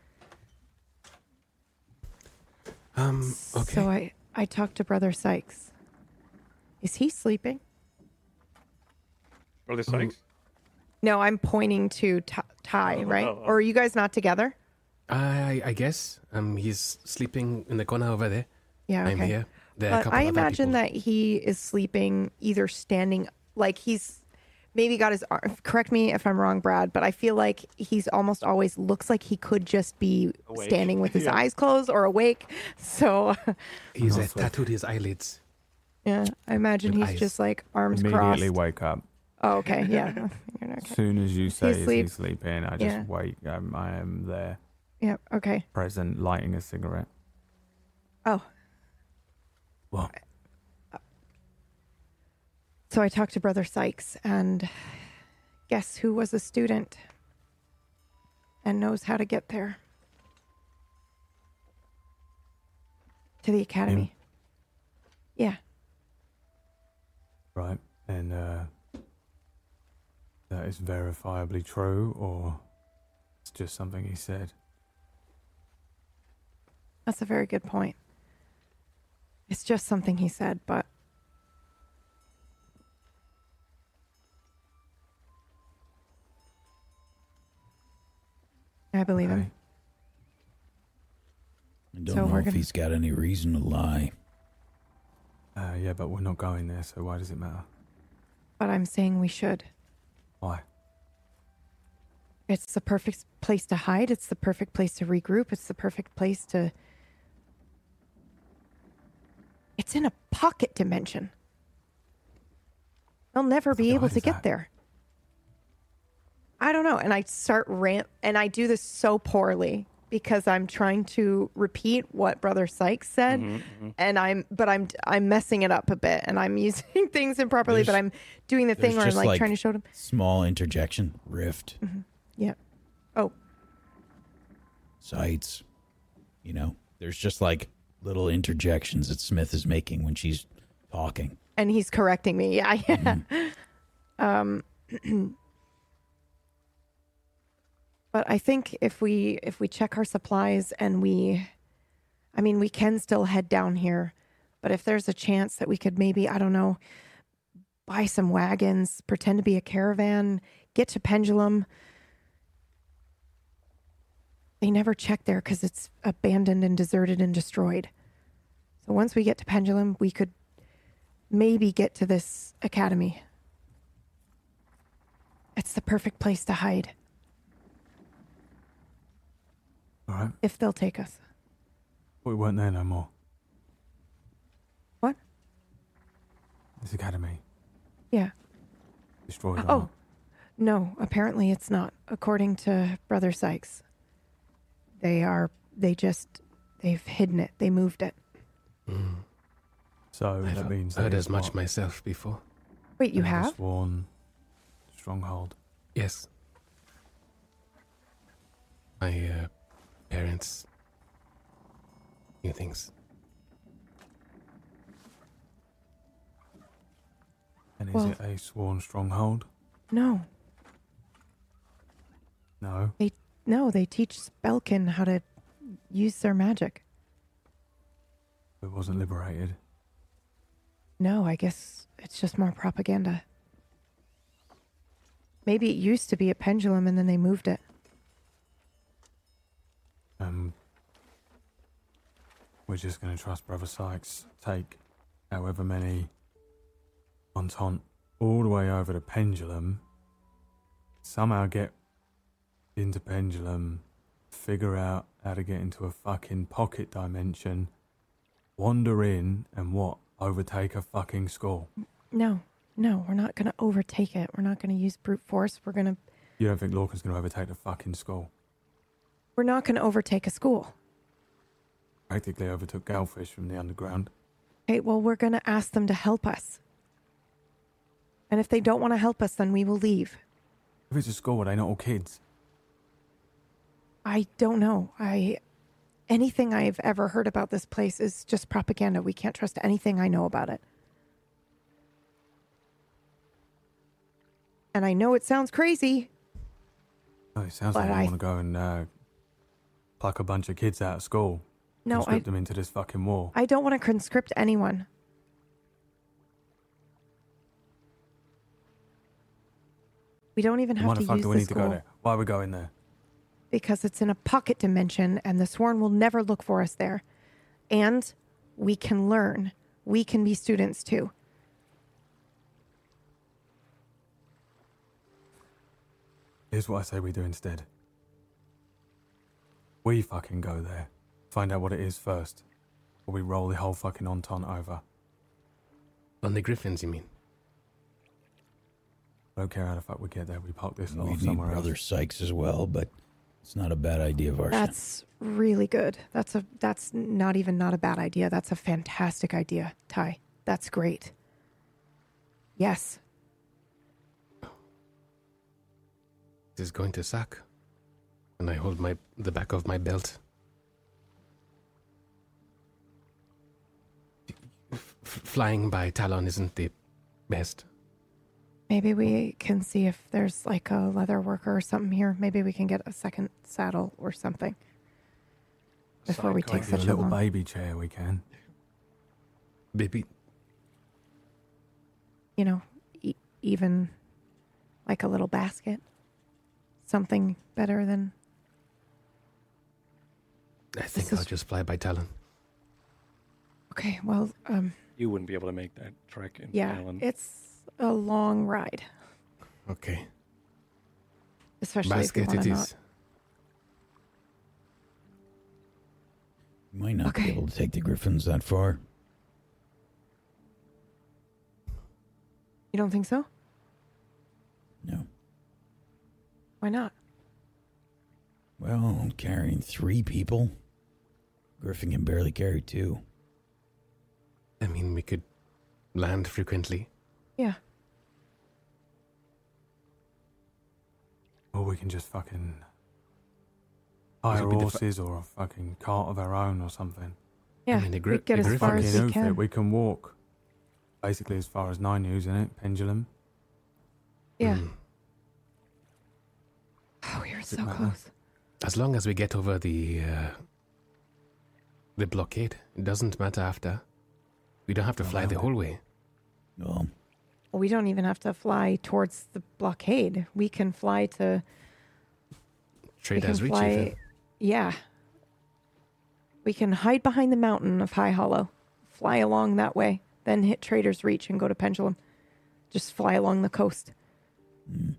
S3: Um. Okay.
S4: So I I talked to Brother Sykes. Is he sleeping?
S1: Brother Sykes?
S4: No, I'm pointing to Ty, Ty right?
S1: oh, oh.
S4: Or are you guys not together?
S3: I I guess um he's sleeping in the corner over there.
S4: Yeah, okay.
S3: I'm here. There
S4: But I imagine that he is sleeping either standing, like he's maybe got his arm. Correct me if I'm wrong, Brad, but I feel like he's almost always looks like he could just be
S1: Awake.
S4: standing with his
S1: Yeah.
S4: eyes closed or awake. So,
S3: he's uh, tattooed his eyelids.
S4: yeah, I imagine
S3: With
S4: he's
S3: eyes.
S4: just like arms
S2: Immediately
S4: crossed.
S2: wake up.
S4: Oh, okay, yeah. You're not
S2: As
S4: okay.
S2: soon as you say is he
S4: asleep?
S2: sleeping, I just
S4: Yeah.
S2: wake. Um, I am there,
S4: Yeah, okay.
S2: present, lighting a cigarette.
S4: Oh,
S2: Well,
S4: so I talked to Brother Sykes, and guess who was a student and knows how to get there? To the academy. Yeah.
S2: right, and uh, that is verifiably true, or it's just something he said.
S4: That's a very good point. It's just something he said, but I believe him.
S2: Okay.
S5: I don't
S4: So
S5: know if
S4: gonna-
S5: he's got any reason to lie.
S2: Uh, yeah, but we're not going there, so why does it matter?
S4: But I'm saying we should.
S2: Why?
S4: It's the perfect place to hide. It's the perfect place to regroup. It's the perfect place to. It's in a pocket dimension. They'll never be able to get
S2: that?
S4: there. I don't know. And I start rant, and I do this so poorly. Because I'm trying to repeat what Brother Sykes said,
S1: Mm-hmm,
S4: and I'm but I'm I'm messing it up a bit, and I'm using things improperly, but I'm doing the thing
S5: there's
S4: where I'm like,
S5: like-
S4: trying to show them.
S5: Small interjection. Rift.
S4: Yeah. Oh,
S5: Sights. You know, there's just like little interjections that Smith is making when she's talking.
S4: and he's correcting me. Yeah, yeah. um, but I think if we if we check our supplies and we, I mean, we can still head down here, but if there's a chance that we could maybe I don't know, buy some wagons, pretend to be a caravan, get to Pendulum. They never check there because it's abandoned and deserted and destroyed. So once we get to Pendulum, we could maybe get to this academy. It's the perfect place to hide
S2: All right.
S4: if they'll take us.
S2: We weren't there no more.
S4: What?
S2: This academy
S4: Yeah.
S2: destroyed. or
S4: Oh,
S2: not.
S4: no, apparently it's not, according to Brother Sykes. They are, they just, they've hidden it. They moved it.
S2: So
S3: I've
S2: that means
S3: heard as
S2: it's
S3: much
S2: what?
S3: myself before.
S4: Wait, you
S2: Another
S4: have?
S2: Sworn stronghold.
S3: Yes. My uh, parents new things.
S2: And is
S4: Well-
S2: it a sworn stronghold?
S4: No,
S2: No.
S4: they, no, they teach Spellkin how to use their magic.
S2: It wasn't liberated.
S4: No, I guess it's just more propaganda. Maybe it used to be a pendulum and then they moved it.
S2: Um, we're just going to trust Brother Sykes. Take however many Entente all the way over to Pendulum. Somehow get into Pendulum. Figure out how to get into a fucking pocket dimension. Wander in and what? Overtake a fucking school.
S4: No, no, we're not going to overtake it. We're not going to use brute force. We're going to
S2: You don't think Lorcan's going to overtake the fucking school?
S4: We're not going to overtake a school.
S2: Practically overtook Galfish from the underground.
S4: Okay, well, we're going to ask them to help us. And if they don't want to help us, then we will leave.
S2: If it's a school, are they not all kids?
S4: I don't know. I anything I've ever heard about this place is just propaganda. We can't trust anything I know about it. And I know it sounds crazy.
S2: Oh, it sounds
S4: But
S2: like
S4: I-
S2: want to go and uh, pluck a bunch of kids out of school.
S4: No, I
S2: conscript them into this fucking war.
S4: I don't want to conscript anyone. We don't even have
S2: Why
S4: to
S2: the fuck
S4: use
S2: do we
S4: the
S2: need to go
S4: school
S2: there? Why are we going there?
S4: because it's in a pocket dimension and the sworn will never look for us there. And we can learn. We can be students too.
S2: Here's what I say we do instead. We fucking go there, find out what it is first, or we roll the whole fucking Entente over.
S3: On the Griffins, you mean?
S2: I don't care how the fuck we get there. We park this lot
S5: We
S2: off
S5: need
S2: somewhere
S5: Brother
S2: else.
S5: Sykes as well, but it's not a bad idea of ours.
S4: That's really good. That's a that's not even not a bad idea. That's a fantastic idea, Ty. That's great. Yes.
S3: This is going to suck. And I hold my the back of my belt. F- flying by Talon isn't the best.
S4: Maybe we can see if there's like a leather worker or something here. Maybe we can get a second saddle or something before we take
S2: Maybe a
S4: such a
S2: little
S4: long.
S2: baby chair we can.
S3: Baby,
S4: You know, e- even like a little basket. Something better than
S3: I think
S4: This
S3: I'll
S4: is-
S3: just fly by Talon.
S4: okay. Well, um,
S1: You wouldn't be able to make that trek in
S4: yeah,
S1: Talon.
S4: it's a long ride,
S3: Okay.
S4: especially if we
S3: Basket
S4: want
S3: it
S4: to not.
S5: You might not
S4: Okay.
S5: be able to take the Griffins that far.
S4: You don't think so?
S5: No.
S4: Why not?
S5: Well, I'm carrying three people. Griffin can barely carry two.
S3: I mean, we could land frequently.
S4: Yeah.
S2: Or we can just fucking hire
S3: This'll fu-
S2: horses or a fucking cart of our own or something.
S4: Yeah.
S3: mean, the gri-
S4: we get
S3: the
S4: as far as we
S2: outfit,
S4: can.
S2: we can walk basically as far as Nine News in it, Pendulum.
S4: Yeah.
S3: Mm.
S4: Oh, we were so close.
S3: As long as we get over the uh, the blockade, doesn't matter after. We don't have to fly the
S2: wow.
S3: whole way.
S5: Well,
S4: We don't even have to fly towards the blockade. We can fly to. we
S3: Trade as reach
S4: fly.
S3: even.
S4: Yeah. We can hide behind the mountain of High Hollow, fly along that way, then hit Trader's Reach and go to Pendulum. Just fly along the coast.
S5: mm,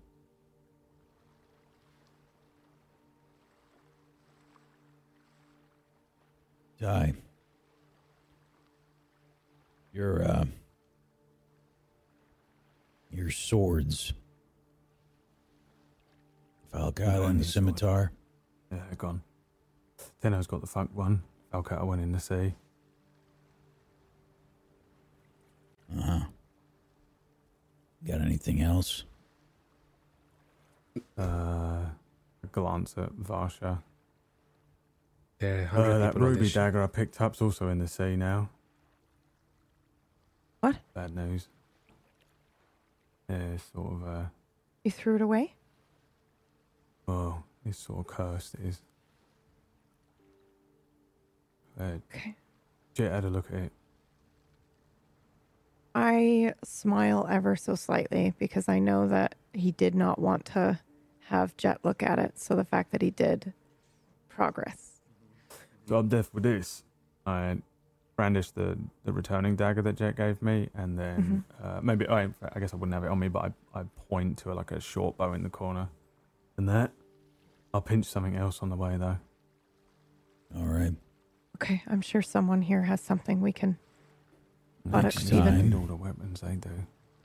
S5: Ty. Your uh your swords. Falcata and the
S2: any sword.
S5: scimitar.
S2: Yeah, they're gone. Tenno's got the fuck one. Falcata went in the sea.
S5: Uh-huh. Got anything else?
S2: Uh, a glance at Varsha.
S3: There are
S2: Uh, that ruby
S3: this
S2: dagger I picked up's also in the sea now.
S4: What?
S2: Bad news. Yeah, it's sort of, uh,
S4: You threw it away?
S2: well, it's sort of cursed, it is. Uh,
S4: Okay.
S2: Jet had a look at it.
S4: I smile ever so slightly because I know that he did not want to have Jet look at it. So the fact that he did, progress.
S2: So I'm deaf with this. I brandished the, the returning dagger that Jet gave me, and then uh, maybe I, I guess I wouldn't have it on me, but I, I point to like a short bow in the corner, and that. I'll pinch something else on the way though.
S5: All right.
S4: Okay, I'm sure someone here has something we can. But
S5: Next
S4: it's
S2: I
S4: even-
S2: need
S5: time,
S2: all the weapons they do.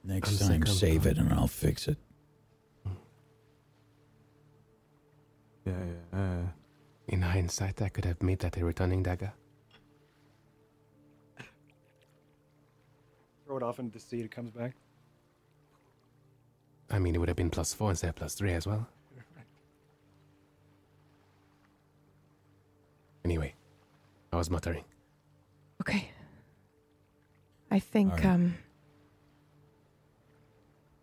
S5: next
S3: I'm
S5: time,
S3: I'm
S5: save it and I'll fix it.
S2: Yeah, yeah, yeah.
S3: In hindsight, I could have made that a returning dagger.
S1: Throw it off into the sea, it comes back.
S3: I mean, it would have been plus four instead of plus three as well. Anyway, I was muttering.
S4: Okay. I think
S5: All right.
S4: um.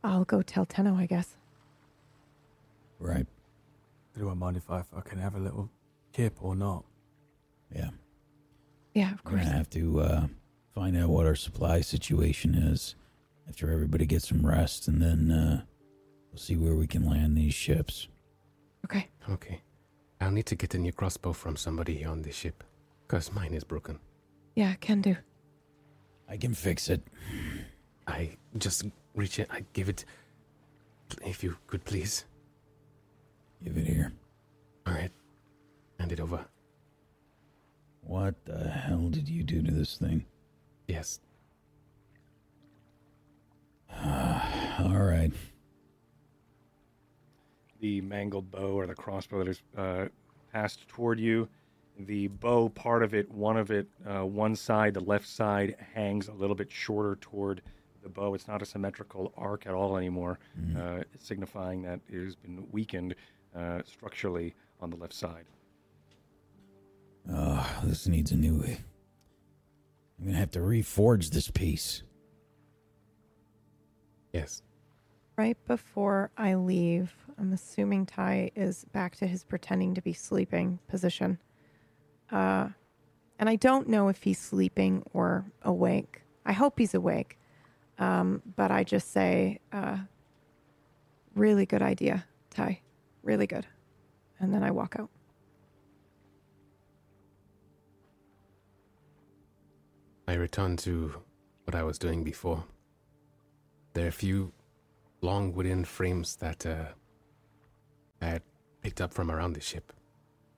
S4: I'll go tell Tenno, I guess.
S5: Right.
S2: Do I mind if I fucking have a little kip or not?
S5: Yeah.
S4: Yeah, of
S5: We're
S4: course.
S5: gonna have to uh, find out what our supply situation is after everybody gets some rest, and then uh, we'll see where we can land these ships.
S4: Okay.
S3: Okay. I'll need to get a new crossbow from somebody on this ship. Because mine is broken.
S4: Yeah, can do.
S5: I can fix it.
S3: I just reach it. I give it. If you could please.
S5: Give it here.
S3: All right. Hand it over.
S5: What the hell did you do to this thing?
S3: Yes.
S5: All right.
S1: the mangled bow or the crossbow that is uh, passed toward you. The bow part of it, one of it, uh, one side, the left side, hangs a little bit shorter toward the bow. It's not a symmetrical arc at all anymore, uh, signifying that it has been weakened uh, structurally on the left side.
S5: Oh, this needs a new. Way. I'm gonna have to reforge this piece.
S3: Yes.
S4: Right before I leave, I'm assuming Ty is back to his pretending to be sleeping position. Uh, and I don't know if he's sleeping or awake. I hope he's awake. Um, but I just say, uh, really good idea, Ty. Really good. And then I walk out.
S3: I return to what I was doing before. There are a few long wooden frames that uh, I had picked up from around the ship,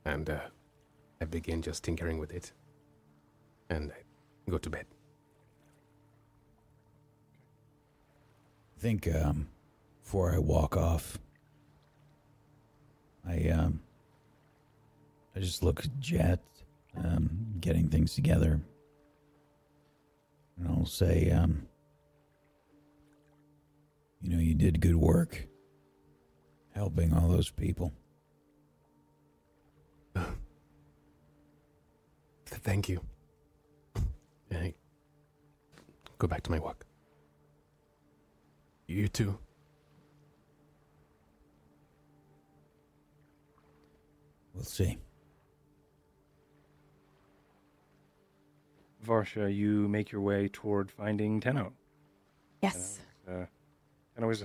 S3: and uh, I begin just tinkering with it, and I go to bed.
S5: I think um, before I walk off, I um, I just look at Jet, um, getting things together. And I'll say, um, you know, you did good work helping all those people.
S3: Thank you. And I go back to my work. You too.
S5: We'll see.
S1: Varsha, you make your way toward finding Tenno.
S4: Yes.
S1: Uh, Tenno is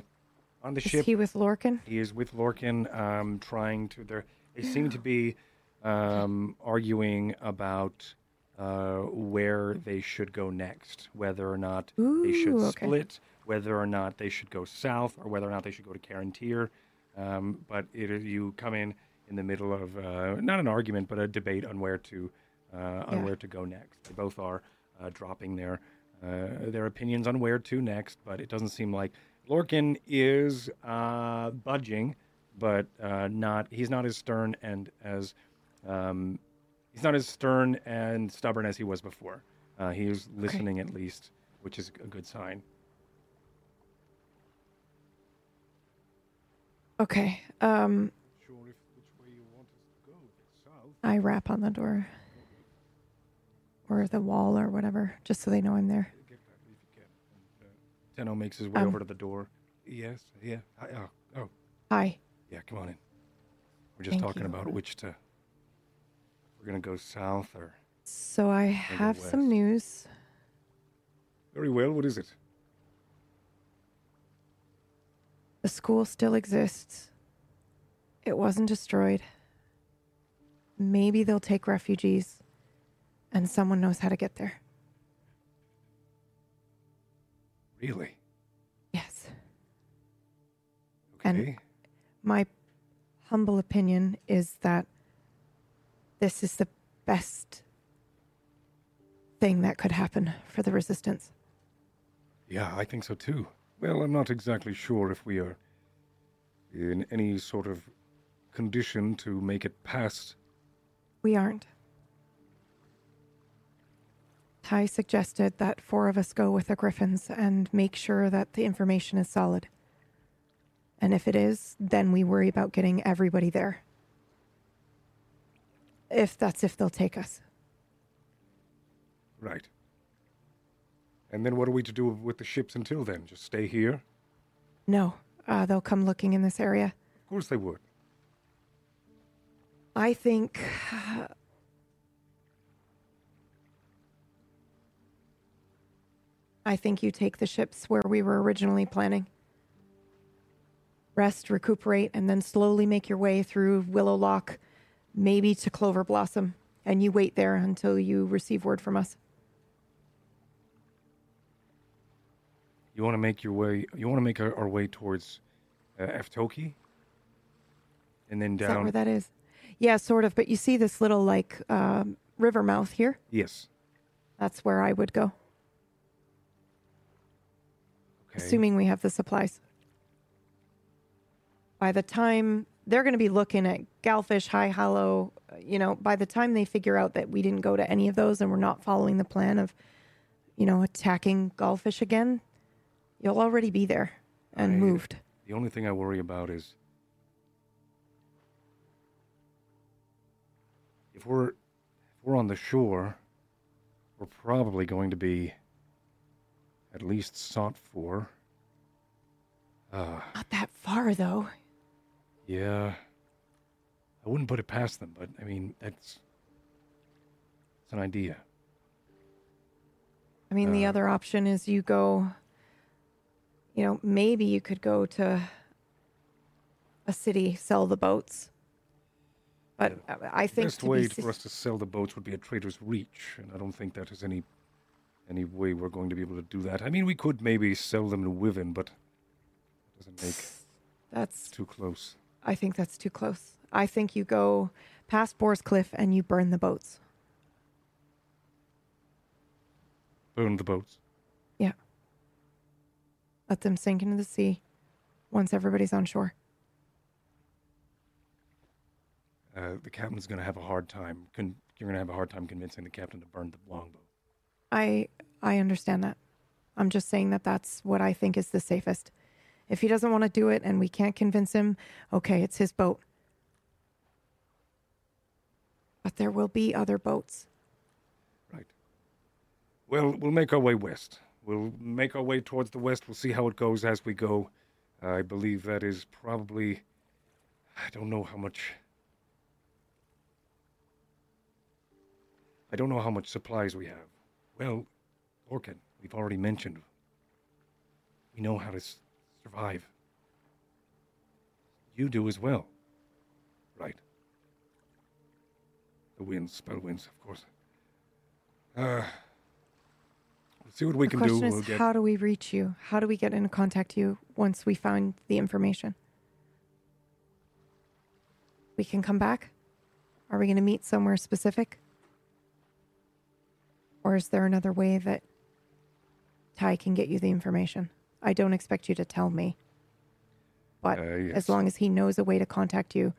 S1: on the
S4: Is
S1: ship.
S4: he with Lorcan?
S1: He is with Lorcan, um, trying to. There, they seem to be um, arguing about uh, where they should go next, whether or not they should
S4: Ooh, okay.
S1: split, whether or not they should go south, or whether or not they should go to Carantir. Um, but it, is- you come in in the middle of uh, not an argument, but a debate on where to uh, on
S4: Yeah.
S1: where to go next. They both are uh, dropping their uh, their opinions on where to next, but it doesn't seem like Lorcan is uh, budging, but uh, not. He's not as stern and as um, he's not as stern and stubborn as he was before. Uh, he is listening at least, which is a good sign.
S4: Okay. Um,
S1: Sure, if which way you want us to go, south.
S4: I rap on the door or the wall or whatever, just so they know I'm there.
S1: Get back if you can. And, uh, Tenno makes his way
S4: Um,
S1: over to the door. Yes, yeah. I, oh, oh,
S4: Hi.
S1: yeah. Come on in. We're just
S4: Thank
S1: talking
S4: you.
S1: about which to. We're gonna go south or.
S4: So I have some news.
S1: Very well. What is it?
S4: The school still exists. It wasn't destroyed. Maybe they'll take refugees, and someone knows how to get there.
S1: Really?
S4: Yes.
S1: Okay.
S4: And- My humble opinion is that this is the best thing that could happen for the resistance.
S1: Yeah, I think so too. Well, I'm not exactly sure if we are in any sort of condition to make it past.
S4: We aren't. Ty suggested that four of us go with the Griffins and make sure that the information is solid. And if it is, then we worry about getting everybody there. If that's if they'll take us.
S1: Right. And then what are we to do with the ships until then? Just stay here?
S4: No, uh, they'll come looking in this area.
S1: Of course they would.
S4: I think. I think you take the ships where we were originally planning. Rest, recuperate, and then slowly make your way through Willow Lock, maybe to Clover Blossom. And you wait there until you receive word from us.
S1: You want to make your way. You want to make our, our way towards uh, Aftoki, and then down.
S4: Is that where that is? Yeah, sort of. But you see this little, like, um, river mouth here?
S1: yes.
S4: That's where I would go,
S1: Okay.
S4: assuming we have the supplies. By the time they're going to be looking at Galfish, High Hollow, you know, by the time they figure out that we didn't go to any of those and we're not following the plan of, you know, attacking Galfish again, you'll already be there and
S1: I-
S4: moved.
S1: The only thing I worry about is if we're if we're on the shore, we're probably going to be at least sought for. Uh,
S4: Not that far, though.
S1: yeah. I wouldn't put it past them, but I mean that's it's an idea.
S4: I mean, the
S1: Uh,
S4: other option is you go, you know, maybe you could go to a city, sell the boats. But uh, I think
S1: best
S4: to
S1: way
S4: be
S1: for us to sell the boats would be a Trader's Reach, and I don't think that is any any way we're going to be able to do that. I mean, we could maybe sell them to Wiven, but it doesn't make
S4: that's
S1: too close.
S4: I think that's too close. I think you go past Boar's Cliff and you burn the boats.
S1: Burn the boats.
S4: Yeah. Let them sink into the sea once everybody's on shore.
S1: uh, the captain's going to have a hard time. Con- you're going to have a hard time convincing the captain to burn the longbow.
S4: I I understand that. I'm just saying that that's what I think is the safest. If he doesn't want to do it and we can't convince him, okay, it's his boat. But there will be other boats.
S1: Right. Well, we'll make our way west. We'll make our way towards the west. We'll see how it goes as we go. I believe that is probably. I don't know how much. I don't know how much supplies we have. Well, Lorcan, we've already mentioned. We know how to s- survive. You do as well. Right. The winds, spell winds, of course. Uh, see what we
S4: the
S1: can
S4: question
S1: do.
S4: is,
S1: We'll get.
S4: how do we reach you? How do we get into contact you once we find the information? We can come back? Are we going to meet somewhere specific? Or is there another way that Ty can get you the information? I don't expect you to tell me. But
S1: Uh, yes.
S4: as long as he knows a way to contact you,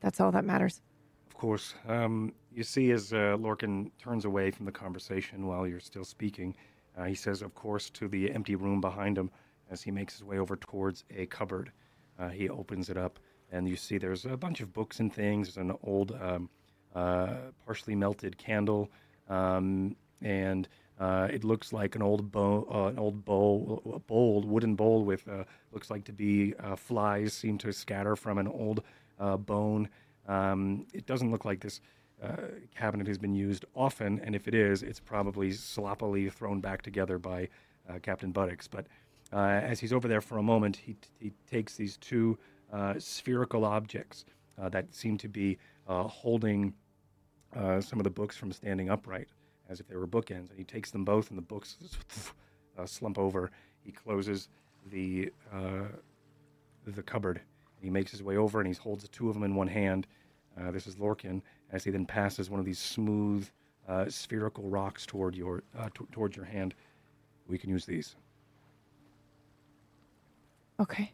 S4: that's all that matters.
S1: Of course. Um, you see, as uh, Lorcan turns away from the conversation while you're still speaking, uh, he says, of course, to the empty room behind him as he makes his way over towards a cupboard. Uh, he opens it up, and you see there's a bunch of books and things. There's an old, um, uh, partially melted candle, um, and uh, it looks like an old bowl, uh, an old bowl, a bowl, wooden bowl with uh, looks like to be uh, flies seem to scatter from an old uh, bone. Um, it doesn't look like this uh, cabinet has been used often, and if it is, it's probably sloppily thrown back together by Captain Buttocks. But as he's over there for a moment, he, he takes these two spherical objects that seem to be holding some of the books from standing upright, as if they were bookends. And he takes them both, and the books uh, slump over. He closes the uh, the cupboard. He makes his way over, and he holds the two of them in one hand. Uh, this is Lorcan, as he then passes one of these smooth, uh, spherical rocks toward your uh, t- towards your hand. We can use these.
S4: Okay.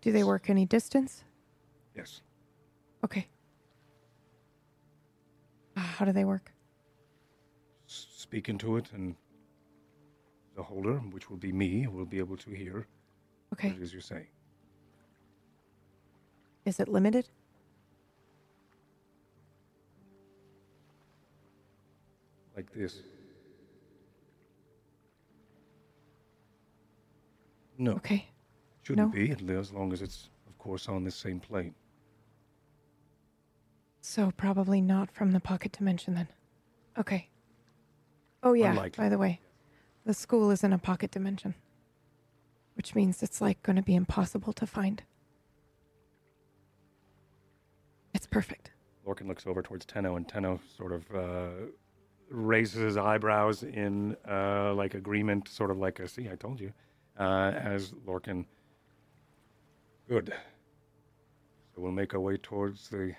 S4: Do they work any distance?
S1: Yes.
S4: Okay. How do they work?
S1: Speak into it, and the holder, which will be me, will be able to hear
S4: Okay.
S1: what it is you're saying.
S4: Is it limited?
S1: Like this. No,
S4: Okay.
S1: shouldn't
S4: no.
S1: be, at least as long as it's, of course, on the same plane.
S4: So probably not from the pocket dimension then. Okay. Oh yeah,
S1: Unlikely.
S4: by the way, the school is in a pocket dimension. Which means it's like going to be impossible to find. It's perfect.
S1: Lorcan looks over towards Tenno, and Tenno sort of uh, raises his eyebrows in uh, like agreement, sort of like a "see, I told you," uh, as Lorcan. Good. So we'll make our way towards the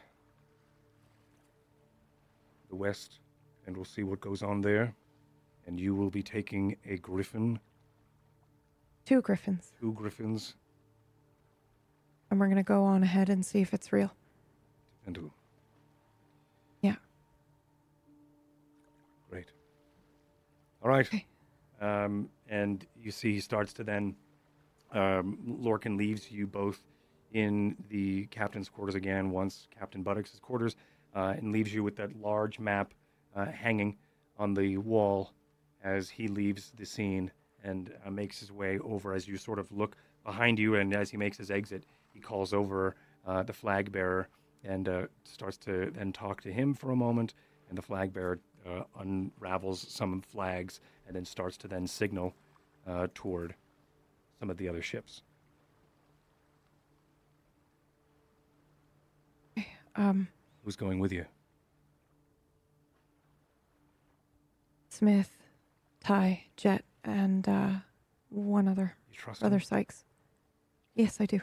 S1: the west, and we'll see what goes on there. And you will be taking a griffin,
S4: Two griffins.
S1: two griffins,
S4: And we're going to go on ahead and see if it's real.
S1: and who?
S4: Yeah.
S1: Great. All right.
S4: Okay.
S1: Um, and you see, he starts to then. Um, Lorcan leaves you both in the captain's quarters again, once Captain Buttocks' quarters, uh, and leaves you with that large map uh, hanging on the wall as he leaves the scene and uh, makes his way over. As you sort of look behind you, and as he makes his exit, he calls over uh, the flag bearer and uh, starts to then talk to him for a moment. And the flag bearer uh, unravels some flags and then starts to then signal uh, toward some of the other ships.
S4: Um,
S1: Who's going with you?
S4: Smith, Ty, Jet, and uh, one other.
S1: You trust
S4: Brother
S1: him?
S4: Sykes. Yes, I do.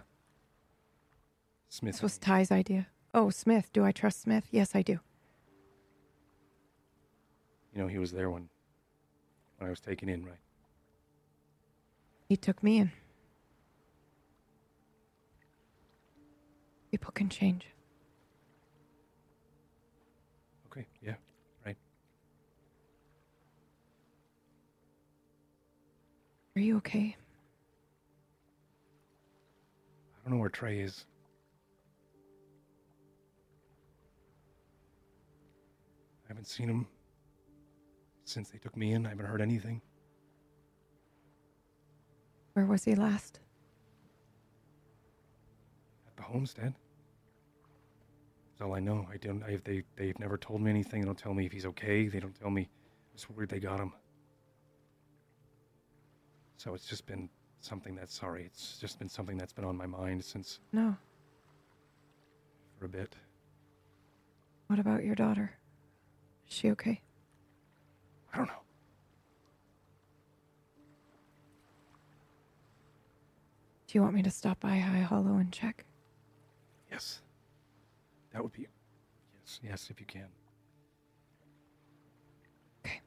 S1: Smith.
S4: This was Ty's idea. Oh, Smith. Do I trust Smith? Yes, I do.
S1: You know, he was there when, when I was taken in, right?
S4: He took me in. People can change.
S1: Okay, yeah, right.
S4: Are you okay?
S1: I don't know where Trey is. I haven't seen him since they took me in. I haven't heard anything.
S4: Where was he last?
S1: At the homestead. That's all I know. I don't. I, they they've never told me anything. They don't tell me if he's okay. They don't tell me. It's weird they got him. So it's just been something that's sorry. It's just been something that's been on my mind since
S4: No.
S1: for a bit.
S4: What about your daughter? Is she okay?
S1: I don't know.
S4: Do you want me to stop by High Hollow and check?
S1: Yes. That would be. Yes, yes, if you can.
S4: Okay.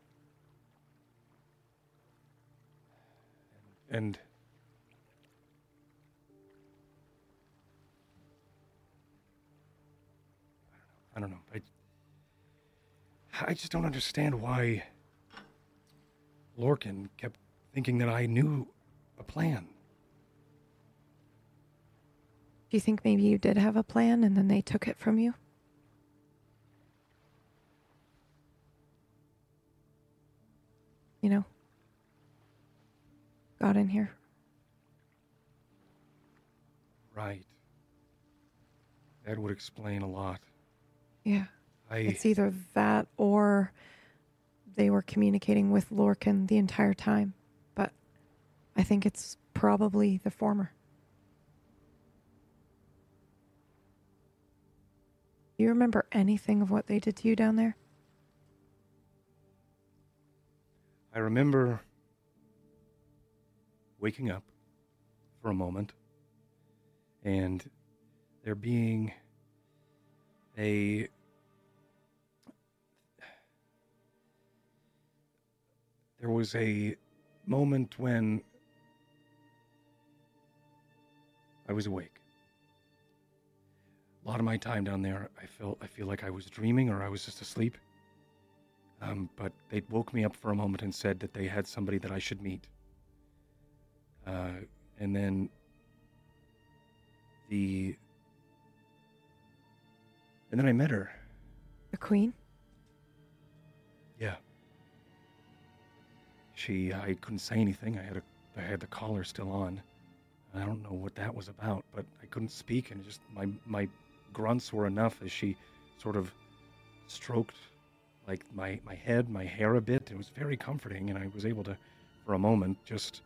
S1: And. I don't know. I, I just don't understand why Lorcan kept thinking that I knew a plan.
S4: Do you think maybe you did have a plan and then they took it from you? You know, got in here.
S1: Right. That would explain a lot.
S4: Yeah.
S1: I.
S4: It's either that or they were communicating with Lorcan the entire time. But I think it's probably the former. Do you remember anything of what they did to you down there?
S1: I remember waking up for a moment and there being a there was a moment when I was awake. A lot of my time down there, I felt I feel like I was dreaming or I was just asleep. Um, but they woke me up for a moment and said that they had somebody that I should meet. Uh, and then the and then I met her.
S4: The Queen?
S1: Yeah. She, I couldn't say anything. I had a, I had the collar still on. I don't know what that was about, but I couldn't speak, and just my my grunts were enough as she sort of stroked like my my head, my hair a bit. It was very comforting, and I was able to, for a moment, just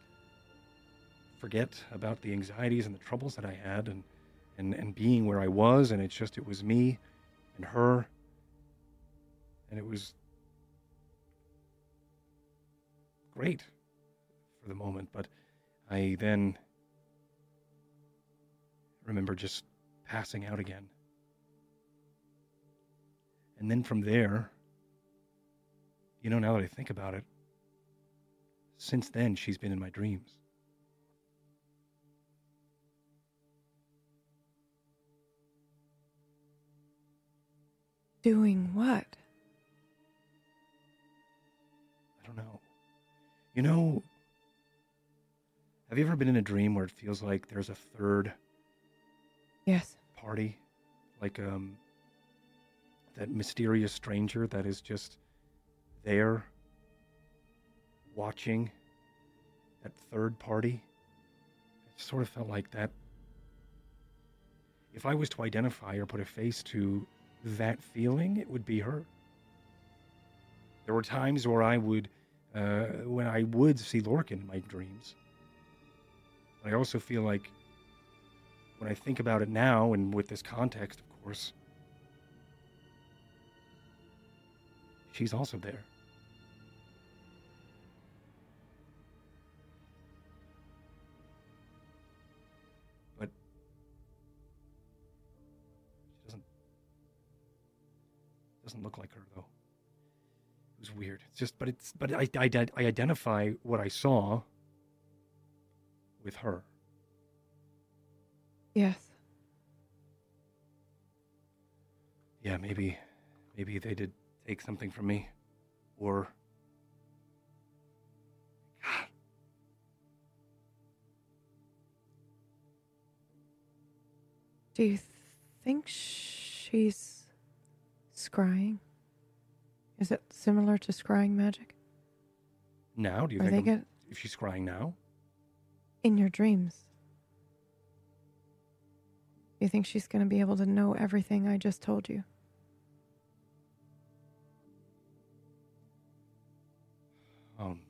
S1: forget about the anxieties and the troubles that I had, and and and being where I was, and it's just it was me, and her, and it was great for the moment. But I then remember just passing out again. And then from there, you know, now that I think about it, since then she's been in my dreams.
S4: Doing what?
S1: I don't know. You know, have you ever been in a dream where it feels like there's a third
S4: Yes.
S1: party? Like um that mysterious stranger that is just there watching that third party? It sort of felt like that. If I was to identify or put a face to that feeling, it would be her. There were times where I would, uh, when I would see Lorcan in my dreams. I also feel like when I think about it now, and with this context, of course, she's also there. Doesn't look like her though. It was weird. It's just, but it's, but I, I, I identify what I saw with her.
S4: Yes.
S1: Yeah, maybe, maybe they did take something from me, or
S4: Do you think she's scrying? Is it similar to scrying magic?
S1: now do you
S4: they
S1: think I'm-
S4: get
S1: if she's crying now?
S4: in your dreams? You think she's going to be able to know everything I just told you?
S1: Um,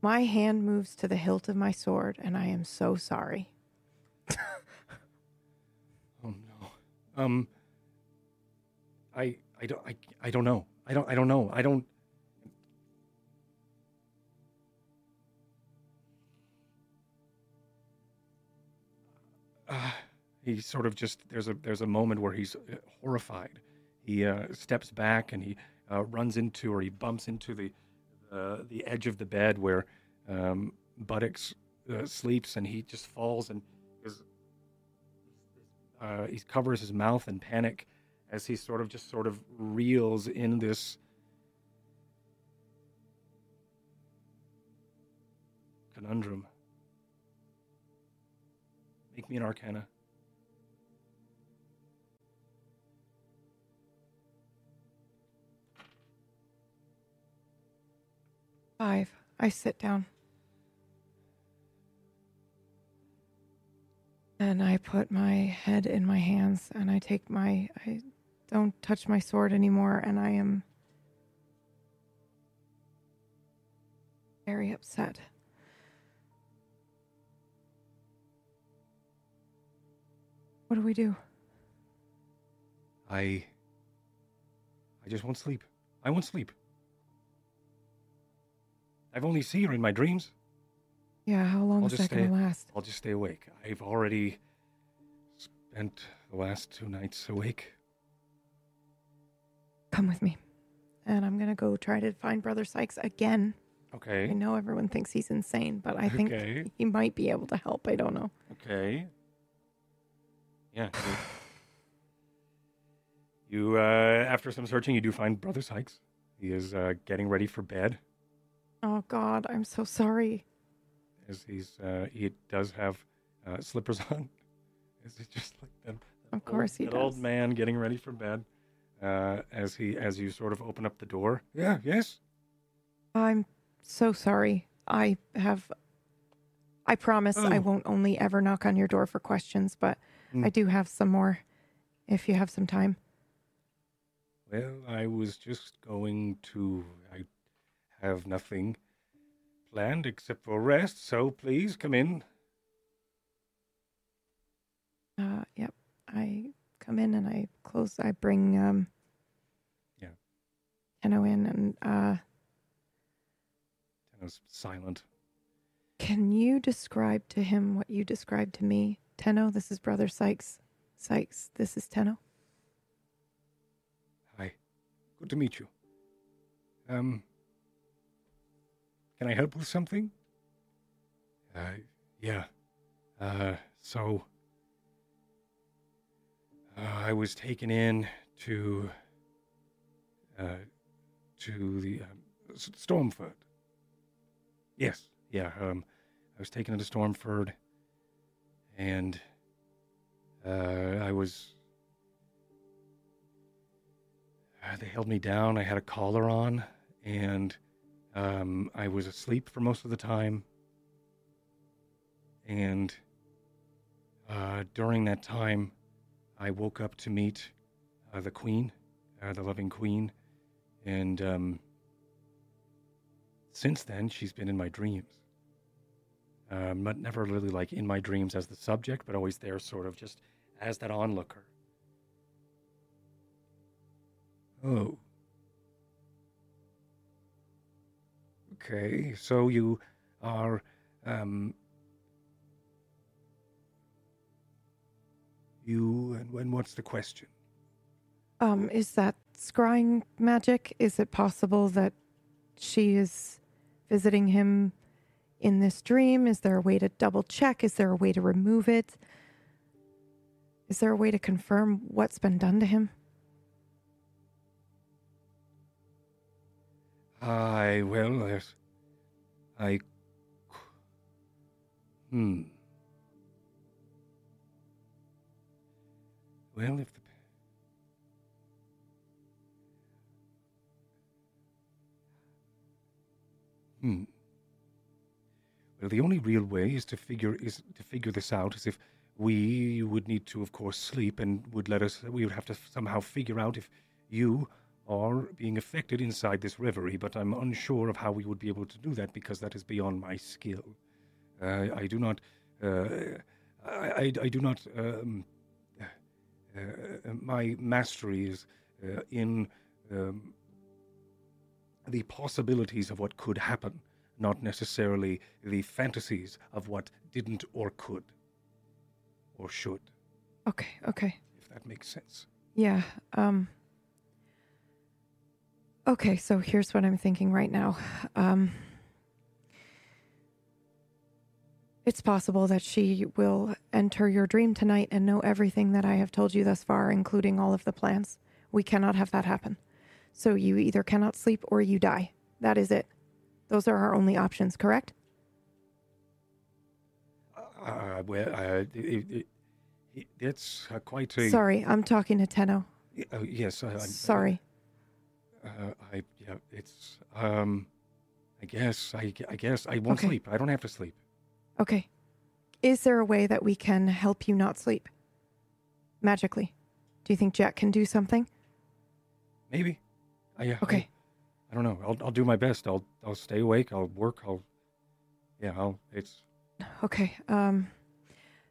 S4: My hand moves to the hilt of my sword, and I am so sorry.
S1: oh no. Um. I I don't I, I don't know. I don't I don't know. I don't. Uh, he sort of just there's a there's a moment where he's uh, horrified. He uh, steps back and he uh, runs into or he bumps into the the edge of the bed where um, Buttocks uh, sleeps, and he just falls and is uh, he covers his mouth in panic as he sort of just sort of reels in this conundrum. Make me an arcana.
S4: Five. I sit down. And I put my head in my hands and I take my. I don't touch my sword anymore and I am very upset. What do we do?
S1: I. I just won't sleep. I won't sleep. I've only seen her in my dreams.
S4: Yeah, how long
S1: I'll
S4: is that going to last?
S1: I'll just stay awake. I've already spent the last two nights awake.
S4: Come with me. And I'm going to go try to find Brother Sykes again.
S1: Okay.
S4: I know everyone thinks he's insane, but I think
S1: Okay.
S4: he might be able to help. I don't know.
S1: Okay. Yeah. You, you, uh, after some searching, you do find Brother Sykes. He is uh, getting ready for bed.
S4: Oh God, I'm so sorry.
S1: As he's, uh, he does have uh, slippers on. Is he just like that? that
S4: Of course
S1: old,
S4: he
S1: that old man getting ready for bed. Uh, as he, as you sort of open up the door. Yeah. Yes.
S4: I'm so sorry. I have. I promise I
S1: Oh.
S4: won't only ever knock on your door for questions, but
S1: Mm.
S4: I do have some more. If you have some time.
S1: Well, I was just going to. I have nothing planned except for rest, so please come in.
S4: Uh, yep. I come in and I close. I bring um.
S1: Yeah.
S4: Tenno in and uh.
S1: Tenno's silent.
S4: Can you describe to him what you described to me? Tenno, this is Brother Sykes. Sykes, this is Tenno.
S1: Hi. Good to meet you. Um. Can I help with something? Uh, yeah. Uh, so. Uh, I was taken in to. Uh, to the um, Stormford. Yes, yeah. Um, I was taken into Stormford, and uh, I was uh, they held me down. I had a collar on, and um, I was asleep for most of the time. And uh, during that time, I woke up to meet uh, the Queen, uh, the loving Queen, and um, since then, she's been in my dreams. Um, but never really like in my dreams as the subject, but always there, sort of just as that onlooker. Oh. Okay, so you are um you and when what's the question?
S4: Um, is that scrying magic? Is it possible that she is visiting him in this dream? Is there a way to double check? Is there a way to remove it? Is there a way to confirm what's been done to him?
S1: I well, there's, I. Hmm. Well, if the. Hmm. Well, the only real way is to figure is to figure this out. Is if we would need to, of course, sleep and would let us. We would have to somehow figure out if you are being affected inside this reverie. But I'm unsure of how we would be able to do that because that is beyond my skill. Uh, I do not. Uh, I, I, I do not. Um, my mastery is uh, in um, the possibilities of what could happen, not necessarily the fantasies of what didn't or could or should,
S4: Okay, okay.
S1: if that makes sense.
S4: Yeah. Um Okay, so here's what I'm thinking right now. Um It's possible that she will enter your dream tonight and know everything that I have told you thus far, including all of the plans. We cannot have that happen. So you either cannot sleep or you die. That is it. Those are our only options, correct?
S1: Uh, well, uh, it, it, it, it's uh, quite a.
S4: Sorry, I'm talking to Tenno.
S1: Uh, yes, I, I'm,
S4: Sorry.
S1: Uh, I yeah, it's um, I guess I, I guess I won't
S4: Okay.
S1: sleep. I don't have to sleep.
S4: Okay. Is there a way that we can help you not sleep? Magically. Do you think Jack can do something?
S1: Maybe. I, yeah, I-
S4: Okay.
S1: I, don't know. I'll I'll do my best. I'll I'll stay awake. I'll work. I'll. Yeah. I'll. It's.
S4: Okay. Um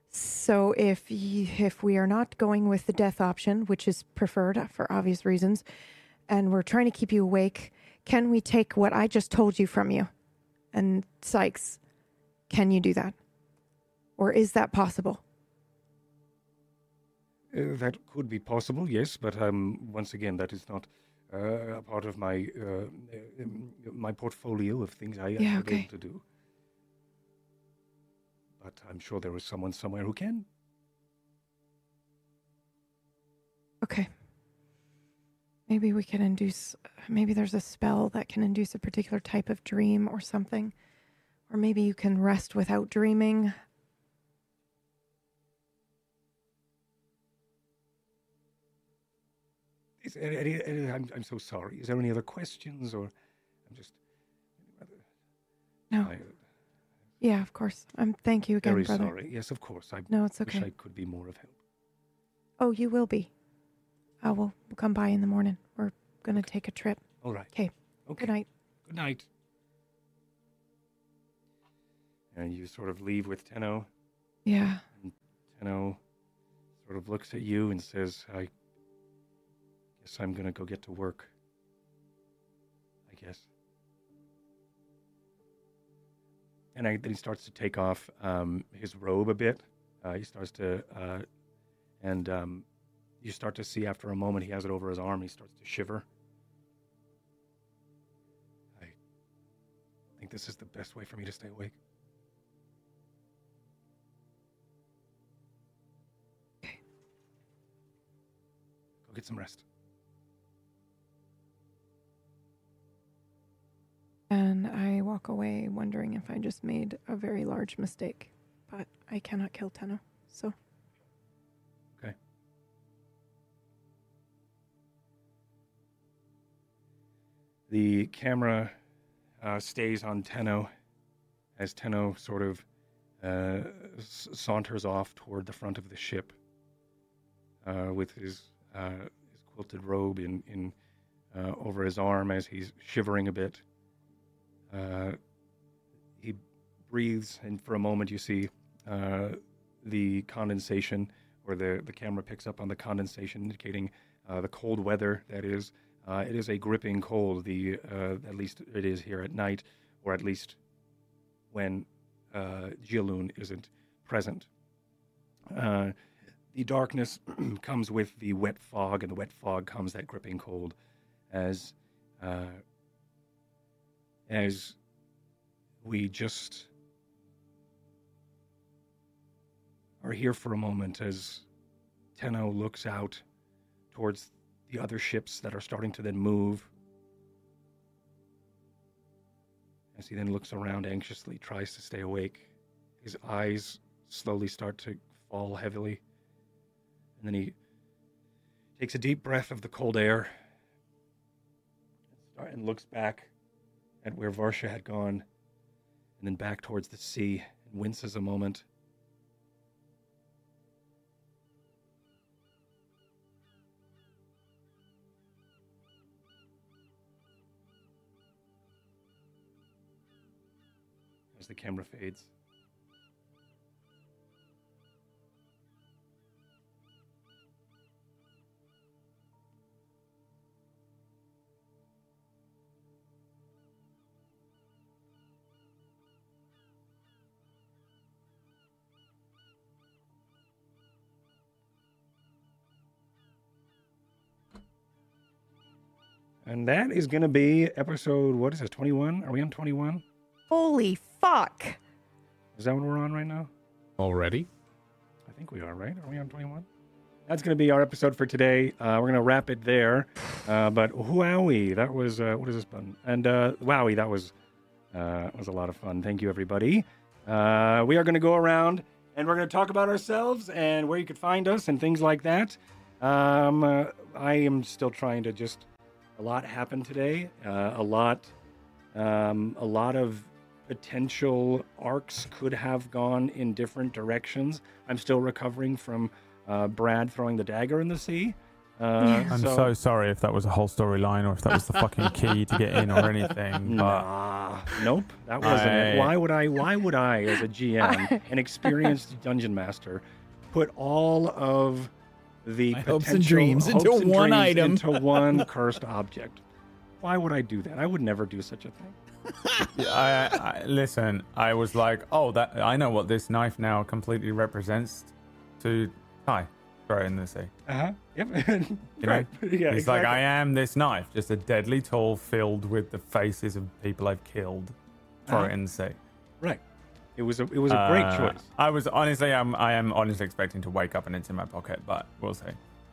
S4: so if y- if we are not going with the death option, which is preferred for obvious reasons, and we're trying to keep you awake, can we take what I just told you from you? And Sykes, can you do that? Or is that possible?
S1: Uh, that could be possible, yes, but um, once again, that is not uh, a part of my uh, um, my portfolio of things I
S4: Yeah,
S1: am
S4: okay.
S1: able to do. But I'm sure there is someone somewhere who can.
S4: Okay. Maybe we can induce, maybe there's a spell that can induce a particular type of dream or something. Or maybe you can rest without dreaming.
S1: Any, any, I'm, I'm so sorry. Is there any other questions, or I'm just
S4: No.
S1: I,
S4: Yeah, of course. Um, thank you again,
S1: very
S4: brother.
S1: sorry. Yes, of course. I
S4: No, it's
S1: wish
S4: okay.
S1: I could be more of help.
S4: Oh, you will be. I will we'll come by in the morning. We're gonna take a trip.
S1: All right.
S4: 'Kay.
S1: Okay.
S4: Good night.
S1: Good night. And you sort of leave with Tenno.
S4: Yeah.
S1: Tenno sort of looks at you and says, I guess I'm gonna go get to work. I guess. And I, then he starts to take off um, his robe a bit. Uh, he starts to, uh, and um, you start to see after a moment he has it over his arm. He starts to shiver. I think this is the best way for me to stay awake. Get some rest.
S4: And I walk away wondering if I just made a very large mistake. But I cannot kill Tenno. So Okay.
S1: The camera uh, stays on Tenno as Tenno sort of uh, saunters off toward the front of the ship uh, with his, his quilted robe in, in uh, over his arm as he's shivering a bit. Uh, he breathes, and for a moment you see uh, the condensation, or the, the camera picks up on the condensation, indicating uh, the cold weather that is uh, it is a gripping cold. The uh, at least it is here at night, or at least when uh, Jialoon isn't present. Uh, the darkness comes with the wet fog, and the wet fog comes that gripping cold, as uh, as we just are here for a moment as Tenno looks out towards the other ships that are starting to then move. As he then looks around anxiously, tries to stay awake. His eyes slowly start to fall heavily. And then he takes a deep breath of the cold air and looks back at where Varsha had gone, and then back towards the sea, and winces a moment. As the camera fades. And that is going to be episode, what is this, 21? Are we on 21?
S4: Holy fuck.
S1: Is that what we're on right now?
S3: Already?
S1: I think we are, right? Are we on 21? That's going to be our episode for today. Uh, we're going to wrap it there. Uh, but wowie, that was, uh, what is this button? And uh, wowie, that was, uh, was a lot of fun. Thank you, everybody. Uh, we are going to go around and we're going to talk about ourselves and where you could find us and things like that. Um, uh, I am still trying to just, a lot happened today. Uh, a lot, um, a lot of potential arcs could have gone in different directions. I'm still recovering from uh, Brad throwing the dagger in the sea. Uh,
S2: I'm so, sorry if that was a whole storyline or if that was the fucking key to get in or anything. But
S1: Nah, nope, that wasn't it. Why would I? Why would I, as a GM, an experienced dungeon master, put all of the
S5: My hopes and
S1: potential
S5: dreams into
S1: and
S5: one
S1: dreams
S5: item.
S1: into one cursed object? Why would I do that? I would never do such a thing.
S2: Yeah, I, I, listen, I was like, oh, that I know what this knife now completely represents to Ty. Throw it in the sea.
S1: Uh huh. Yep.
S2: You
S1: right. Yeah.
S2: He's like. I am this knife, just a deadly tool filled with the faces of people I've killed. Throw
S1: Uh-huh.
S2: it in the sea.
S1: Right. It was a. It was a great
S2: Uh,
S1: choice.
S2: I was honestly, I'm, I am honestly expecting to wake up and it's in my pocket, but we'll see.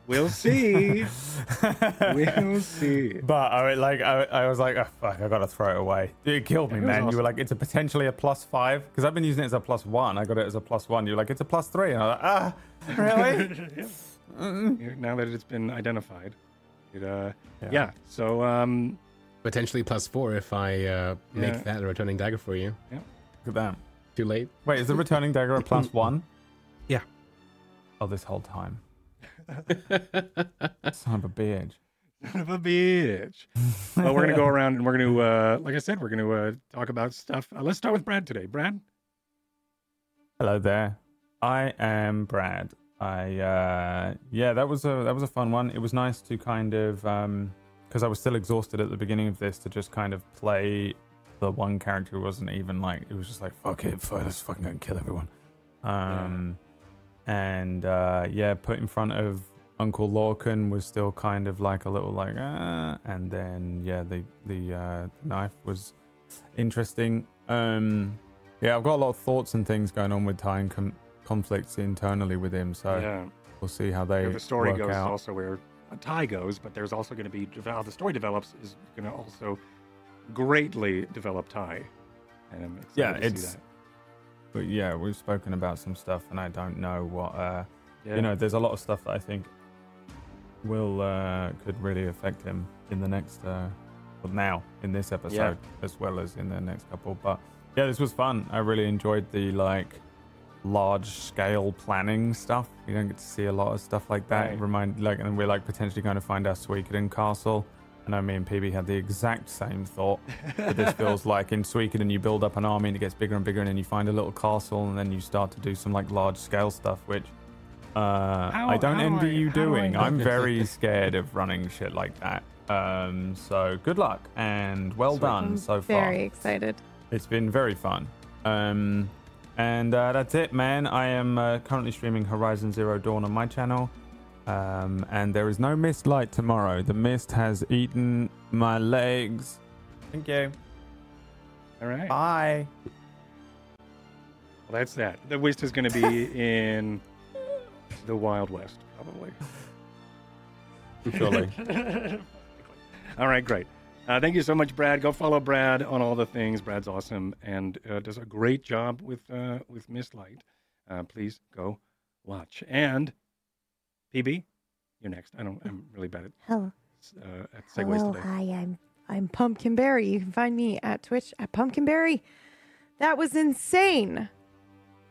S1: We'll see. we'll see.
S2: But I was like, I, I was like, oh, fuck, I gotta throw it away. It killed me,
S1: It was
S2: man. You were like, it's a potentially a plus five because I've been using it as a plus one. I got it as a plus one. You're like, it's a plus three, and I was like, ah, really?
S1: Yeah, Now that it's been identified, it uh,
S2: Yeah.
S1: yeah. So um,
S3: Potentially plus four if I uh, make
S1: Yeah.
S3: that a returning dagger for you. Yeah.
S2: Look at that.
S3: Too late?
S2: Wait, is the returning dagger a plus one?
S3: Yeah.
S2: Oh, this whole time. Son of a bitch.
S1: son of a bitch. well, we're gonna go around and we're gonna, uh, like I said, we're gonna uh, talk about stuff. Uh, let's start with Brad today. Brad.
S2: Hello there. I am Brad. I uh yeah, that was a that was a fun one. It was nice to kind of um because I was still exhausted at the beginning of this to just kind of play the one character wasn't even like it was just like fuck it, fuck, let's fucking go and kill everyone. Um and uh yeah, put in front of Uncle Lorcan was still kind of like a little like ah and then yeah, the the uh knife was interesting. Um yeah, I've got a lot of thoughts and things going on with Ty and com- conflicts internally with him, so
S1: yeah.
S2: we'll see how they
S1: Where the story
S2: work
S1: goes
S2: out.
S1: also where a Ty goes, but there's also going to be how the story develops is going to also greatly developed Ty. And I'm excited
S2: Yeah,
S1: to see
S2: it's-
S1: that.
S2: But yeah, we've spoken about some stuff, and I don't know what. Uh,
S1: Yeah.
S2: You know, there's a lot of stuff that I think will uh, could really affect him in the next. Uh, well, now in this episode, as well as in the next couple. But yeah, this was fun. I really enjoyed the like large scale planning stuff. You don't get to see a lot of stuff like that.
S1: Right.
S2: Remind like, and we're like potentially going to find our Suikoden castle. I know me and PB had the exact same thought. But this feels like in Suikoden you build up an army and it gets bigger and bigger, and then you find a little castle, and then you start to do some like large scale stuff, which uh,
S1: How-
S2: I don't envy
S1: I-
S2: you
S1: how do I
S2: doing.
S1: know?
S2: I'm very scared of running shit like that. Um, so good luck and well done
S4: I'm
S2: so far.
S4: very excited.
S2: It's been very fun. Um, and uh, that's it, man. I am uh, currently streaming Horizon Zero Dawn on my channel. Um, and there is no mist light tomorrow. The mist has eaten my legs. Thank you.
S1: All right.
S2: Bye.
S1: Well, that's that. The Wist is going to be in the Wild West, probably.
S2: Surely.
S1: All right, great. Uh, thank you so much, Brad. Go follow Brad on all the things. Brad's awesome and uh, does a great job with uh, with Miss Light. Uh, please go watch. And PB, you're next. I don't. I'm really bad at
S4: Hello.
S1: uh, at segues
S4: Hello,
S1: today.
S4: hi, I'm I'm Pumpkinberry. You can find me at Twitch at Pumpkinberry. That was insane.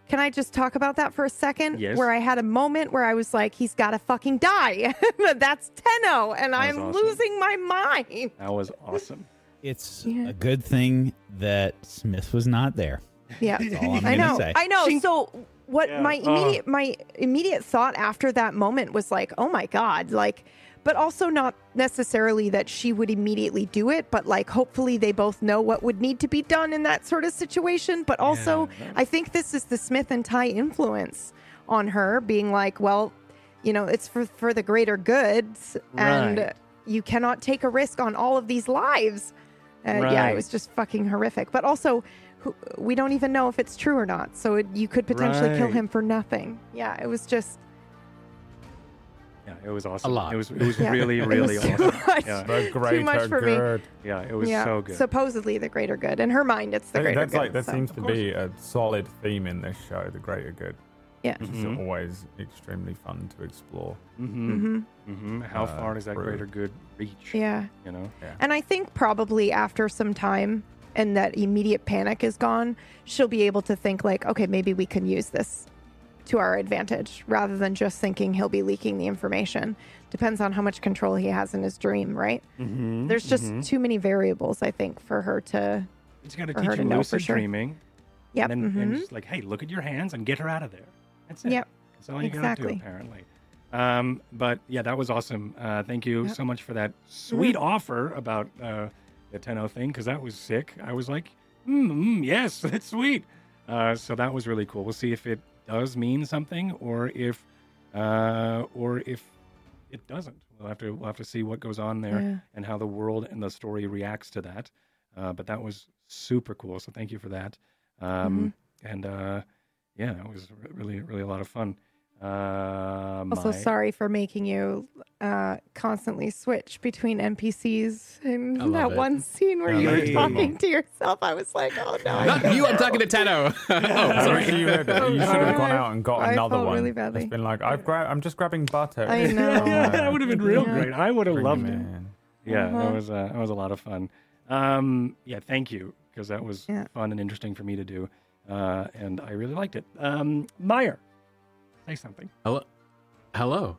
S4: Can I just talk about that for a second?
S1: Yes.
S4: Where I had a moment where I was like, he's got to fucking die. That's Tenno, and I'm
S1: awesome.
S4: losing my mind.
S1: That was awesome.
S5: It's
S4: Yeah.
S5: a good thing that Smith was not there.
S4: Yeah,
S5: That's all I'm
S4: I
S5: gonna
S4: know.
S5: say.
S4: I know.
S1: Chink.
S4: So what
S1: Yeah,
S4: my
S1: uh.
S4: immediate my immediate thought after that moment was like, oh my god, like, but also not necessarily that she would immediately do it, but like hopefully they both know what would need to be done in that sort of situation. But also,
S1: Yeah.
S4: I think this is the Smith and Ty influence on her being like, well, you know, it's for for the greater goods, and
S1: Right.
S4: you cannot take a risk on all of these lives. Uh, Yeah, it was just fucking horrific. But also, who, we don't even know if it's true or not. So it, you could potentially kill
S1: Right.
S4: him for nothing. Yeah, it was just
S1: Yeah, it was awesome.
S3: lot.
S1: It was it was
S4: Yeah.
S1: really
S4: It
S1: really
S4: was too
S1: awesome.
S4: much.
S1: Yeah,
S2: The
S4: Too much
S2: greater
S4: for me.
S2: good.
S1: yeah, it was
S4: yeah,
S1: so good.
S4: supposedly the greater good. In her mind, it's the
S2: That-
S4: greater
S2: that's
S4: good.
S2: like that
S4: so-
S2: seems to be a solid theme in this show, the greater good.
S4: Yeah.
S2: Which
S1: Mhm.
S2: is always extremely fun to explore.
S1: Mm-hmm.
S4: hmm
S1: Mm-hmm. How
S2: Uh,
S1: far does that
S2: true.
S1: greater good reach?
S4: Yeah.
S1: You know.
S4: And I think probably after some time and that immediate panic is gone, she'll be able to think like, okay, maybe we can use this to our advantage rather than just thinking he'll be leaking the information. Depends on how much control he has in his dream, right?
S1: Mm-hmm.
S4: There's just too many variables, I think, for her to.
S1: It's got to teach
S4: her
S1: you
S4: to know for
S1: lucid
S4: sure.
S1: dreaming.
S4: Yep.
S1: And then and just like, hey, look at your hands and get her out of there. That's it.
S4: Yep.
S1: That's all you got to
S4: Exactly.
S1: do, apparently. Um, but yeah, that was awesome. Uh, thank you
S4: Yep. Mm-hmm.
S1: so much for that sweet offer about uh, the 10 thing because that was sick. I was like, mm, mm, yes, that's sweet. Uh, so that was really cool. We'll see if it does mean something or if uh, or if it doesn't. We'll have to we'll have to see what goes on there
S4: Yeah.
S1: and how the world and the story reacts to that. Uh, but that was super cool. So thank you for that. Um,
S4: Mm-hmm.
S1: And uh, yeah, it was really really a lot of fun. Uh,
S4: Also,
S1: my-
S4: sorry for making you uh, constantly switch between NPCs in
S3: I love
S4: that
S3: it.
S4: one scene where
S2: Yeah,
S4: you were
S1: that's
S4: talking to yourself. I was like, oh no.
S3: Not you, I'm talking to Tenno. oh, sorry.
S2: you, had,
S4: Oh,
S2: you should have gone out and got
S4: I
S2: another
S4: felt
S2: one.
S4: really badly.
S2: It's been like I've gra- I'm just grabbing butter.
S4: I know.
S1: that would have been real
S4: Yeah.
S1: great. I would have
S2: Bring
S1: loved
S2: him
S1: it.
S2: in.
S1: Yeah,
S4: Uh-huh.
S1: that was uh, that was a lot of fun. Um, yeah, thank you because that was
S4: Yeah.
S1: fun and interesting for me to do, uh, and I really liked it. Um, Myre, say something.
S3: Hello. Hello.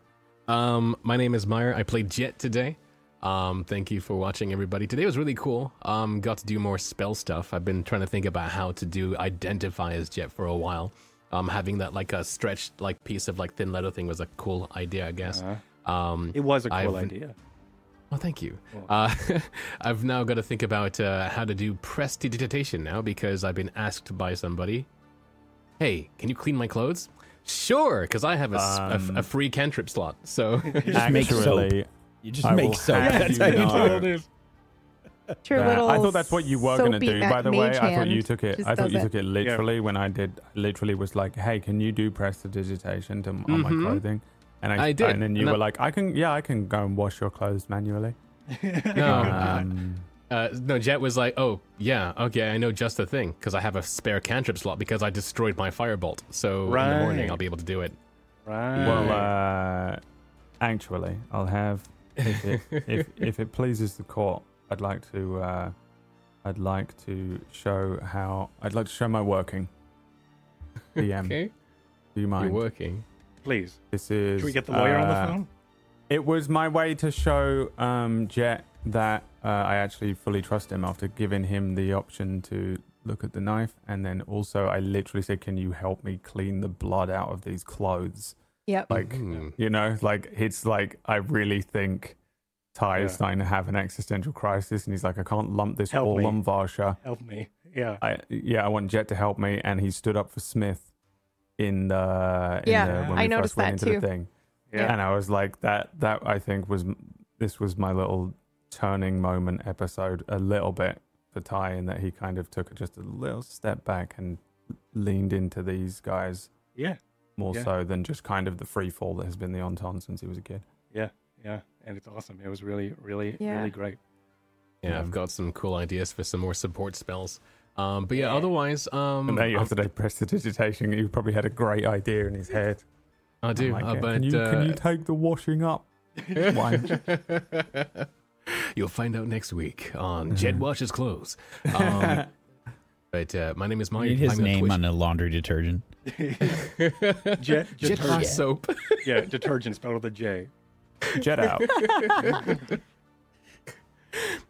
S3: Um, my name is Myre. I played Jet today. Um, thank you for watching, everybody. Today was really cool. Um, got to do more spell stuff. I've been trying to think about how to do identify as Jet for a while. Um, having that like a stretched like piece of like thin leather thing was a cool idea, I guess.
S1: Uh,
S3: Um,
S1: it was a cool
S3: I've-
S1: idea.
S3: Well, thank you. Uh, I've now got to think about uh, how to do prestidigitation now because I've been asked by somebody, "Hey, can you clean my clothes?" Sure, because I have a,
S2: Um,
S3: free cantrip slot. So
S5: just make soap.
S2: Actually,
S5: You just
S2: I
S5: make soap.
S2: have
S5: That's how you
S2: know-
S5: do it.
S1: it is.
S4: Your little
S2: I thought that's what you were going to do. By the way, I thought you took it. I thought you
S4: it.
S2: took it literally when I did. Literally was like, "Hey, can you do press prestidigitation to, on my
S3: Mhm.
S2: clothing?" And I,
S3: I did,
S2: And then you
S3: and
S2: were
S3: I-
S2: like, "I can, yeah, I can go and wash your clothes manually."
S3: no, uh,
S2: Um,
S3: uh, no. Jet was like, "Oh, yeah, okay, I know just the thing because I have a spare cantrip slot because I destroyed my firebolt. So in the morning I'll be able to do it."
S1: Right.
S2: well, uh, actually, I'll have if it, if if it pleases the court, I'd like to. Uh, I'd like to show how. I'd like to show my working. DM,
S3: Okay,
S2: do you
S3: you're
S2: mind?
S3: working.
S1: please.
S2: This is.
S1: Should we get the lawyer on the
S2: uh,
S1: phone?
S2: It was my way to show um, Jet that uh, I actually fully trust him after giving him the option to look at the knife. And then also, I literally said, Can you help me clean the blood out of these clothes?
S4: Yep.
S2: Like,
S3: Hmm.
S2: you know, like it's like, I really think Ty is starting to have an existential crisis. And he's like, I can't lump this
S1: Help
S2: all
S1: me.
S2: on Varsha.
S1: Help me. Yeah.
S2: I, yeah, I want Jet to help me. And he stood up for Smith in the, in
S4: Yeah,
S2: the when
S4: I
S2: we
S4: noticed
S2: first went
S4: that
S2: into
S4: too.
S2: the thing
S1: Yeah.
S2: and I was like that that I think was this was my little turning moment episode a little bit for Ty in that he kind of took just a little step back and leaned into these guys
S1: Yeah.
S2: more
S1: Yeah.
S2: so than just kind of the free fall that has been the Anton since he was a kid.
S1: Yeah. Yeah. And it's awesome. It was really, really,
S4: Yeah.
S1: really great.
S3: Yeah, I've got some cool ideas for some more support spells. Um, but yeah, otherwise, um,
S2: And now you
S3: I'm-
S2: have to prestidigitation. You probably had a great idea in his head.
S3: I do,
S2: Like
S3: uh, but
S2: can, you,
S3: uh,
S2: can you take the washing up? one?
S3: You'll find out next week on Jet Washes Clothes. Um, but uh, my name is
S5: I
S3: Mike.
S5: need his
S3: I'm
S5: name
S3: Twitch.
S5: on a laundry detergent.
S1: Jet,
S3: Jet
S1: detergent.
S3: bar soap.
S1: Yeah, detergent spelled with a J.
S2: Jet out.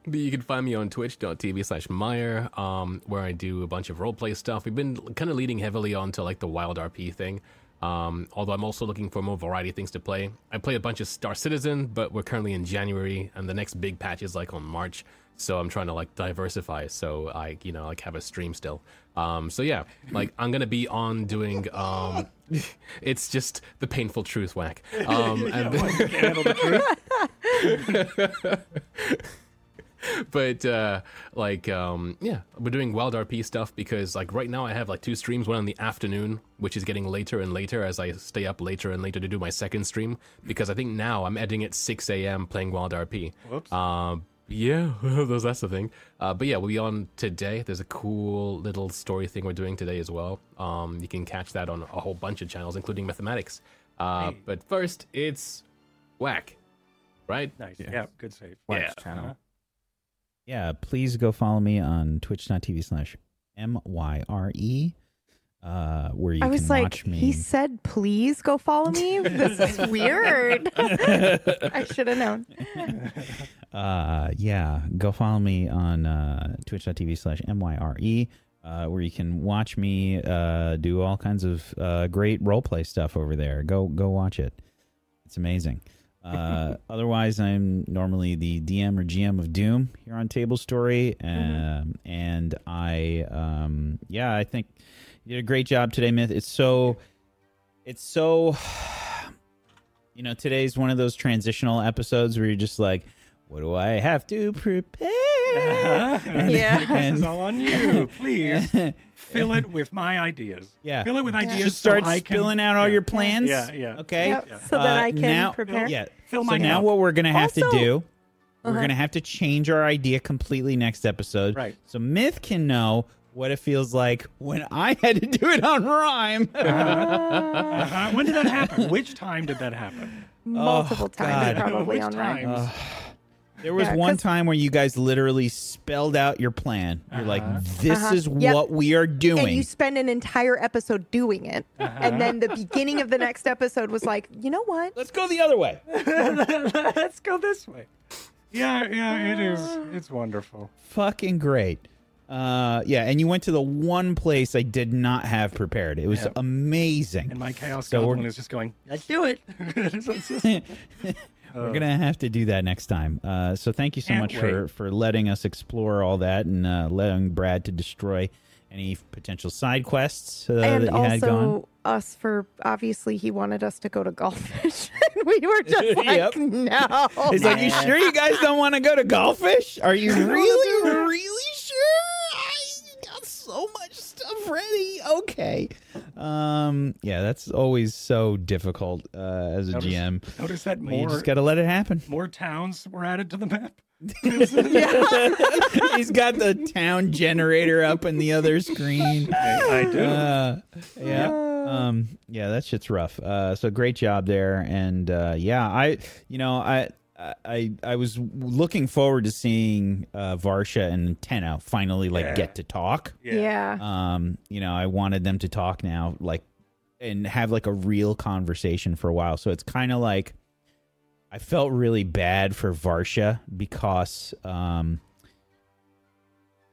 S3: But you can find me on twitch.tv slash Myre, um, where I do a bunch of roleplay stuff. We've been kind of leading heavily onto like the wild RP thing. Um, although I'm also looking for more variety of things to play. I play a bunch of Star Citizen, but we're currently in January, and the next big patch is like on March. So I'm trying to like diversify, so I you know like have a stream still. Um, so yeah, like I'm gonna be on doing. Um, it's just the painful truth whack. Um, and
S1: Handle the truth.
S3: but uh like um yeah we're doing wild rp stuff because like right now i have like two streams one in the afternoon which is getting later and later as i stay up later and later to do my second stream because i think now i'm editing at 6 a.m playing wild rp
S1: Whoops.
S3: um yeah that's that's the thing uh but yeah we'll be on today there's a cool little story thing we're doing today as well um you can catch that on a whole bunch of channels including Mythomatic's uh
S1: Hey.
S3: but first it's whack right
S1: Nice. Yeah, good save.
S2: Wax
S3: Yeah.
S2: channel.
S5: Yeah, please go follow me on twitch.tv slash M Y R E, uh, where you
S4: I was
S5: can
S4: like,
S5: watch me.
S4: he said, please go follow me. This is weird. I should have known.
S5: uh, yeah, go follow me on uh, twitch.tv slash M Y R E, uh, where you can watch me uh, do all kinds of uh, great roleplay stuff over there. Go, go watch it. It's amazing. Uh, otherwise, I'm normally the DM or GM of Doom here on Table Story, um, and I, um, yeah, I think you did a great job today, Myth. It's so, it's so, you know, today's one of those transitional episodes where you're just like, what do I have to prepare?
S4: Yeah.
S1: This
S5: And-
S1: is all on you. Please fill it with my ideas.
S5: Yeah.
S1: Fill it with ideas.
S5: Just
S1: so
S5: start
S1: I can-
S5: spilling out all
S1: yeah.
S5: your plans.
S1: Yeah, yeah.
S5: Okay.
S4: Yep,
S1: Yeah.
S4: So that
S5: Uh,
S4: I can
S5: now-
S4: prepare.
S5: Yeah.
S1: Fill
S5: so
S1: my
S5: now what we're gonna have
S4: Also-
S5: to do, we're
S4: Uh-huh.
S5: gonna have to change our idea completely next episode.
S1: Right.
S5: So Myth can know what it feels like when I had to do it on Rime.
S1: Uh-huh. When did that happen? Which time did that happen?
S4: Multiple times,
S5: God.
S4: probably
S1: Which
S4: on Ryan.
S1: Times?
S5: there was
S4: Yeah,
S5: one
S4: 'cause-
S5: time where you guys literally spelled out your plan. You're like, "This
S4: Uh-huh.
S5: is
S4: Yep.
S5: what we are doing.
S4: and
S5: doing."
S4: you spend an entire episode doing it. And then the beginning of the next episode was like, you know what?
S5: Let's go the other way.
S1: Let's go this way. Yeah, yeah, it is. It's wonderful.
S5: Fucking great. Uh, yeah, and you went to the one place I did not have prepared. It was
S1: Yeah.
S5: amazing.
S1: And my chaos
S5: So we're-
S1: goblin is just going. Let's do it. It's just-
S5: We're gonna have to do that next time. Uh, so thank you so
S1: Can't
S5: much for
S1: wait.
S5: for letting us explore all that and uh, letting Brad to destroy any potential side quests uh,
S4: and
S5: that you had going.
S4: also us for obviously he wanted us to go to Galfish. and we were just like,
S5: Yep.
S4: no.
S5: He's like, "You sure you guys don't want to go to Galfish? Are you really, really sure? I got so much stuff ready. Okay. Um. Yeah, that's always so difficult uh, as a
S1: Notice-
S5: GM.
S1: Notice that
S5: But you just got to let it happen.
S1: more towns were added to the map.
S5: He's got the town generator up in the other screen.
S1: I, I do.
S5: Uh, yeah. Um, yeah, that shit's rough. Uh, so great job there. And, uh, yeah, I, you know, I, I, I was looking forward to seeing, uh, Varsha and Tenno finally like
S1: Yeah.
S5: get to talk.
S4: Yeah.
S5: Um, you know, I wanted them to talk now, like, and have like a real conversation for a while. So it's kind of like, I felt really bad for Varsha because, um,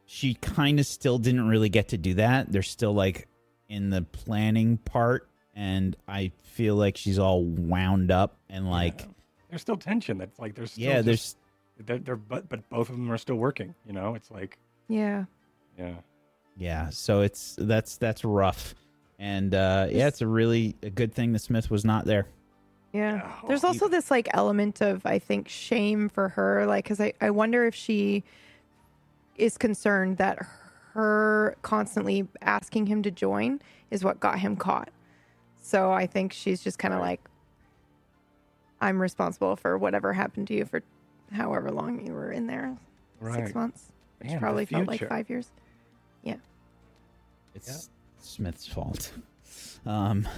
S5: she kind of still didn't really get to do that. They're still like in the planning part, and I feel like she's all wound up and like,
S1: Yeah. There's still tension. That's like there's still
S5: yeah,
S1: just-
S5: there's
S1: they're, they're but but both of them are still working. You know, it's like
S4: Yeah.
S1: yeah.
S5: yeah. So it's that's that's rough, and uh, yeah, it's a really a good thing that Smith was not there.
S4: Yeah.
S1: Oh,
S4: There's
S1: he-
S4: also this like element of I think shame for her like cuz I I wonder if she is concerned that her constantly asking him to join is what got him caught. So I think she's just kind of like I'm responsible for whatever happened to you for however long you were in there.
S1: Right.
S4: six months, which
S1: Man,
S4: probably felt like five years. Yeah.
S5: It's Smith's fault. Um,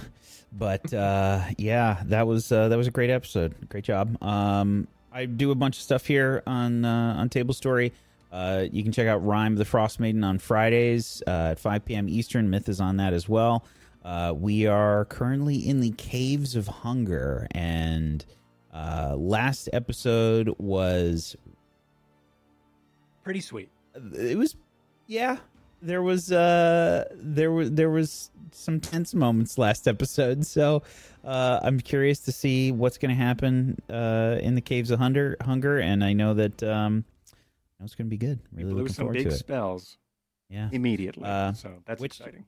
S5: but uh, yeah, that was uh, that was a great episode. Great job. Um, I do a bunch of stuff here on uh, on Table Story. Uh, you can check out Rime of the Frostmaiden on Fridays uh, at 5 p.m. Eastern. Myth is on that as well. Uh, we are currently in the Caves of Hunger, and uh, last episode was
S1: Pretty sweet.
S5: it was yeah there was uh there was there was some tense moments last episode so uh i'm curious to see what's going to happen uh in the caves of hunger hunger and i know that um it's going to be good really looking
S1: some
S5: forward
S1: big
S5: to it
S1: spells
S5: yeah
S1: immediately.
S5: Uh,
S1: so that's
S5: which-
S1: exciting.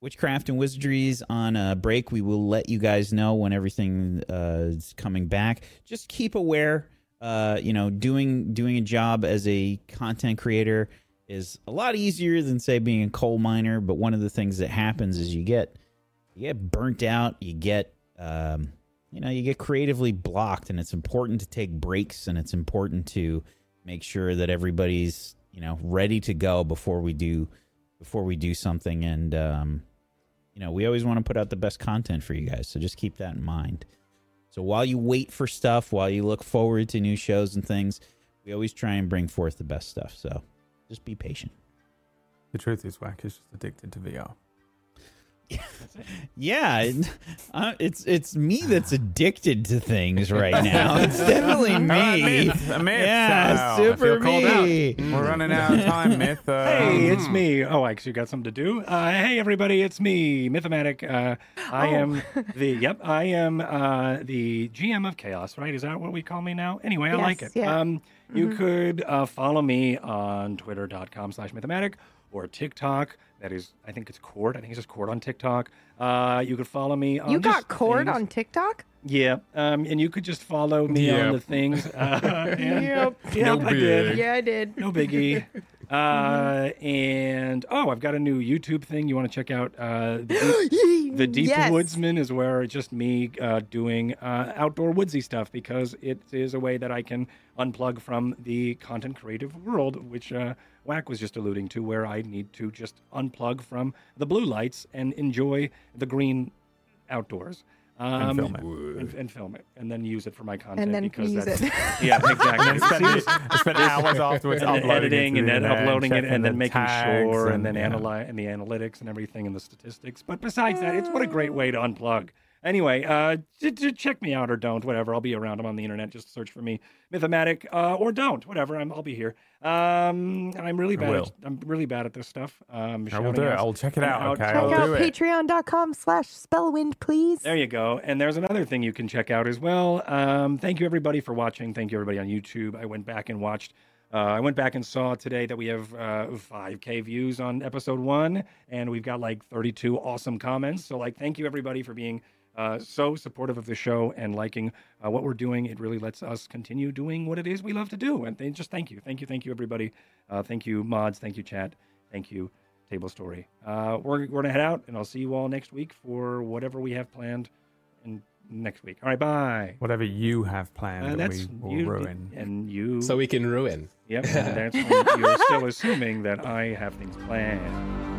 S5: Witchcraft and Wizardries on a break. We will let you guys know when everything uh, is coming back. Just keep aware. Uh, you know, doing doing a job as a content creator is a lot easier than say being a coal miner. But one of the things that happens is you get you get burnt out. You get um, you know you get creatively blocked, and it's important to take breaks, and it's important to make sure that everybody's you know ready to go before we do before we do something and um, you know we always want to put out the best content for you guys so just keep that in mind so while you wait for stuff while you look forward to new shows and things we always try and bring forth the best stuff so just be patient
S2: The truth is, Whack is just addicted to VR.
S5: Yeah it- uh, it's it's me that's addicted to things right now it's definitely me
S2: A myth.
S5: yeah
S2: I
S5: super
S2: feel out.
S5: me
S2: We're running out of time, Myth. Uh,
S1: Hey, it's
S2: hmm.
S1: me. Oh, I actually got something to do. Uh, hey, everybody, it's me, Mythomatic. Uh, I
S4: Oh.
S1: am the yep. I am uh, the GM of Chaos. Right? Is that what we call me now? Anyway, I like it.
S4: Yeah.
S1: Um, you could uh, follow me on Twitter.com/slash Mythomatic or TikTok. That is, I think it's Cord. I think it's just Cord on TikTok. Uh, you could follow me on
S4: You got
S1: just
S4: cord
S1: things.
S4: on TikTok?
S1: Yeah, um, and you could just follow me on
S2: Yep.
S1: the things. Uh, and,
S4: Yep.
S1: Yep, I did.
S4: Yeah, I did.
S1: No biggie. Uh, and oh, I've got a new YouTube thing. You want to check out? Uh, the Deep, the Deep
S4: Yes.
S1: Woodsman is where it's just me uh, doing uh, outdoor woodsy stuff because it is a way that I can unplug from the content creative world, which uh, Whack was just alluding to, where I need to just unplug from the blue lights and enjoy the green outdoors. Um,
S2: film it.
S1: And, and film it, and then use it for my content.
S4: And then
S1: because
S4: use
S1: that's,
S4: it.
S1: Yeah, exactly.
S2: spend, I spent hours afterwards
S1: and
S2: uploading
S1: editing
S2: it to
S1: and then uploading it
S2: checking
S1: and then
S2: the
S1: making
S2: tags
S1: sure and then
S2: yeah.
S1: analyze and the analytics and everything and the statistics. But besides that, it's what a great way to unplug. Anyway, uh, j- j- check me out or don't, whatever. I'll be around. I'm on the internet. Just search for me, Mythomatic, uh, or don't, whatever. I'm, I'll be here. Um, and I'm really bad. At,
S2: will.
S1: I'm really bad at this stuff. Um,
S2: I will do it. I'll check it
S1: and
S2: out. Okay,
S4: Check
S2: I'll
S4: out
S2: do it.
S4: patreon.com slash spellwind, please.
S1: There you go. And there's another thing you can check out as well. Um, thank you everybody for watching. Thank you everybody on YouTube. I went back and watched. Uh, I went back and saw today that we have uh, 5K views on episode one, and we've got like 32 awesome comments. So like, thank you everybody for being uh, so supportive of the show and liking uh, what we're doing. It really lets us continue doing what it is we love to do. And they just thank you, thank you, thank you everybody. Uh, thank you mods. Thank you chat. Thank you table story. Uh, we're, we're gonna head out, and I'll see you all next week for whatever we have planned. And next week. All right, bye.
S2: Whatever you have planned,
S1: Uh,
S2: that
S1: that's
S2: we will
S1: you,
S2: ruin.
S1: and you.
S3: So we can ruin.
S1: Yep, that's when you're still assuming that I have things planned.